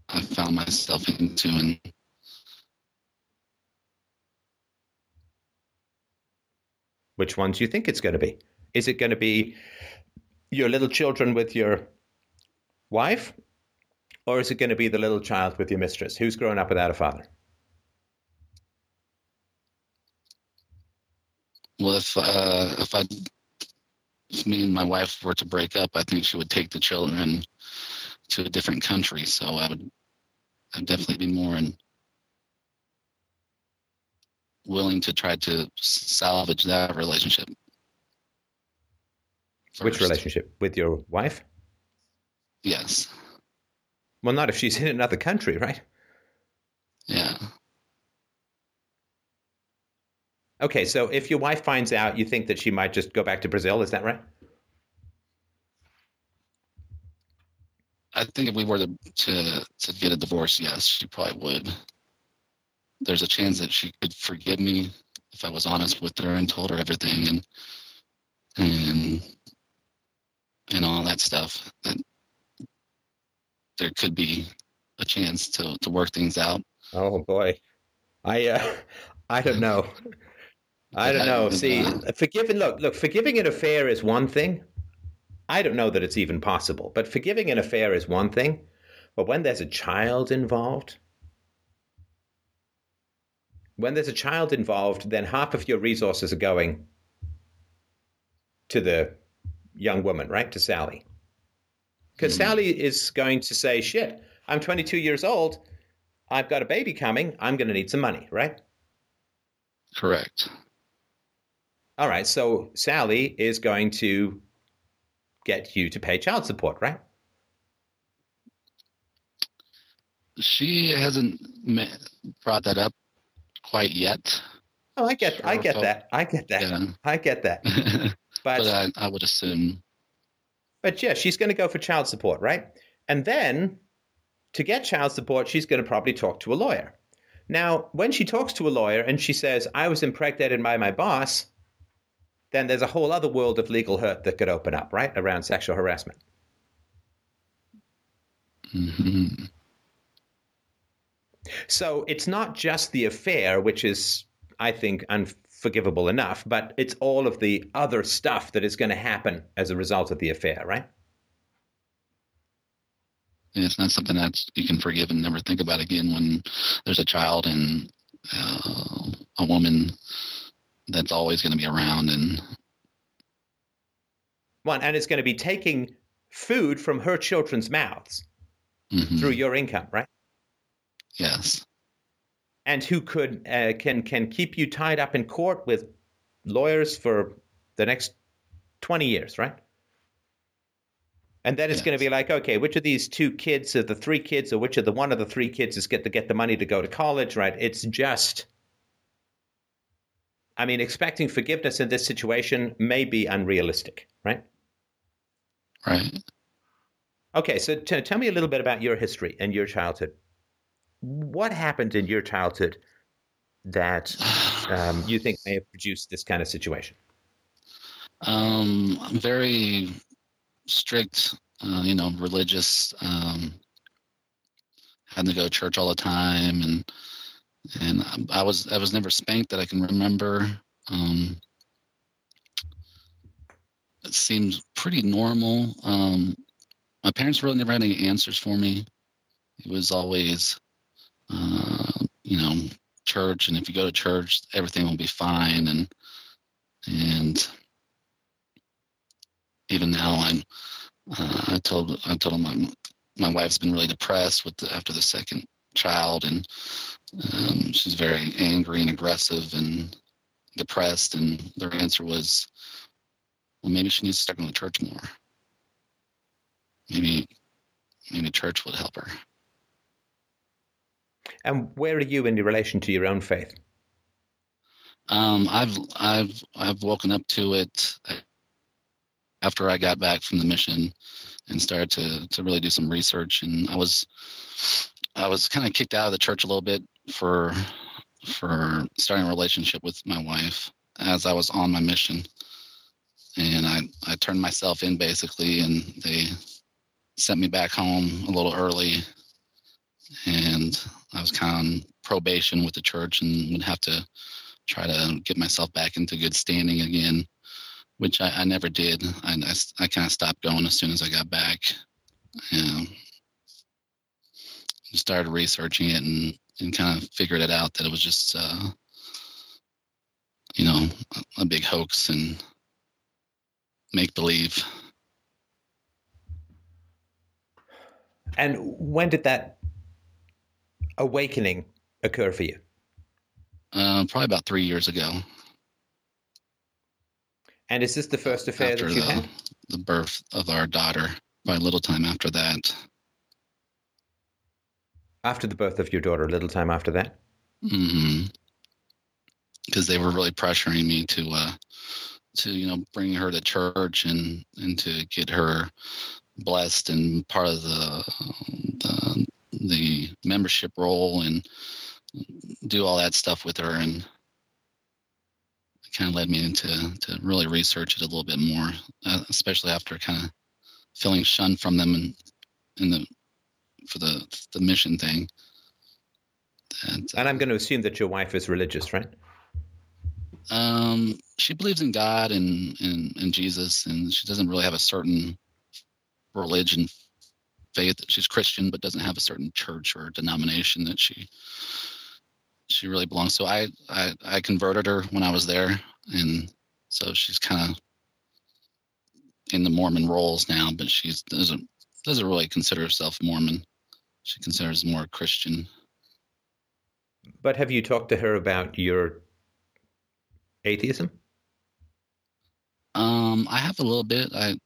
Speaker 4: I found myself into and
Speaker 1: Which ones do you think it's going to be? Is it going to be your little children with your wife? Or is it going to be the little child with your mistress? Who's growing up without a father?
Speaker 4: well if uh if I if me and my wife were to break up, I think she would take the children to a different country. So I would I'd definitely be more in willing to try to salvage that relationship.
Speaker 1: Which relationship? With your wife?
Speaker 4: Yes.
Speaker 1: Well, not if she's in another country, right?
Speaker 4: Yeah.
Speaker 1: Okay, so if your wife finds out, you think that she might just go back to Brazil, is that right?
Speaker 4: I think if we were to, to to get a divorce, yes, she probably would. There's a chance that she could forgive me if I was honest with her and told her everything and and and all that stuff. That there could be a chance to to work things out.
Speaker 1: Oh boy, I uh, I don't know. I don't know. See, forgiving look look forgiving an affair is one thing. I don't know that it's even possible, but forgiving an affair is one thing. But when there's a child involved, when there's a child involved, then half of your resources are going to the young woman, right? To Sally. Because hmm. Sally is going to say, shit, I'm 22 years old. I've got a baby coming. I'm going to need some money, right?
Speaker 4: Correct.
Speaker 1: All right. So Sally is going to get you to pay child support, right?
Speaker 4: She hasn't brought that up quite yet.
Speaker 1: Oh, I get, I get
Speaker 4: so-
Speaker 1: that. I get that. I get that. But,
Speaker 4: but I, I would assume
Speaker 1: but yeah, she's going to go for child support, right? And then to get child support, she's going to probably talk to a lawyer. Now, when she talks to a lawyer and she says, I was impregnated by my boss, then there's a whole other world of legal hurt that could open up, right? Around sexual harassment.
Speaker 4: hmm
Speaker 1: So it's not just the affair, which is, I think, unforgivable enough, but it's all of the other stuff that is going to happen as a result of the affair, right?
Speaker 4: And it's not something that you can forgive and never think about again when there's a child and uh, a woman that's always going to be around. And
Speaker 1: One, and it's going to be taking food from her children's mouths
Speaker 4: mhm,
Speaker 1: through your income, right?
Speaker 4: yes,
Speaker 1: And who could uh, can can keep you tied up in court with lawyers for the next twenty years, right? And then it's going to be like, okay, which of these two kids, of the three kids, or which of the one of the three kids is get to get the money to go to college, right? It's just, I mean, expecting forgiveness in this situation may be unrealistic, right?
Speaker 4: right.
Speaker 1: Okay, so t- tell me a little bit about your history and your childhood. What happened in your childhood that um, you think may have produced this kind of situation?
Speaker 4: Um, I'm very strict, uh, you know, religious. Um, had to go to church all the time, and and I was I was never spanked that I can remember. Um, it seems pretty normal. Um, my parents really never had any answers for me. It was always, uh, you know, church, and if you go to church, everything will be fine, and and even now I'm uh, I told I told him my my wife's been really depressed with the, after the second child and um, she's very angry and aggressive and depressed and their answer was well maybe she needs to start going to church more. Maybe maybe church would help her
Speaker 1: And where are you in relation to your own faith?
Speaker 4: um, I've I've I've woken up to it after I got back from the mission and started to to really do some research. And I was I was kind of kicked out of the church a little bit for for starting a relationship with my wife as I was on my mission. And I, I turned myself in basically, and they sent me back home a little early. And I was kind of on probation with the church and would have to try to get myself back into good standing again, which I, I never did. I, I, I kind of stopped going as soon as I got back. And started researching it and, and kind of figured it out that it was just, uh, you know, a, a big hoax and make believe.
Speaker 1: And when did that awakening occur for you?
Speaker 4: Uh, probably about three years ago.
Speaker 1: And is this the first affair
Speaker 4: after
Speaker 1: that you
Speaker 4: the,
Speaker 1: had?
Speaker 4: the birth of our daughter. By a little time after that.
Speaker 1: After the birth of your daughter, a little time after that?
Speaker 4: Mm-hmm. Because they were really pressuring me to, uh, to you know, bring her to church and and to get her blessed and part of the the, the membership roll and do all that stuff with her and it kind of led me into to really research it a little bit more, uh, especially after kind of feeling shunned from them and in the for the the mission thing. And,
Speaker 1: And I'm going to assume that your wife is religious, right?
Speaker 4: um, she believes in God and, and and Jesus, and she doesn't really have a certain religion faith. that She's Christian, but doesn't have a certain church or denomination that she she really belongs to. I I, I converted her when I was there, and so she's kind of in the Mormon rolls now, but she doesn't doesn't really consider herself Mormon. She considers more Christian.
Speaker 1: But have you talked to her about your atheism?
Speaker 4: Um, I have a little bit. I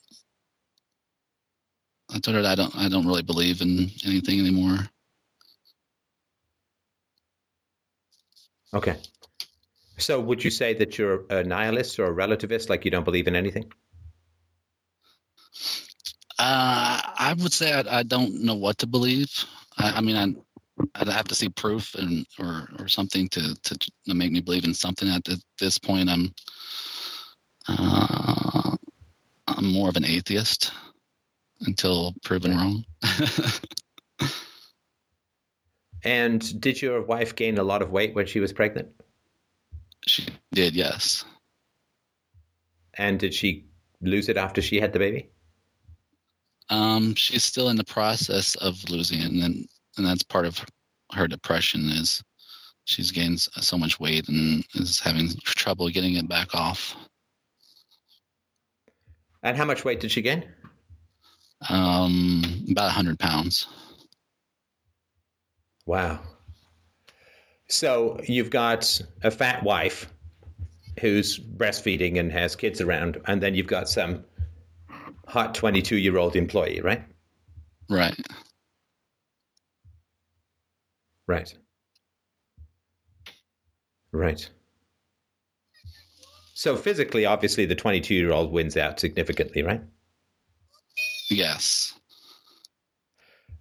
Speaker 4: I told her I don't I don't really believe in anything anymore.
Speaker 1: Okay. So would you say that you're a nihilist or a relativist, like you don't believe in anything?
Speaker 4: Uh, I would say I, I don't know what to believe. I, I mean, I, I'd have to see proof and or or something to to, to make me believe in something. At th- this point, I'm uh, I'm more of an atheist until proven wrong.
Speaker 1: And did your wife gain a lot of weight when she was pregnant?
Speaker 4: she did, yes.
Speaker 1: And did she lose it after she had the baby?
Speaker 4: Um, she's still in the process of losing it, and then, and that's part of her depression is she's gained so much weight and is having trouble getting it back off.
Speaker 1: And how much weight did she gain?
Speaker 4: Um, about hundred pounds.
Speaker 1: Wow. So you've got a fat wife who's breastfeeding and has kids around, and then you've got some hot 22 year old employee, right?
Speaker 4: Right.
Speaker 1: Right. Right. So physically, obviously, the 22 year old wins out significantly, right?
Speaker 4: Yes.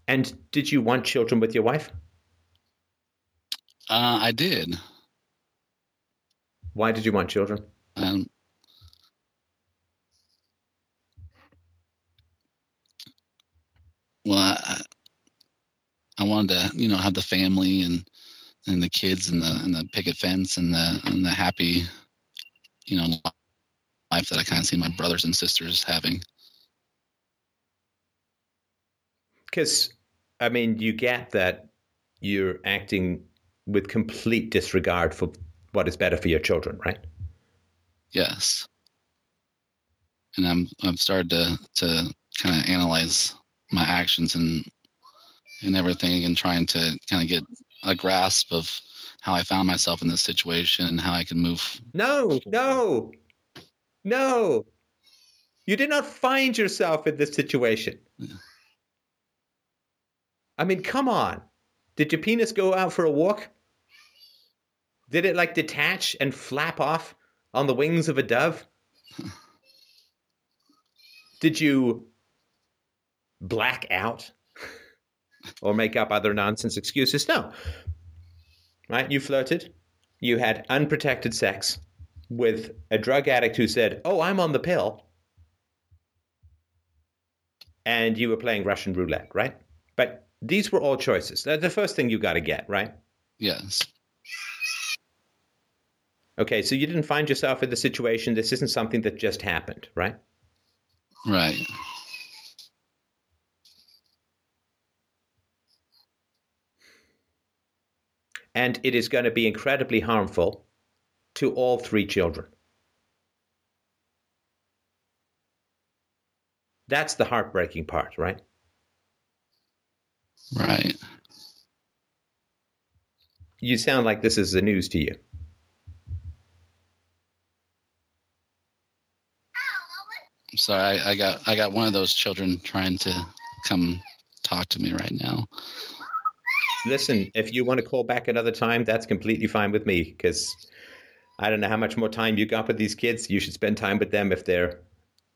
Speaker 1: And did you want children with your wife?
Speaker 4: Uh, I did.
Speaker 1: Why did you want children?
Speaker 4: Um, well, I, I wanted to, you know, have the family and and the kids and the and the picket fence and the and the happy, you know, life that I kind of see my brothers and sisters having.
Speaker 1: Because, I mean, you get that you're acting with complete disregard for what is better for your children, right?
Speaker 4: Yes. And I'm I've started to to kind of analyze my actions and and everything and trying to kind of get a grasp of how I found myself in this situation and how I can move.
Speaker 1: No, no, no. You did not find yourself in this situation. I mean, come on. Did your penis go out for a walk? Did it like detach and flap off on the wings of a dove? Did you black out or make up other nonsense excuses? No. Right? You flirted. You had unprotected sex with a drug addict who said, Oh, I'm on the pill. And you were playing Russian roulette, right? But these were all choices. That's the first thing you got to get, right?
Speaker 4: Yes.
Speaker 1: Okay, so you didn't find yourself in the situation. This isn't something that just happened, right?
Speaker 4: Right.
Speaker 1: And it is going to be incredibly harmful to all three children. That's the heartbreaking part, right?
Speaker 4: Right.
Speaker 1: You sound like this is the news to you.
Speaker 4: I'm sorry, I, I got I got one of those children trying to come talk to me right now.
Speaker 1: Listen, if you want to call back another time, that's completely fine with me because I don't know how much more time you got with these kids. You should spend time with them if they're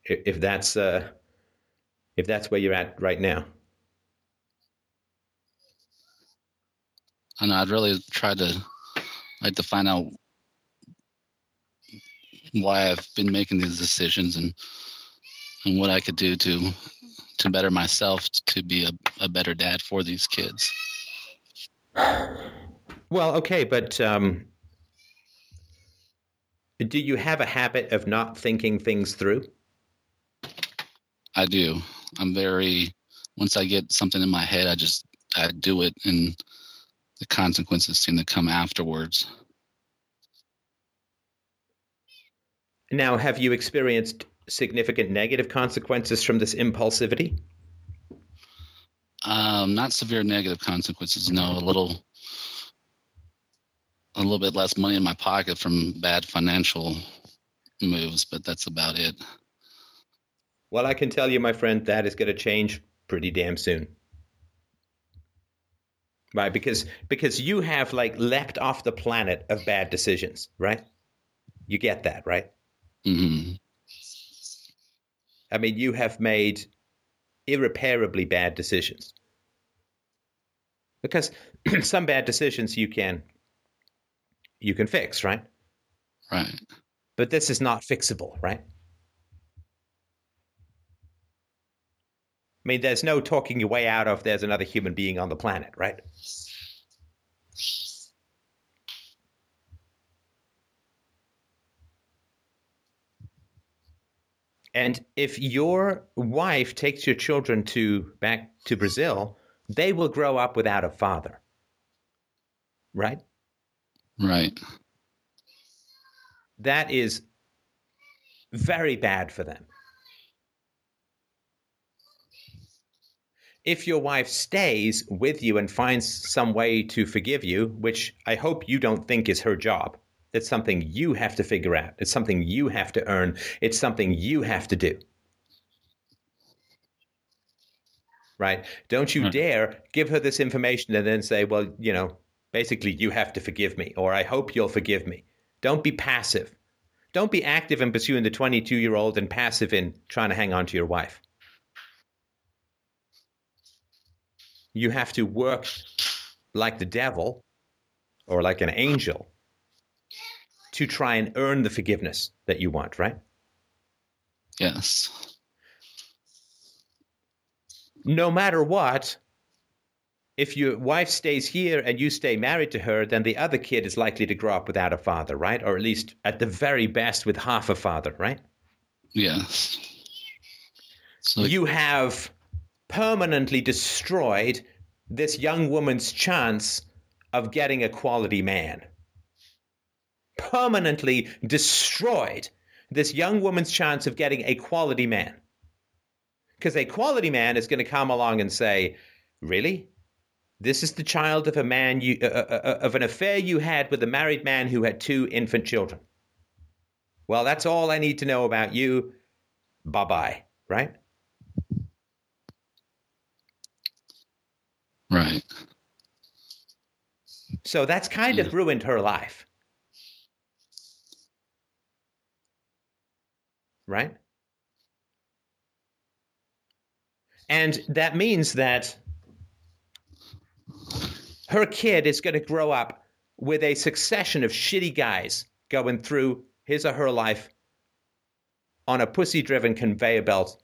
Speaker 1: if that's uh, if that's where you're at right now.
Speaker 4: I know I'd really try to like to find out why I've been making these decisions and and what I could do to to better myself to be a, a better dad for these kids.
Speaker 1: Well, okay, but um, do you have a habit of not thinking things through?
Speaker 4: I do. I'm very once I get something in my head, I just I do it, and the consequences seem to come afterwards.
Speaker 1: Now, have you experienced significant negative consequences from this impulsivity?
Speaker 4: Um, not severe negative consequences. No, a little, a little bit less money in my pocket from bad financial moves, but that's about it.
Speaker 1: Well, I can tell you, my friend, that is going to change pretty damn soon. Right? Because because you have like leapt off the planet of bad decisions, right? You get that, right?
Speaker 4: hmm
Speaker 1: I mean, you have made irreparably bad decisions. Because some bad decisions you can you can fix, right?
Speaker 4: Right.
Speaker 1: But this is not fixable, right? I mean, there's no talking your way out of there's another human being on the planet, right? And if your wife takes your children to back to Brazil, they will grow up without a father. Right?
Speaker 4: Right.
Speaker 1: That is very bad for them. If your wife stays with you and finds some way to forgive you, which I hope you don't think is her job, it's something you have to figure out. It's something you have to earn. It's something you have to do. Right? Don't you
Speaker 4: Right.
Speaker 1: dare give her this information and then say, well, you know, basically, you have to forgive me, or I hope you'll forgive me. Don't be passive. Don't be active in pursuing the 22 year old and passive in trying to hang on to your wife. You have to work like the devil or like an angel to try and earn the forgiveness that you want, right?
Speaker 4: Yes.
Speaker 1: No matter what, if your wife stays here and you stay married to her, then the other kid is likely to grow up without a father, right? Or at least at the very best with half a father, right?
Speaker 4: Yes. So
Speaker 1: you have permanently destroyed this young woman's chance of getting a quality man. Permanently destroyed this young woman's chance of getting a quality man. Because a quality man is going to come along and say, Really? This is the child of a man you, uh, uh, uh, of an affair you had with a married man who had two infant children. Well, that's all I need to know about you. Bye bye, right?
Speaker 4: Right.
Speaker 1: So that's kind of ruined her life. Right? And that means that her kid is going to grow up with a succession of shitty guys going through his or her life on a pussy driven conveyor belt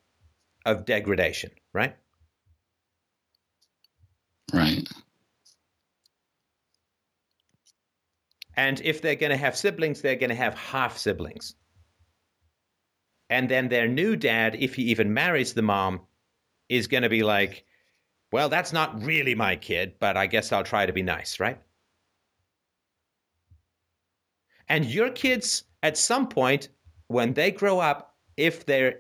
Speaker 1: of degradation, right?
Speaker 4: Right.
Speaker 1: And if they're going to have siblings, they're going to have half siblings. And then their new dad, if he even marries the mom, is going to be like, well, that's not really my kid, but I guess I'll try to be nice, right? And your kids, at some point, when they grow up, if they're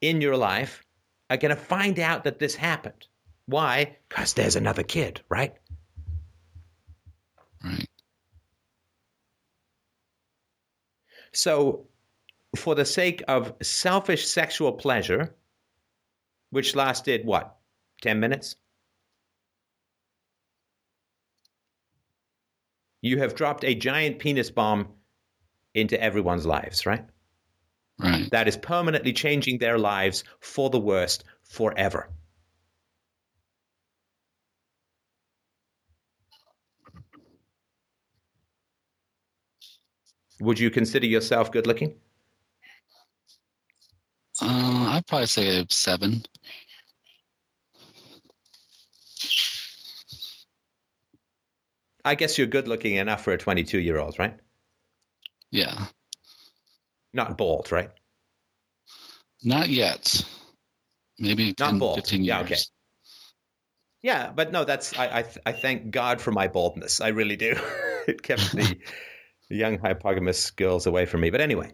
Speaker 1: in your life, are going to find out that this happened. Why? Because there's another kid, right?
Speaker 4: Right.
Speaker 1: So, for the sake of selfish sexual pleasure, which lasted what, 10 minutes? You have dropped a giant penis bomb into everyone's lives, right?
Speaker 4: Right.
Speaker 1: That is permanently changing their lives for the worst forever. Would you consider yourself good looking?
Speaker 4: Uh, I'd probably say a seven.
Speaker 1: I guess you're good looking enough for a 22 year old, right?
Speaker 4: Yeah.
Speaker 1: Not bald, right?
Speaker 4: Not yet. Maybe
Speaker 1: Not
Speaker 4: 10,
Speaker 1: bald.
Speaker 4: 15 years.
Speaker 1: Yeah, okay. Yeah, but no, that's I I, I thank God for my baldness. I really do. it kept the young hypergamous girls away from me. But anyway.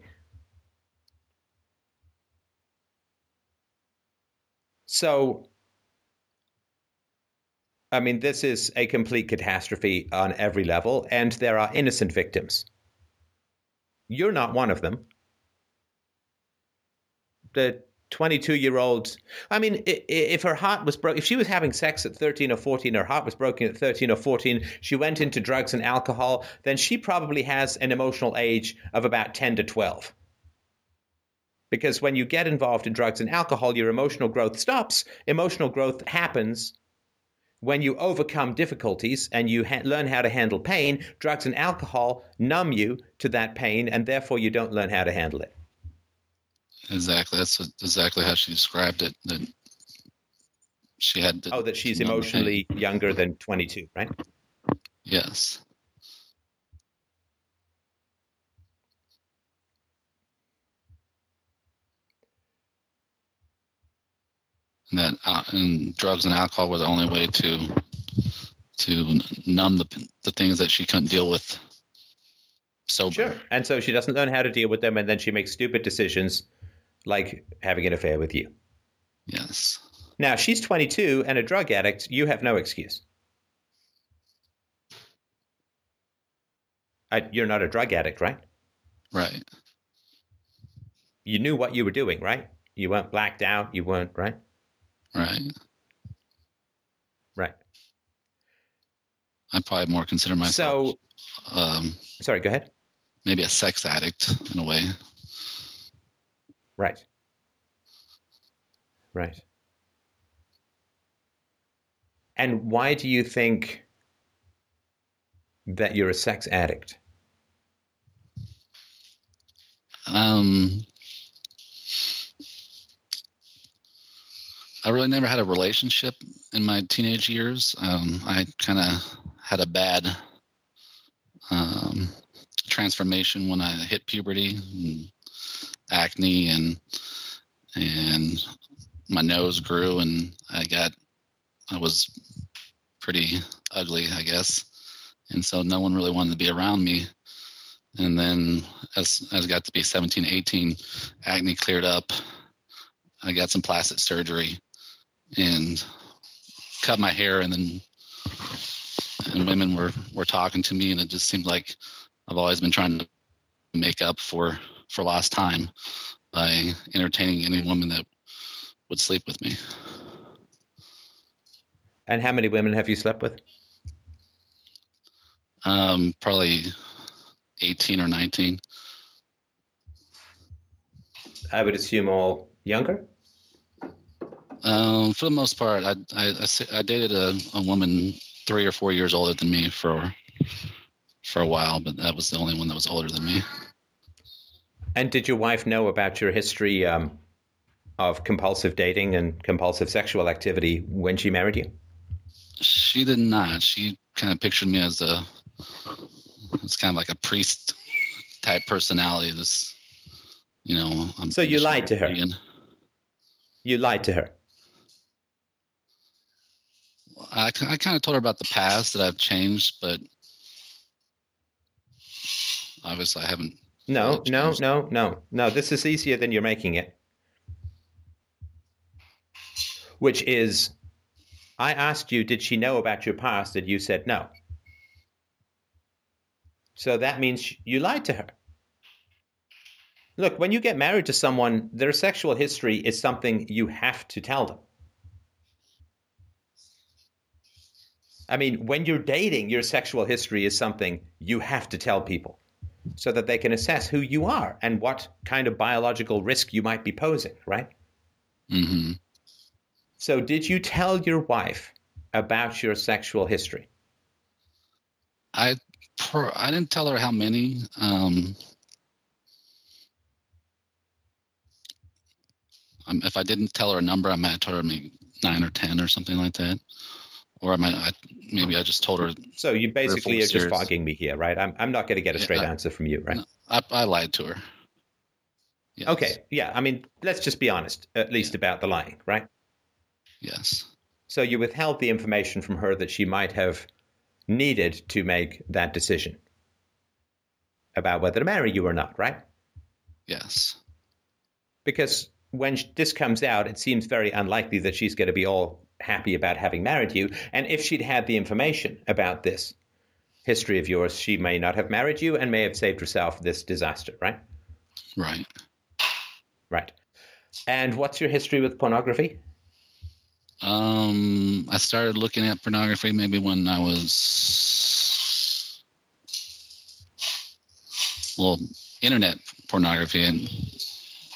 Speaker 1: So I mean, this is a complete catastrophe on every level, and there are innocent victims. You're not one of them. The 22 year old, I mean, if her heart was broken, if she was having sex at 13 or 14, her heart was broken at 13 or 14, she went into drugs and alcohol, then she probably has an emotional age of about 10 to 12. Because when you get involved in drugs and alcohol, your emotional growth stops. Emotional growth happens when you overcome difficulties and you ha- learn how to handle pain, drugs and alcohol numb you to that pain, and therefore you don't learn how to handle it.
Speaker 4: Exactly. That's exactly how she described it. That she had.
Speaker 1: To, oh, that she's emotionally younger than 22, right?
Speaker 4: Yes. and that uh, and drugs and alcohol were the only way to to numb the the things that she couldn't deal with sober.
Speaker 1: Sure. And so she doesn't learn how to deal with them, and then she makes stupid decisions, like having an affair with you.
Speaker 4: Yes.
Speaker 1: Now she's 22 and a drug addict. You have no excuse. I, you're not a drug addict, right?
Speaker 4: Right.
Speaker 1: You knew what you were doing, right? You weren't blacked out. You weren't, right?
Speaker 4: Right.
Speaker 1: Right.
Speaker 4: I probably more consider myself.
Speaker 1: So, um, sorry, go ahead.
Speaker 4: Maybe a sex addict in a way.
Speaker 1: Right. Right. And why do you think that you're a sex addict?
Speaker 4: Um, I really never had a relationship in my teenage years. Um, I kind of had a bad um, transformation when I hit puberty, acne, and and my nose grew, and I got I was pretty ugly, I guess, and so no one really wanted to be around me. And then as as I got to be 17, 18, acne cleared up. I got some plastic surgery and cut my hair and then and women were were talking to me and it just seemed like I've always been trying to make up for for lost time by entertaining any woman that would sleep with me.
Speaker 1: And how many women have you slept with?
Speaker 4: Um, probably 18 or 19.
Speaker 1: I would assume all younger?
Speaker 4: Um, for the most part, I I, I, I dated a, a woman three or four years older than me for for a while, but that was the only one that was older than me.
Speaker 1: And did your wife know about your history um, of compulsive dating and compulsive sexual activity when she married you?
Speaker 4: She did not. She kind of pictured me as a it's kind of like a priest type personality. This, you know. I'm
Speaker 1: so you lied to her. Vegan. You lied to her.
Speaker 4: I, I kind of told her about the past that I've changed, but obviously I haven't.
Speaker 1: No, no, no, no, no. This is easier than you're making it. Which is, I asked you, did she know about your past? And you said no. So that means you lied to her. Look, when you get married to someone, their sexual history is something you have to tell them. I mean, when you're dating, your sexual history is something you have to tell people so that they can assess who you are and what kind of biological risk you might be posing, right?
Speaker 4: Mm-hmm.
Speaker 1: So, did you tell your wife about your sexual history?
Speaker 4: I I didn't tell her how many. Um, if I didn't tell her a number, I might have told her maybe nine or ten or something like that. Or I might I, maybe I just told her.
Speaker 1: So you basically are just fogging me here, right? I'm I'm not going to get a straight
Speaker 4: yeah, I,
Speaker 1: answer from you, right? No,
Speaker 4: I, I lied to her.
Speaker 1: Yes. Okay, yeah. I mean, let's just be honest, at least yeah. about the lying, right?
Speaker 4: Yes.
Speaker 1: So you withheld the information from her that she might have needed to make that decision about whether to marry you or not, right?
Speaker 4: Yes.
Speaker 1: Because when this comes out, it seems very unlikely that she's going to be all happy about having married you. And if she'd had the information about this history of yours, she may not have married you and may have saved herself this disaster, right?
Speaker 4: Right.
Speaker 1: Right. And what's your history with pornography?
Speaker 4: Um, I started looking at pornography maybe when I was well, internet pornography and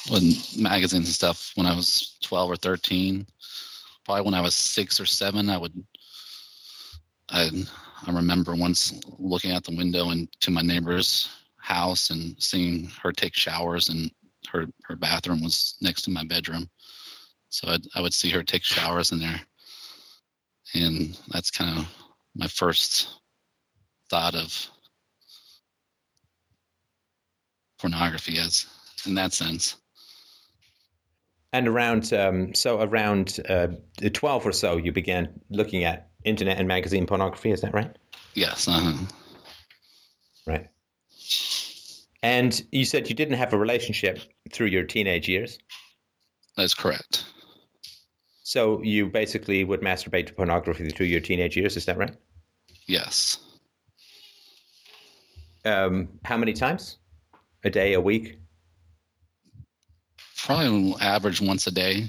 Speaker 4: when magazines and stuff when I was 12 or 13. Probably when I was six or seven, I would. I I remember once looking out the window into my neighbor's house and seeing her take showers, and her her bathroom was next to my bedroom. So I'd, I would see her take showers in there. And that's kind of my first thought of pornography as in that sense.
Speaker 1: And around, um, so around uh, 12 or so, you began looking at internet and magazine pornography. Is that right?
Speaker 4: Yes. Uh-huh.
Speaker 1: Right. And you said you didn't have a relationship through your teenage years.
Speaker 4: That's correct.
Speaker 1: So you basically would masturbate to pornography through your teenage years, is that right?
Speaker 4: Yes.
Speaker 1: Um, how many times? A day, a week?
Speaker 4: Probably average once a day,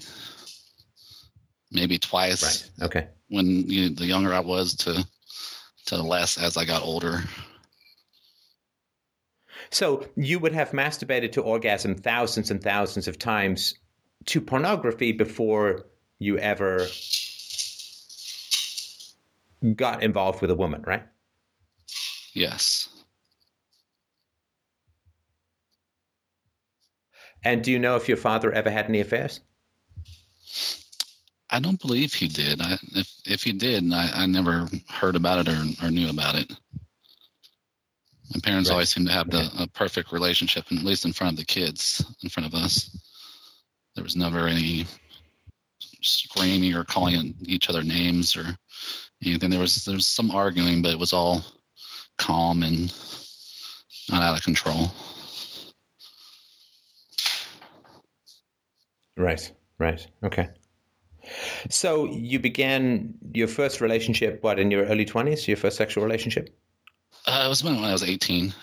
Speaker 4: maybe twice.
Speaker 1: Right. Okay.
Speaker 4: When you, the younger I was, to to less as I got older.
Speaker 1: So you would have masturbated to orgasm thousands and thousands of times to pornography before you ever got involved with a woman, right?
Speaker 4: Yes.
Speaker 1: And do you know if your father ever had any affairs?
Speaker 4: I don't believe he did. I, if if he did, I, I never heard about it or, or knew about it. My parents right. always seemed to have the, a perfect relationship, at least in front of the kids, in front of us. There was never any screaming or calling each other names or anything. There was there was some arguing, but it was all calm and not out of control.
Speaker 1: Right, right, okay. So you began your first relationship, what, in your early twenties? Your first sexual relationship?
Speaker 4: Uh, it was when I was eighteen.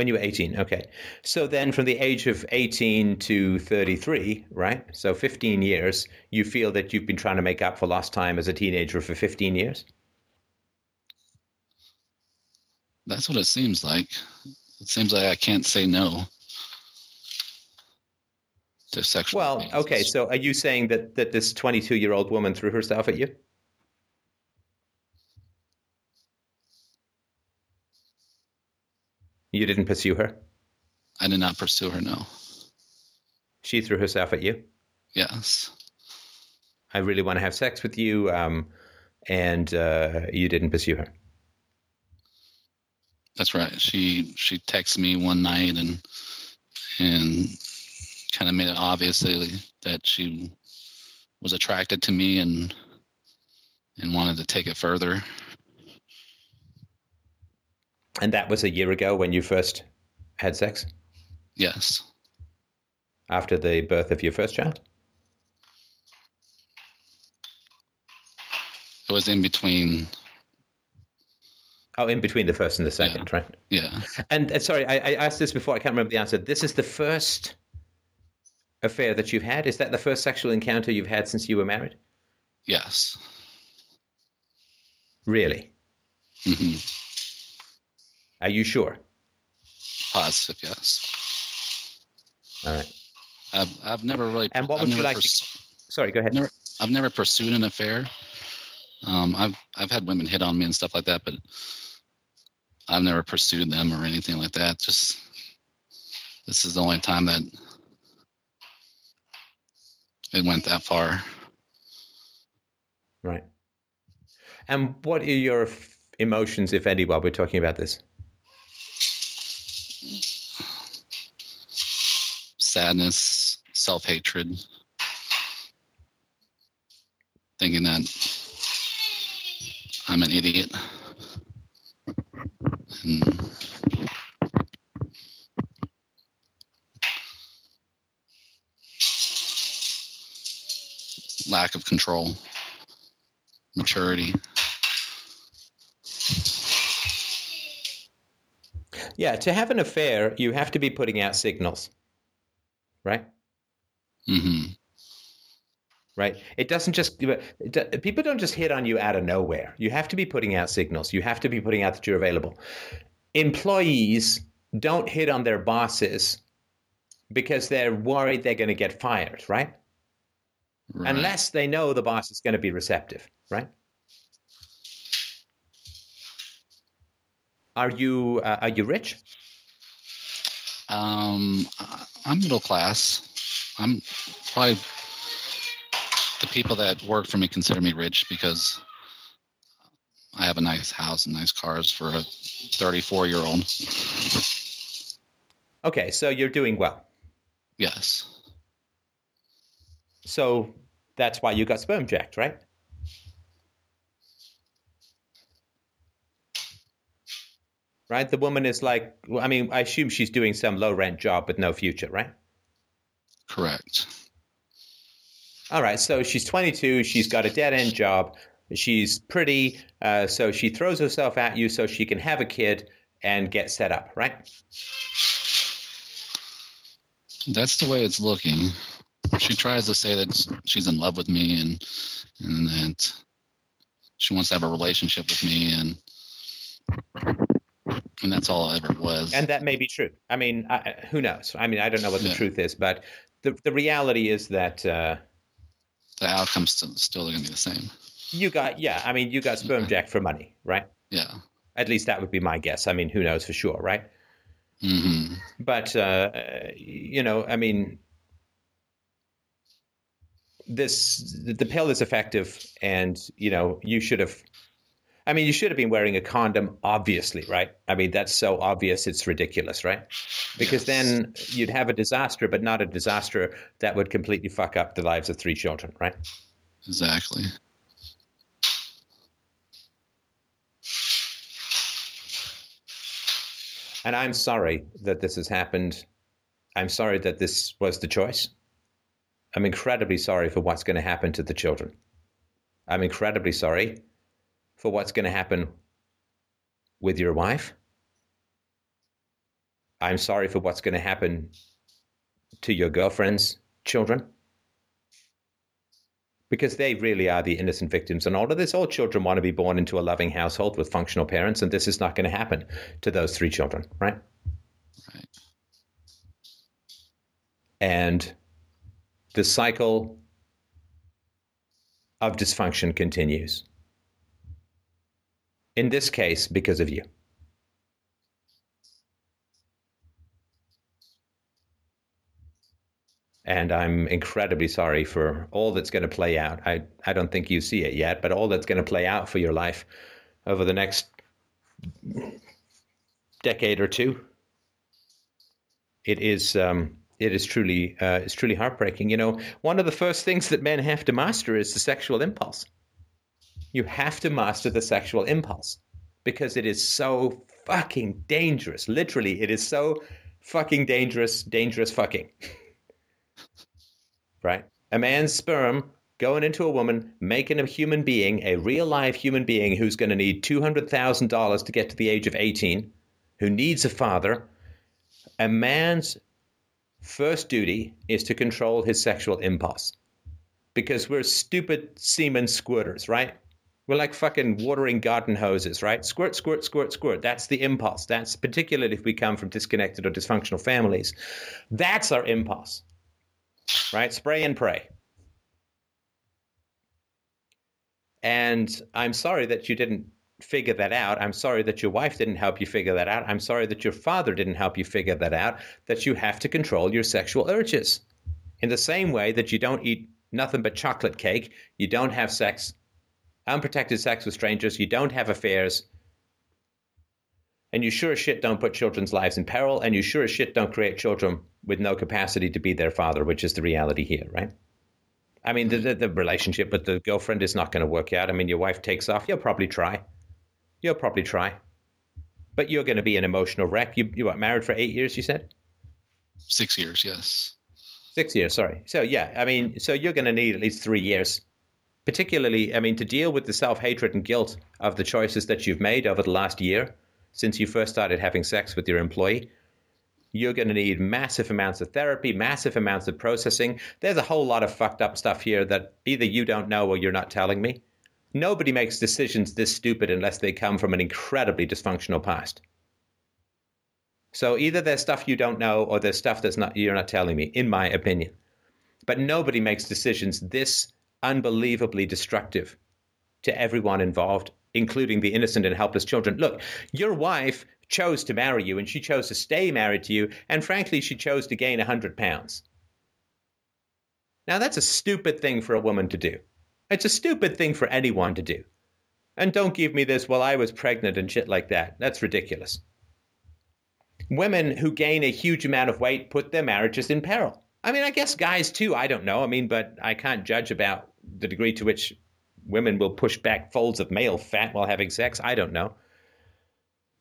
Speaker 1: When you were 18, okay. So then from the age of 18 to 33, right? So 15 years, you feel that you've been trying to make up for lost time as a teenager for 15 years?
Speaker 4: That's what it seems like. It seems like I can't say no. To sexual.
Speaker 1: Well, okay. So are you saying that that this 22 year old woman threw herself at you? You didn't pursue her.
Speaker 4: I did not pursue her. No.
Speaker 1: She threw herself at you.
Speaker 4: Yes.
Speaker 1: I really want to have sex with you, um, and uh, you didn't pursue her.
Speaker 4: That's right. She she texted me one night and and kind of made it obvious that she was attracted to me and and wanted to take it further.
Speaker 1: And that was a year ago when you first had sex
Speaker 4: Yes.
Speaker 1: after the birth of your first child.
Speaker 4: It was in between.
Speaker 1: Oh, in between the first and the second, right?
Speaker 4: Yeah.
Speaker 1: And uh, sorry, I, I asked this before. I can't remember the answer. This is the first affair that you've had. Is that the first sexual encounter you've had since you were married?
Speaker 4: Yes.
Speaker 1: Really?
Speaker 4: hmm
Speaker 1: Are you sure?
Speaker 4: Positive. Yes.
Speaker 1: All right.
Speaker 4: I've I've never really.
Speaker 1: And what
Speaker 4: I've
Speaker 1: would you like to- Sorry, go ahead.
Speaker 4: Never, I've never pursued an affair. Um, I've I've had women hit on me and stuff like that, but I've never pursued them or anything like that. Just this is the only time that it went that far.
Speaker 1: Right. And what are your f- emotions, if any, while we're talking about this?
Speaker 4: Sadness, self hatred, thinking that I'm an idiot. And lack of control, maturity.
Speaker 1: Yeah, to have an affair, you have to be putting out signals, right?
Speaker 4: hmm
Speaker 1: Right. It doesn't just it people don't just hit on you out of nowhere. You have to be putting out signals. You have to be putting out that you're available. Employees don't hit on their bosses because they're worried they're going to get fired, right?
Speaker 4: Right.
Speaker 1: Unless they know the boss is going to be receptive, right? Are you uh, are you rich?
Speaker 4: Um, I'm middle class. I'm probably the people that work for me consider me rich because I have a nice house and nice cars for a 34 year old.
Speaker 1: Okay, so you're doing well.
Speaker 4: Yes.
Speaker 1: So that's why you got sperm jacked, right? Right? The woman is like, well, I mean, I assume she's doing some low rent job with no future, right?
Speaker 4: Correct.
Speaker 1: All right, so she's 22, she's got a dead end job, she's pretty, uh, so she throws herself at you so she can have a kid and get set up, right?
Speaker 4: That's the way it's looking. She tries to say that she's in love with me and and that she wants to have a relationship with me and and that's all it ever was.
Speaker 1: And that may be true. I mean, I, who knows? I mean, I don't know what the
Speaker 4: Yeah.
Speaker 1: truth is, but the, the reality is that. Uh,
Speaker 4: the outcome's still, still going to be the same.
Speaker 1: You got, yeah. I mean, you got sperm jacked for money, right?
Speaker 4: Yeah.
Speaker 1: At least that would be my guess. I mean, who knows for sure, right?
Speaker 4: hmm
Speaker 1: But uh, you know, I mean, this the pill is effective, and you know, you should have. I mean, you should have been wearing a condom, obviously, right? I mean, that's so obvious, it's ridiculous, right? Because
Speaker 4: Yes.
Speaker 1: then you'd have a disaster, but not a disaster that would completely fuck up the lives of three children, right?
Speaker 4: Exactly.
Speaker 1: And I'm sorry that this has happened. I'm sorry that this was the choice. I'm incredibly sorry for what's going to happen to the children. I'm incredibly sorry for what's going to happen with your wife. I'm sorry for what's going to happen to your girlfriend's children. Because they really are the innocent victims in all of this. All children want to be born into a loving household with functional parents, and this is not going to happen to those three children, right?
Speaker 4: Right.
Speaker 1: And the cycle of dysfunction continues. In this case, because of you. And I'm incredibly sorry for all that's going to play out. I, I don't think you see it yet, but all that's going to play out for your life over the next decade or two. It is um, it is truly uh, it's truly heartbreaking. You know, one of the first things that men have to master is the sexual impulse. You have to master the sexual impulse because it is so fucking dangerous. Literally, it is so fucking dangerous, dangerous fucking. right? A man's sperm going into a woman, making a human being, a real live human being who's going to need $200,000 to get to the age of 18, who needs a father. A man's first duty is to control his sexual impulse because we're stupid semen squirters, right? We're like fucking watering garden hoses, right? Squirt, squirt, squirt, squirt. That's the impulse. That's particularly if we come from disconnected or dysfunctional families. That's our impulse, right? Spray and pray. And I'm sorry that you didn't figure that out. I'm sorry that your wife didn't help you figure that out. I'm sorry that your father didn't help you figure that out, that you have to control your sexual urges. In the same way that you don't eat nothing but chocolate cake, you don't have sex, unprotected sex with strangers, you don't have affairs, and you sure as shit don't put children's lives in peril, and you sure as shit don't create children with no capacity to be their father, which is the reality here, right? I mean, the, the, the relationship with the girlfriend is not going to work out. I mean, your wife takes off, you'll probably try. You'll probably try. But you're going to be an emotional wreck. You, you were married for eight years, you said?
Speaker 4: Six years, yes.
Speaker 1: Six years, sorry. So, yeah, I mean, so you're going to need at least three years. Particularly, I mean, to deal with the self hatred and guilt of the choices that you've made over the last year since you first started having sex with your employee. You're going to need massive amounts of therapy, massive amounts of processing. There's a whole lot of fucked up stuff here that either you don't know or you're not telling me. Nobody makes decisions this stupid unless they come from an incredibly dysfunctional past. So either there's stuff you don't know or there's stuff that's not you're not telling me, in my opinion. But nobody makes decisions this unbelievably destructive to everyone involved, including the innocent and helpless children. Look, your wife chose to marry you and she chose to stay married to you, and frankly, she chose to gain a 100 pounds. Now, that's a stupid thing for a woman to do. It's a stupid thing for anyone to do. And don't give me this, well, I was pregnant and shit like that. That's ridiculous. Women who gain a huge amount of weight put their marriages in peril. I mean, I guess guys too, I don't know. I mean, but I can't judge about the degree to which women will push back folds of male fat while having sex. I don't know.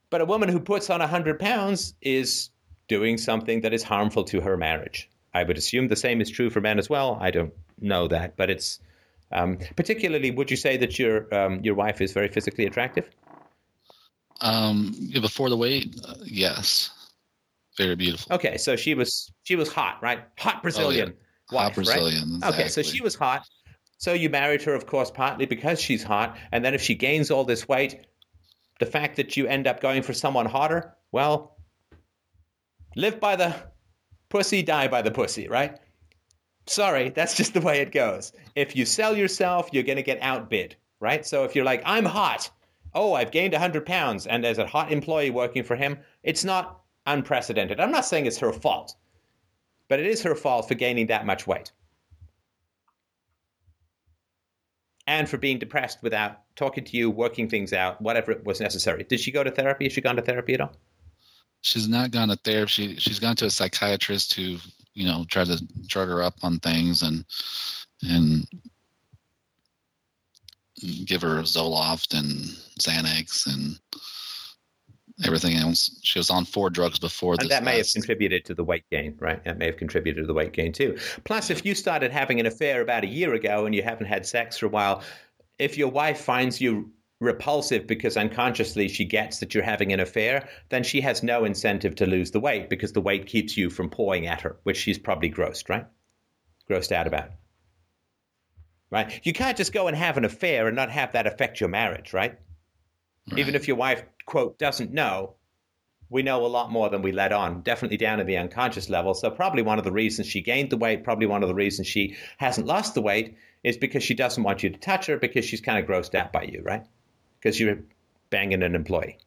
Speaker 1: But a woman who puts on 100 pounds is doing something that is harmful to her marriage. I would assume the same is true for men as well. I don't know that, but it's um, particularly, would you say that your um, your wife is very physically attractive?
Speaker 4: Um, before the weight, uh, yes, very beautiful.
Speaker 1: Okay, so she was she was hot, right? Hot Brazilian
Speaker 4: oh, yeah.
Speaker 1: wife,
Speaker 4: hot Brazilian.
Speaker 1: Right?
Speaker 4: Exactly.
Speaker 1: Okay, so she was hot. So you married her, of course, partly because she's hot, and then if she gains all this weight, the fact that you end up going for someone hotter, well, live by the pussy, die by the pussy, right? Sorry, that's just the way it goes. If you sell yourself, you're going to get outbid, right? So if you're like, I'm hot, oh, I've gained 100 pounds, and there's a hot employee working for him, it's not unprecedented. I'm not saying it's her fault, but it is her fault for gaining that much weight. And for being depressed without talking to you, working things out, whatever it was necessary. Did she go to therapy? Has she gone to therapy at all?
Speaker 4: She's not gone to therapy. She, she's gone to a psychiatrist who you know try to chart her up on things and and give her Zoloft and Xanax and everything else. She was on four drugs before
Speaker 1: and that may have contributed to the weight gain, right? That may have contributed to the weight gain too. Plus, if you started having an affair about a year ago and you haven't had sex for a while, if your wife finds you repulsive because unconsciously she gets that you're having an affair, then she has no incentive to lose the weight because the weight keeps you from pawing at her, which she's probably grossed, right? Grossed out about. Right? You can't just go and have an affair and not have that affect your marriage, right? right? Even if your wife, quote, doesn't know, we know a lot more than we let on, definitely down in the unconscious level. So, probably one of the reasons she gained the weight, probably one of the reasons she hasn't lost the weight is because she doesn't want you to touch her because she's kind of grossed out by you, right? Because you're banging an employee.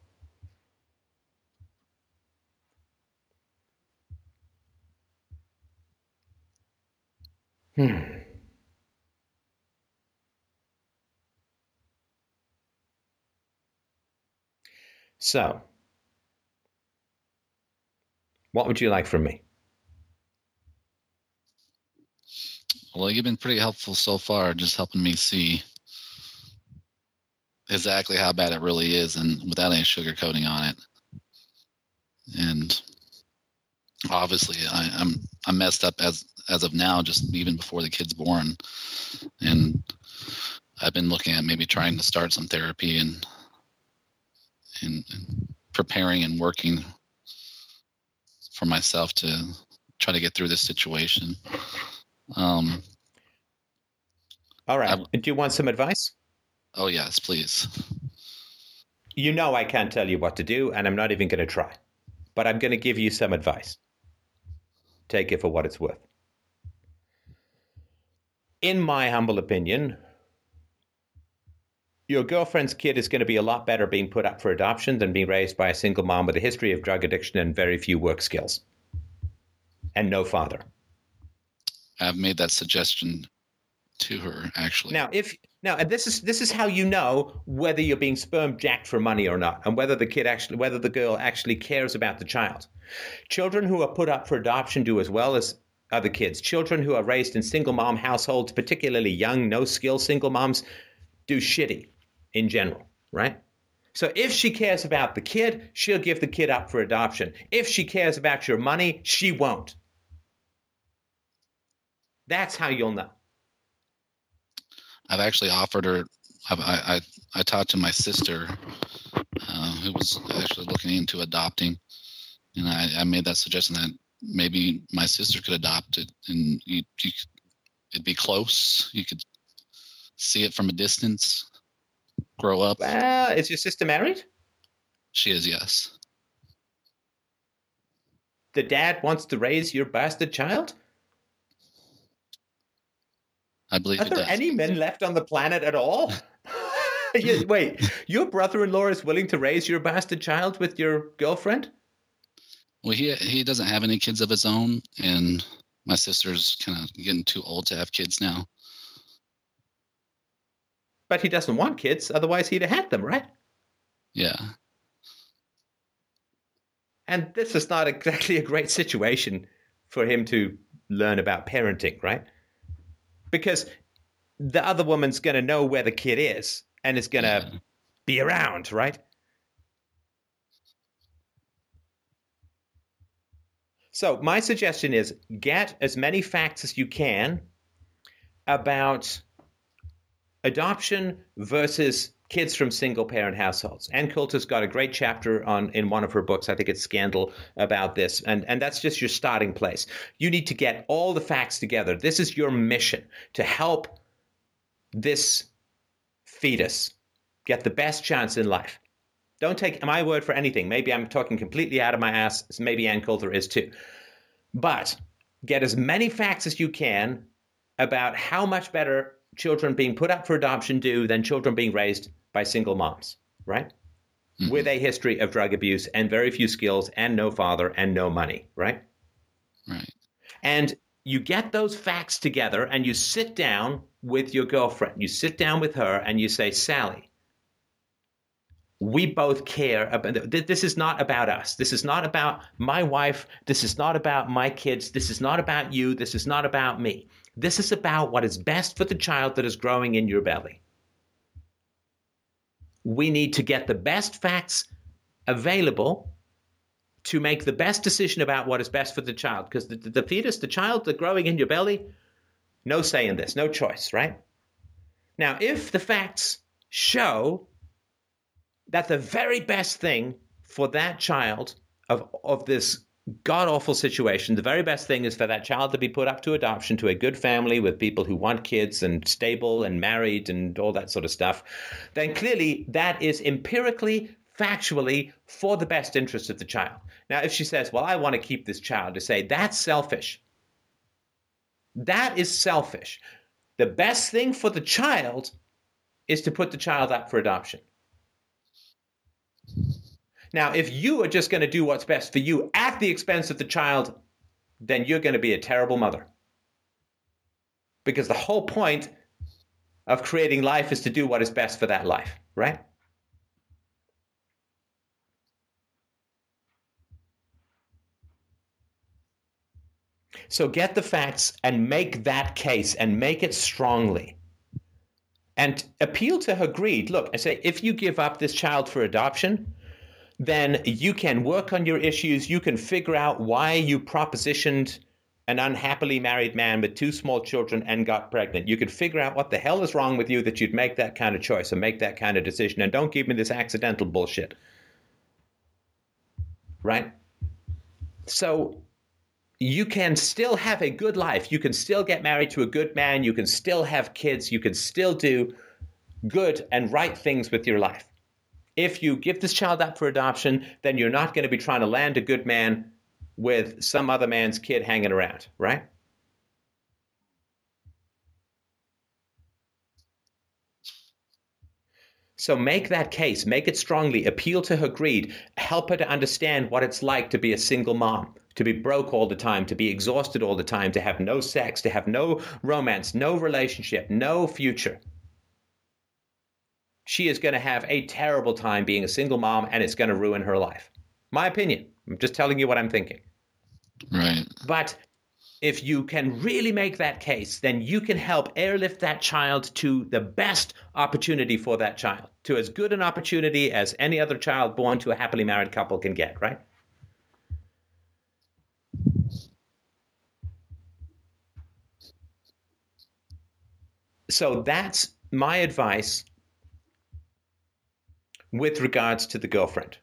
Speaker 1: Hmm. So, what would you like from me?
Speaker 4: Well, you've been pretty helpful so far, just helping me see exactly how bad it really is and without any sugarcoating on it. And obviously I, I'm I'm messed up as as of now, just even before the kid's born. And I've been looking at maybe trying to start some therapy and and, and preparing and working for myself to try to get through this situation. Um,
Speaker 1: All right. I, Do you want some advice?
Speaker 4: Oh, yes, please.
Speaker 1: You know I can't tell you what to do, and I'm not even going to try. But I'm going to give you some advice. Take it for what it's worth. In my humble opinion, your girlfriend's kid is going to be a lot better being put up for adoption than being raised by a single mom with a history of drug addiction and very few work skills and no father.
Speaker 4: I've made that suggestion to her actually.
Speaker 1: Now, if now and this is this is how you know whether you're being sperm jacked for money or not, and whether the kid actually whether the girl actually cares about the child. Children who are put up for adoption do as well as other kids. Children who are raised in single mom households, particularly young, no skill single moms, do shitty in general, right? So if she cares about the kid, she'll give the kid up for adoption. If she cares about your money, she won't. That's how you'll know.
Speaker 4: I've actually offered her. I I, I talked to my sister, uh, who was actually looking into adopting, and I, I made that suggestion that maybe my sister could adopt it, and you, you, it'd be close. You could see it from a distance, grow up.
Speaker 1: Well, is your sister married?
Speaker 4: She is, yes.
Speaker 1: The dad wants to raise your bastard child?
Speaker 4: I believe
Speaker 1: Are there
Speaker 4: does.
Speaker 1: any men left on the planet at all? Wait, your brother-in-law is willing to raise your bastard child with your girlfriend?
Speaker 4: Well, he he doesn't have any kids of his own, and my sister's kind of getting too old to have kids now.
Speaker 1: But he doesn't want kids, otherwise he'd have had them, right?
Speaker 4: Yeah.
Speaker 1: And this is not exactly a great situation for him to learn about parenting, right? Because the other woman's going to know where the kid is and is going to yeah. be around, right? So, my suggestion is get as many facts as you can about adoption versus kids from single parent households. Ann Coulter's got a great chapter on in one of her books, I think it's Scandal, about this. And, and that's just your starting place. You need to get all the facts together. This is your mission to help this fetus get the best chance in life. Don't take my word for anything. Maybe I'm talking completely out of my ass. Maybe Ann Coulter is too. But get as many facts as you can about how much better children being put up for adoption do than children being raised by single moms, right? Mm-hmm. With a history of drug abuse and very few skills and no father and no money, right?
Speaker 4: Right.
Speaker 1: And you get those facts together and you sit down with your girlfriend. You sit down with her and you say, Sally, we both care about this is not about us this is not about my wife this is not about my kids this is not about you this is not about me this is about what is best for the child that is growing in your belly. We need to get the best facts available to make the best decision about what is best for the child. Because the, the, fetus, the child that's growing in your belly, no say in this, no choice, right? Now, if the facts show that the very best thing for that child of, of this god awful situation. The very best thing is for that child to be put up to adoption to a good family with people who want kids and stable and married and all that sort of stuff. Then clearly that is empirically factually for the best interest of the child. Now, if she says, Well, I want to keep this child, to say, That's selfish. That is selfish. The best thing for the child is to put the child up for adoption. Now, if you are just going to do what's best for you at the expense of the child, then you're going to be a terrible mother. Because the whole point of creating life is to do what is best for that life, right? So get the facts and make that case and make it strongly. And appeal to her greed. Look, I say, if you give up this child for adoption, then you can work on your issues. You can figure out why you propositioned an unhappily married man with two small children and got pregnant. You could figure out what the hell is wrong with you that you'd make that kind of choice and make that kind of decision. And don't give me this accidental bullshit. Right? So you can still have a good life. You can still get married to a good man. You can still have kids. You can still do good and right things with your life. If you give this child up for adoption, then you're not going to be trying to land a good man with some other man's kid hanging around, right? So make that case, make it strongly, appeal to her greed, help her to understand what it's like to be a single mom, to be broke all the time, to be exhausted all the time, to have no sex, to have no romance, no relationship, no future. She is going to have a terrible time being a single mom and it's going to ruin her life. My opinion. I'm just telling you what I'm thinking.
Speaker 4: Right.
Speaker 1: But if you can really make that case, then you can help airlift that child to the best opportunity for that child, to as good an opportunity as any other child born to a happily married couple can get, right? So that's my advice with regards to the girlfriend.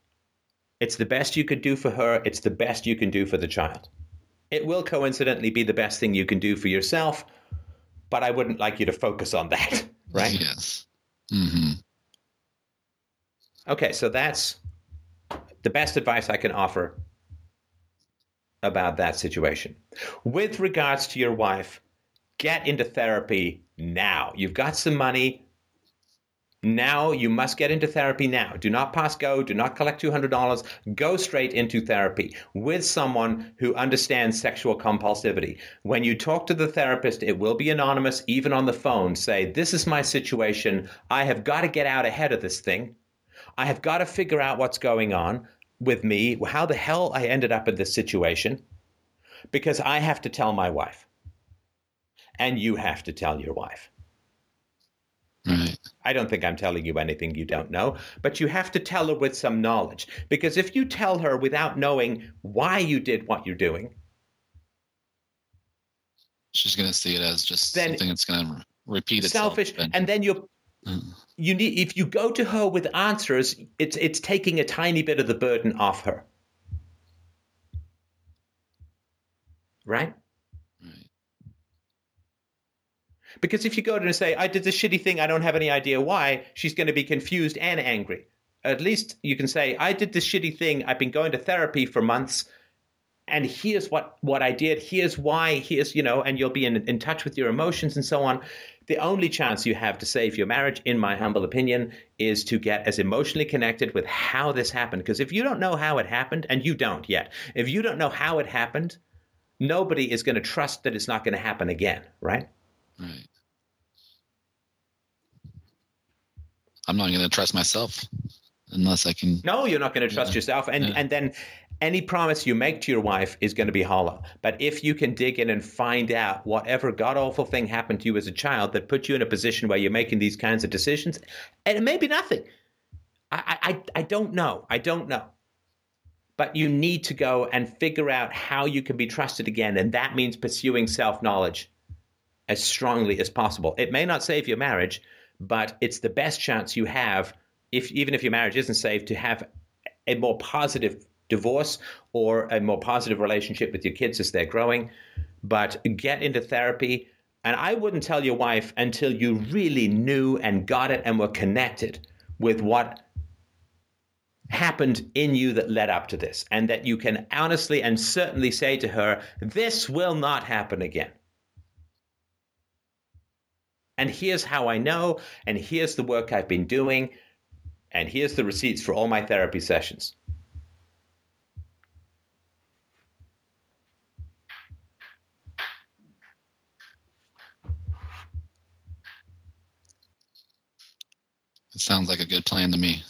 Speaker 1: It's the best you could do for her, it's the best you can do for the child. It will coincidentally be the best thing you can do for yourself, but I wouldn't like you to focus on that, right?
Speaker 4: Yes. Mm-hmm.
Speaker 1: Okay, so that's the best advice I can offer about that situation. With regards to your wife, get into therapy now. You've got some money. Now you must get into therapy now. Do not pass go. Do not collect $200. Go straight into therapy with someone who understands sexual compulsivity. When you talk to the therapist, it will be anonymous, even on the phone. Say, This is my situation. I have got to get out ahead of this thing. I have got to figure out what's going on with me, how the hell I ended up in this situation, because I have to tell my wife. And you have to tell your wife.
Speaker 4: Right.
Speaker 1: I don't think I'm telling you anything you don't know, but you have to tell her with some knowledge. Because if you tell her without knowing why you did what you're doing,
Speaker 4: she's going to see it as just something that's going to repeat itself.
Speaker 1: selfish,
Speaker 4: eventually.
Speaker 1: and then you're
Speaker 4: Mm.
Speaker 1: you need if you go to her with answers, it's it's taking a tiny bit of the burden off her. Right. Because if you go to and say, I did this shitty thing, I don't have any idea why, she's going to be confused and angry. At least you can say, I did this shitty thing, I've been going to therapy for months, and here's what, what I did, here's why, here's, you know, and you'll be in, in touch with your emotions and so on. The only chance you have to save your marriage, in my humble opinion, is to get as emotionally connected with how this happened. Because if you don't know how it happened, and you don't yet, if you don't know how it happened, nobody is going to trust that it's not going to happen again, right?
Speaker 4: Right. I'm not going to trust myself unless I can.
Speaker 1: No, you're not going to trust
Speaker 4: Yeah.
Speaker 1: yourself, and
Speaker 4: Yeah.
Speaker 1: and then any promise you make to your wife is going to be hollow. But if you can dig in and find out whatever god awful thing happened to you as a child that put you in a position where you're making these kinds of decisions, and it may be nothing. I I I don't know. I don't know. But you need to go and figure out how you can be trusted again, and that means pursuing self knowledge as strongly as possible. It may not save your marriage, but it's the best chance you have, if even if your marriage isn't saved, to have a more positive divorce or a more positive relationship with your kids as they're growing. But get into therapy. And I wouldn't tell your wife until you really knew and got it and were connected with what happened in you that led up to this, and that you can honestly and certainly say to her, This will not happen again. And here's how I know, and here's the work I've been doing, and here's the receipts for all my therapy sessions.
Speaker 4: It sounds like a good plan to me.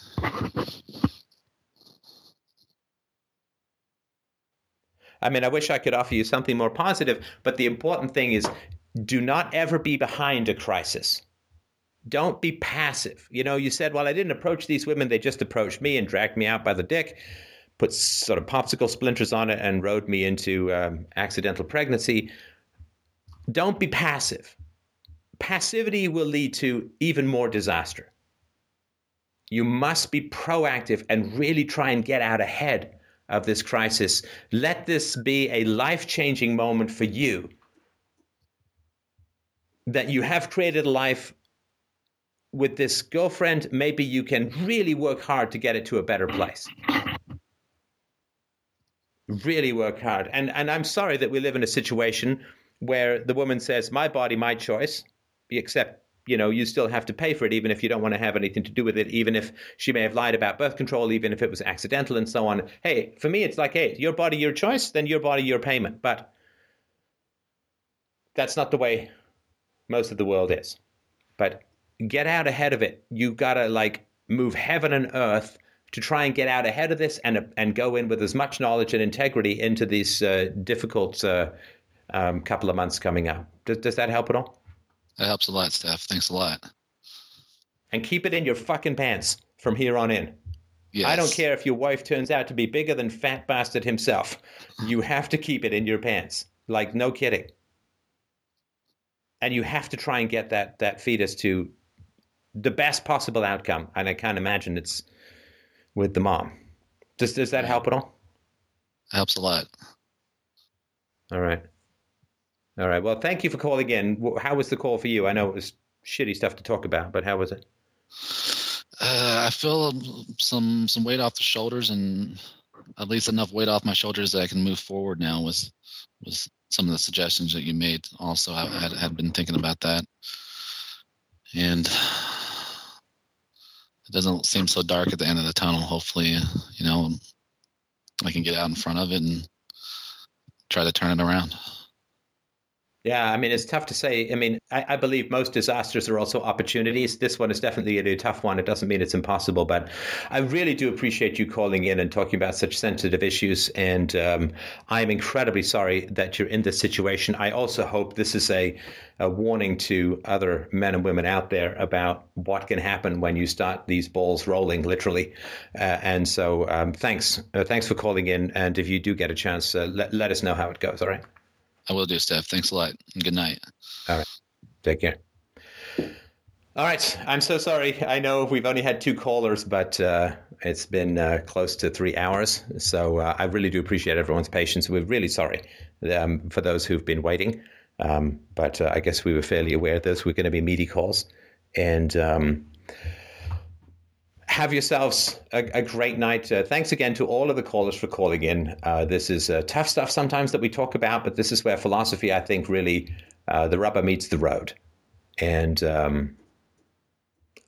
Speaker 1: I mean, I wish I could offer you something more positive, but the important thing is do not ever be behind a crisis. Don't be passive. You know, you said, well, I didn't approach these women, they just approached me and dragged me out by the dick, put sort of popsicle splinters on it, and rode me into um, accidental pregnancy. Don't be passive. Passivity will lead to even more disaster. You must be proactive and really try and get out ahead of this crisis. Let this be a life changing moment for you. That you have created a life with this girlfriend, maybe you can really work hard to get it to a better place. Really work hard. And, and I'm sorry that we live in a situation where the woman says, My body, my choice, except you know, you still have to pay for it, even if you don't want to have anything to do with it, even if she may have lied about birth control, even if it was accidental and so on. Hey, for me, it's like, hey, your body, your choice, then your body, your payment. But that's not the way most of the world is. But get out ahead of it. You gotta like move heaven and earth to try and get out ahead of this and and go in with as much knowledge and integrity into these uh, difficult uh, um, couple of months coming up. Does, does that help at all?
Speaker 4: That helps a lot, Steph. Thanks a lot.
Speaker 1: And keep it in your fucking pants from here on in. Yes. I don't care if your wife turns out to be bigger than Fat Bastard himself. You have to keep it in your pants. Like, no kidding. And you have to try and get that, that fetus to the best possible outcome. And I can't imagine it's with the mom. Does, does that help at all?
Speaker 4: Helps a lot.
Speaker 1: All right. All right. Well, thank you for calling in. How was the call for you? I know it was shitty stuff to talk about, but how was it?
Speaker 4: Uh, I feel some some weight off the shoulders, and at least enough weight off my shoulders that I can move forward now. Was was some of the suggestions that you made. Also, I had, had been thinking about that, and it doesn't seem so dark at the end of the tunnel. Hopefully, you know, I can get out in front of it and try to turn it around.
Speaker 1: Yeah, I mean, it's tough to say. I mean, I, I, believe most disasters are also opportunities. This one is definitely a, tough one. It doesn't mean it's impossible, but I really do appreciate you calling in and talking about such sensitive issues. And um, I'm incredibly sorry that you're in this situation. I also hope this is a, a warning to other men and women out there about what can happen when you start these balls rolling, literally. Uh, and so, um, thanks, uh, thanks for calling in. And if you do get a chance, uh, let, let us know how it goes. All right.
Speaker 4: I will do, Steph. Thanks a lot. Good night.
Speaker 1: All right. Take care. All right. I'm so sorry. I know we've only had two callers, but uh, it's been uh, close to three hours. So uh, I really do appreciate everyone's patience. We're really sorry um, for those who've been waiting. Um, but uh, I guess we were fairly aware those were going to be meaty calls. And um, have yourselves a, a great night. Uh, thanks again to all of the callers for calling in. Uh, this is uh, tough stuff sometimes that we talk about, but this is where philosophy, I think, really uh, the rubber meets the road. And um,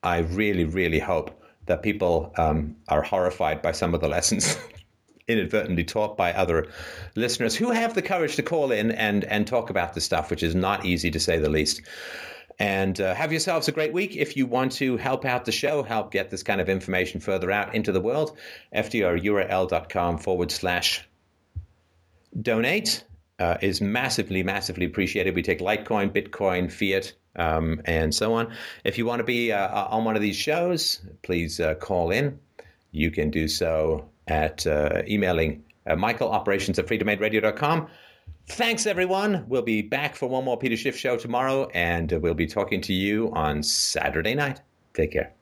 Speaker 1: I really, really hope that people um, are horrified by some of the lessons inadvertently taught by other listeners who have the courage to call in and, and talk about this stuff, which is not easy to say the least. And uh, have yourselves a great week. If you want to help out the show, help get this kind of information further out into the world, fdrurl.com forward slash donate uh, is massively, massively appreciated. We take Litecoin, Bitcoin, Fiat, um, and so on. If you want to be uh, on one of these shows, please uh, call in. You can do so at uh, emailing uh, Michael operations at freedomainradio.com. Thanks, everyone. We'll be back for one more Peter Schiff show tomorrow, and we'll be talking to you on Saturday night. Take care.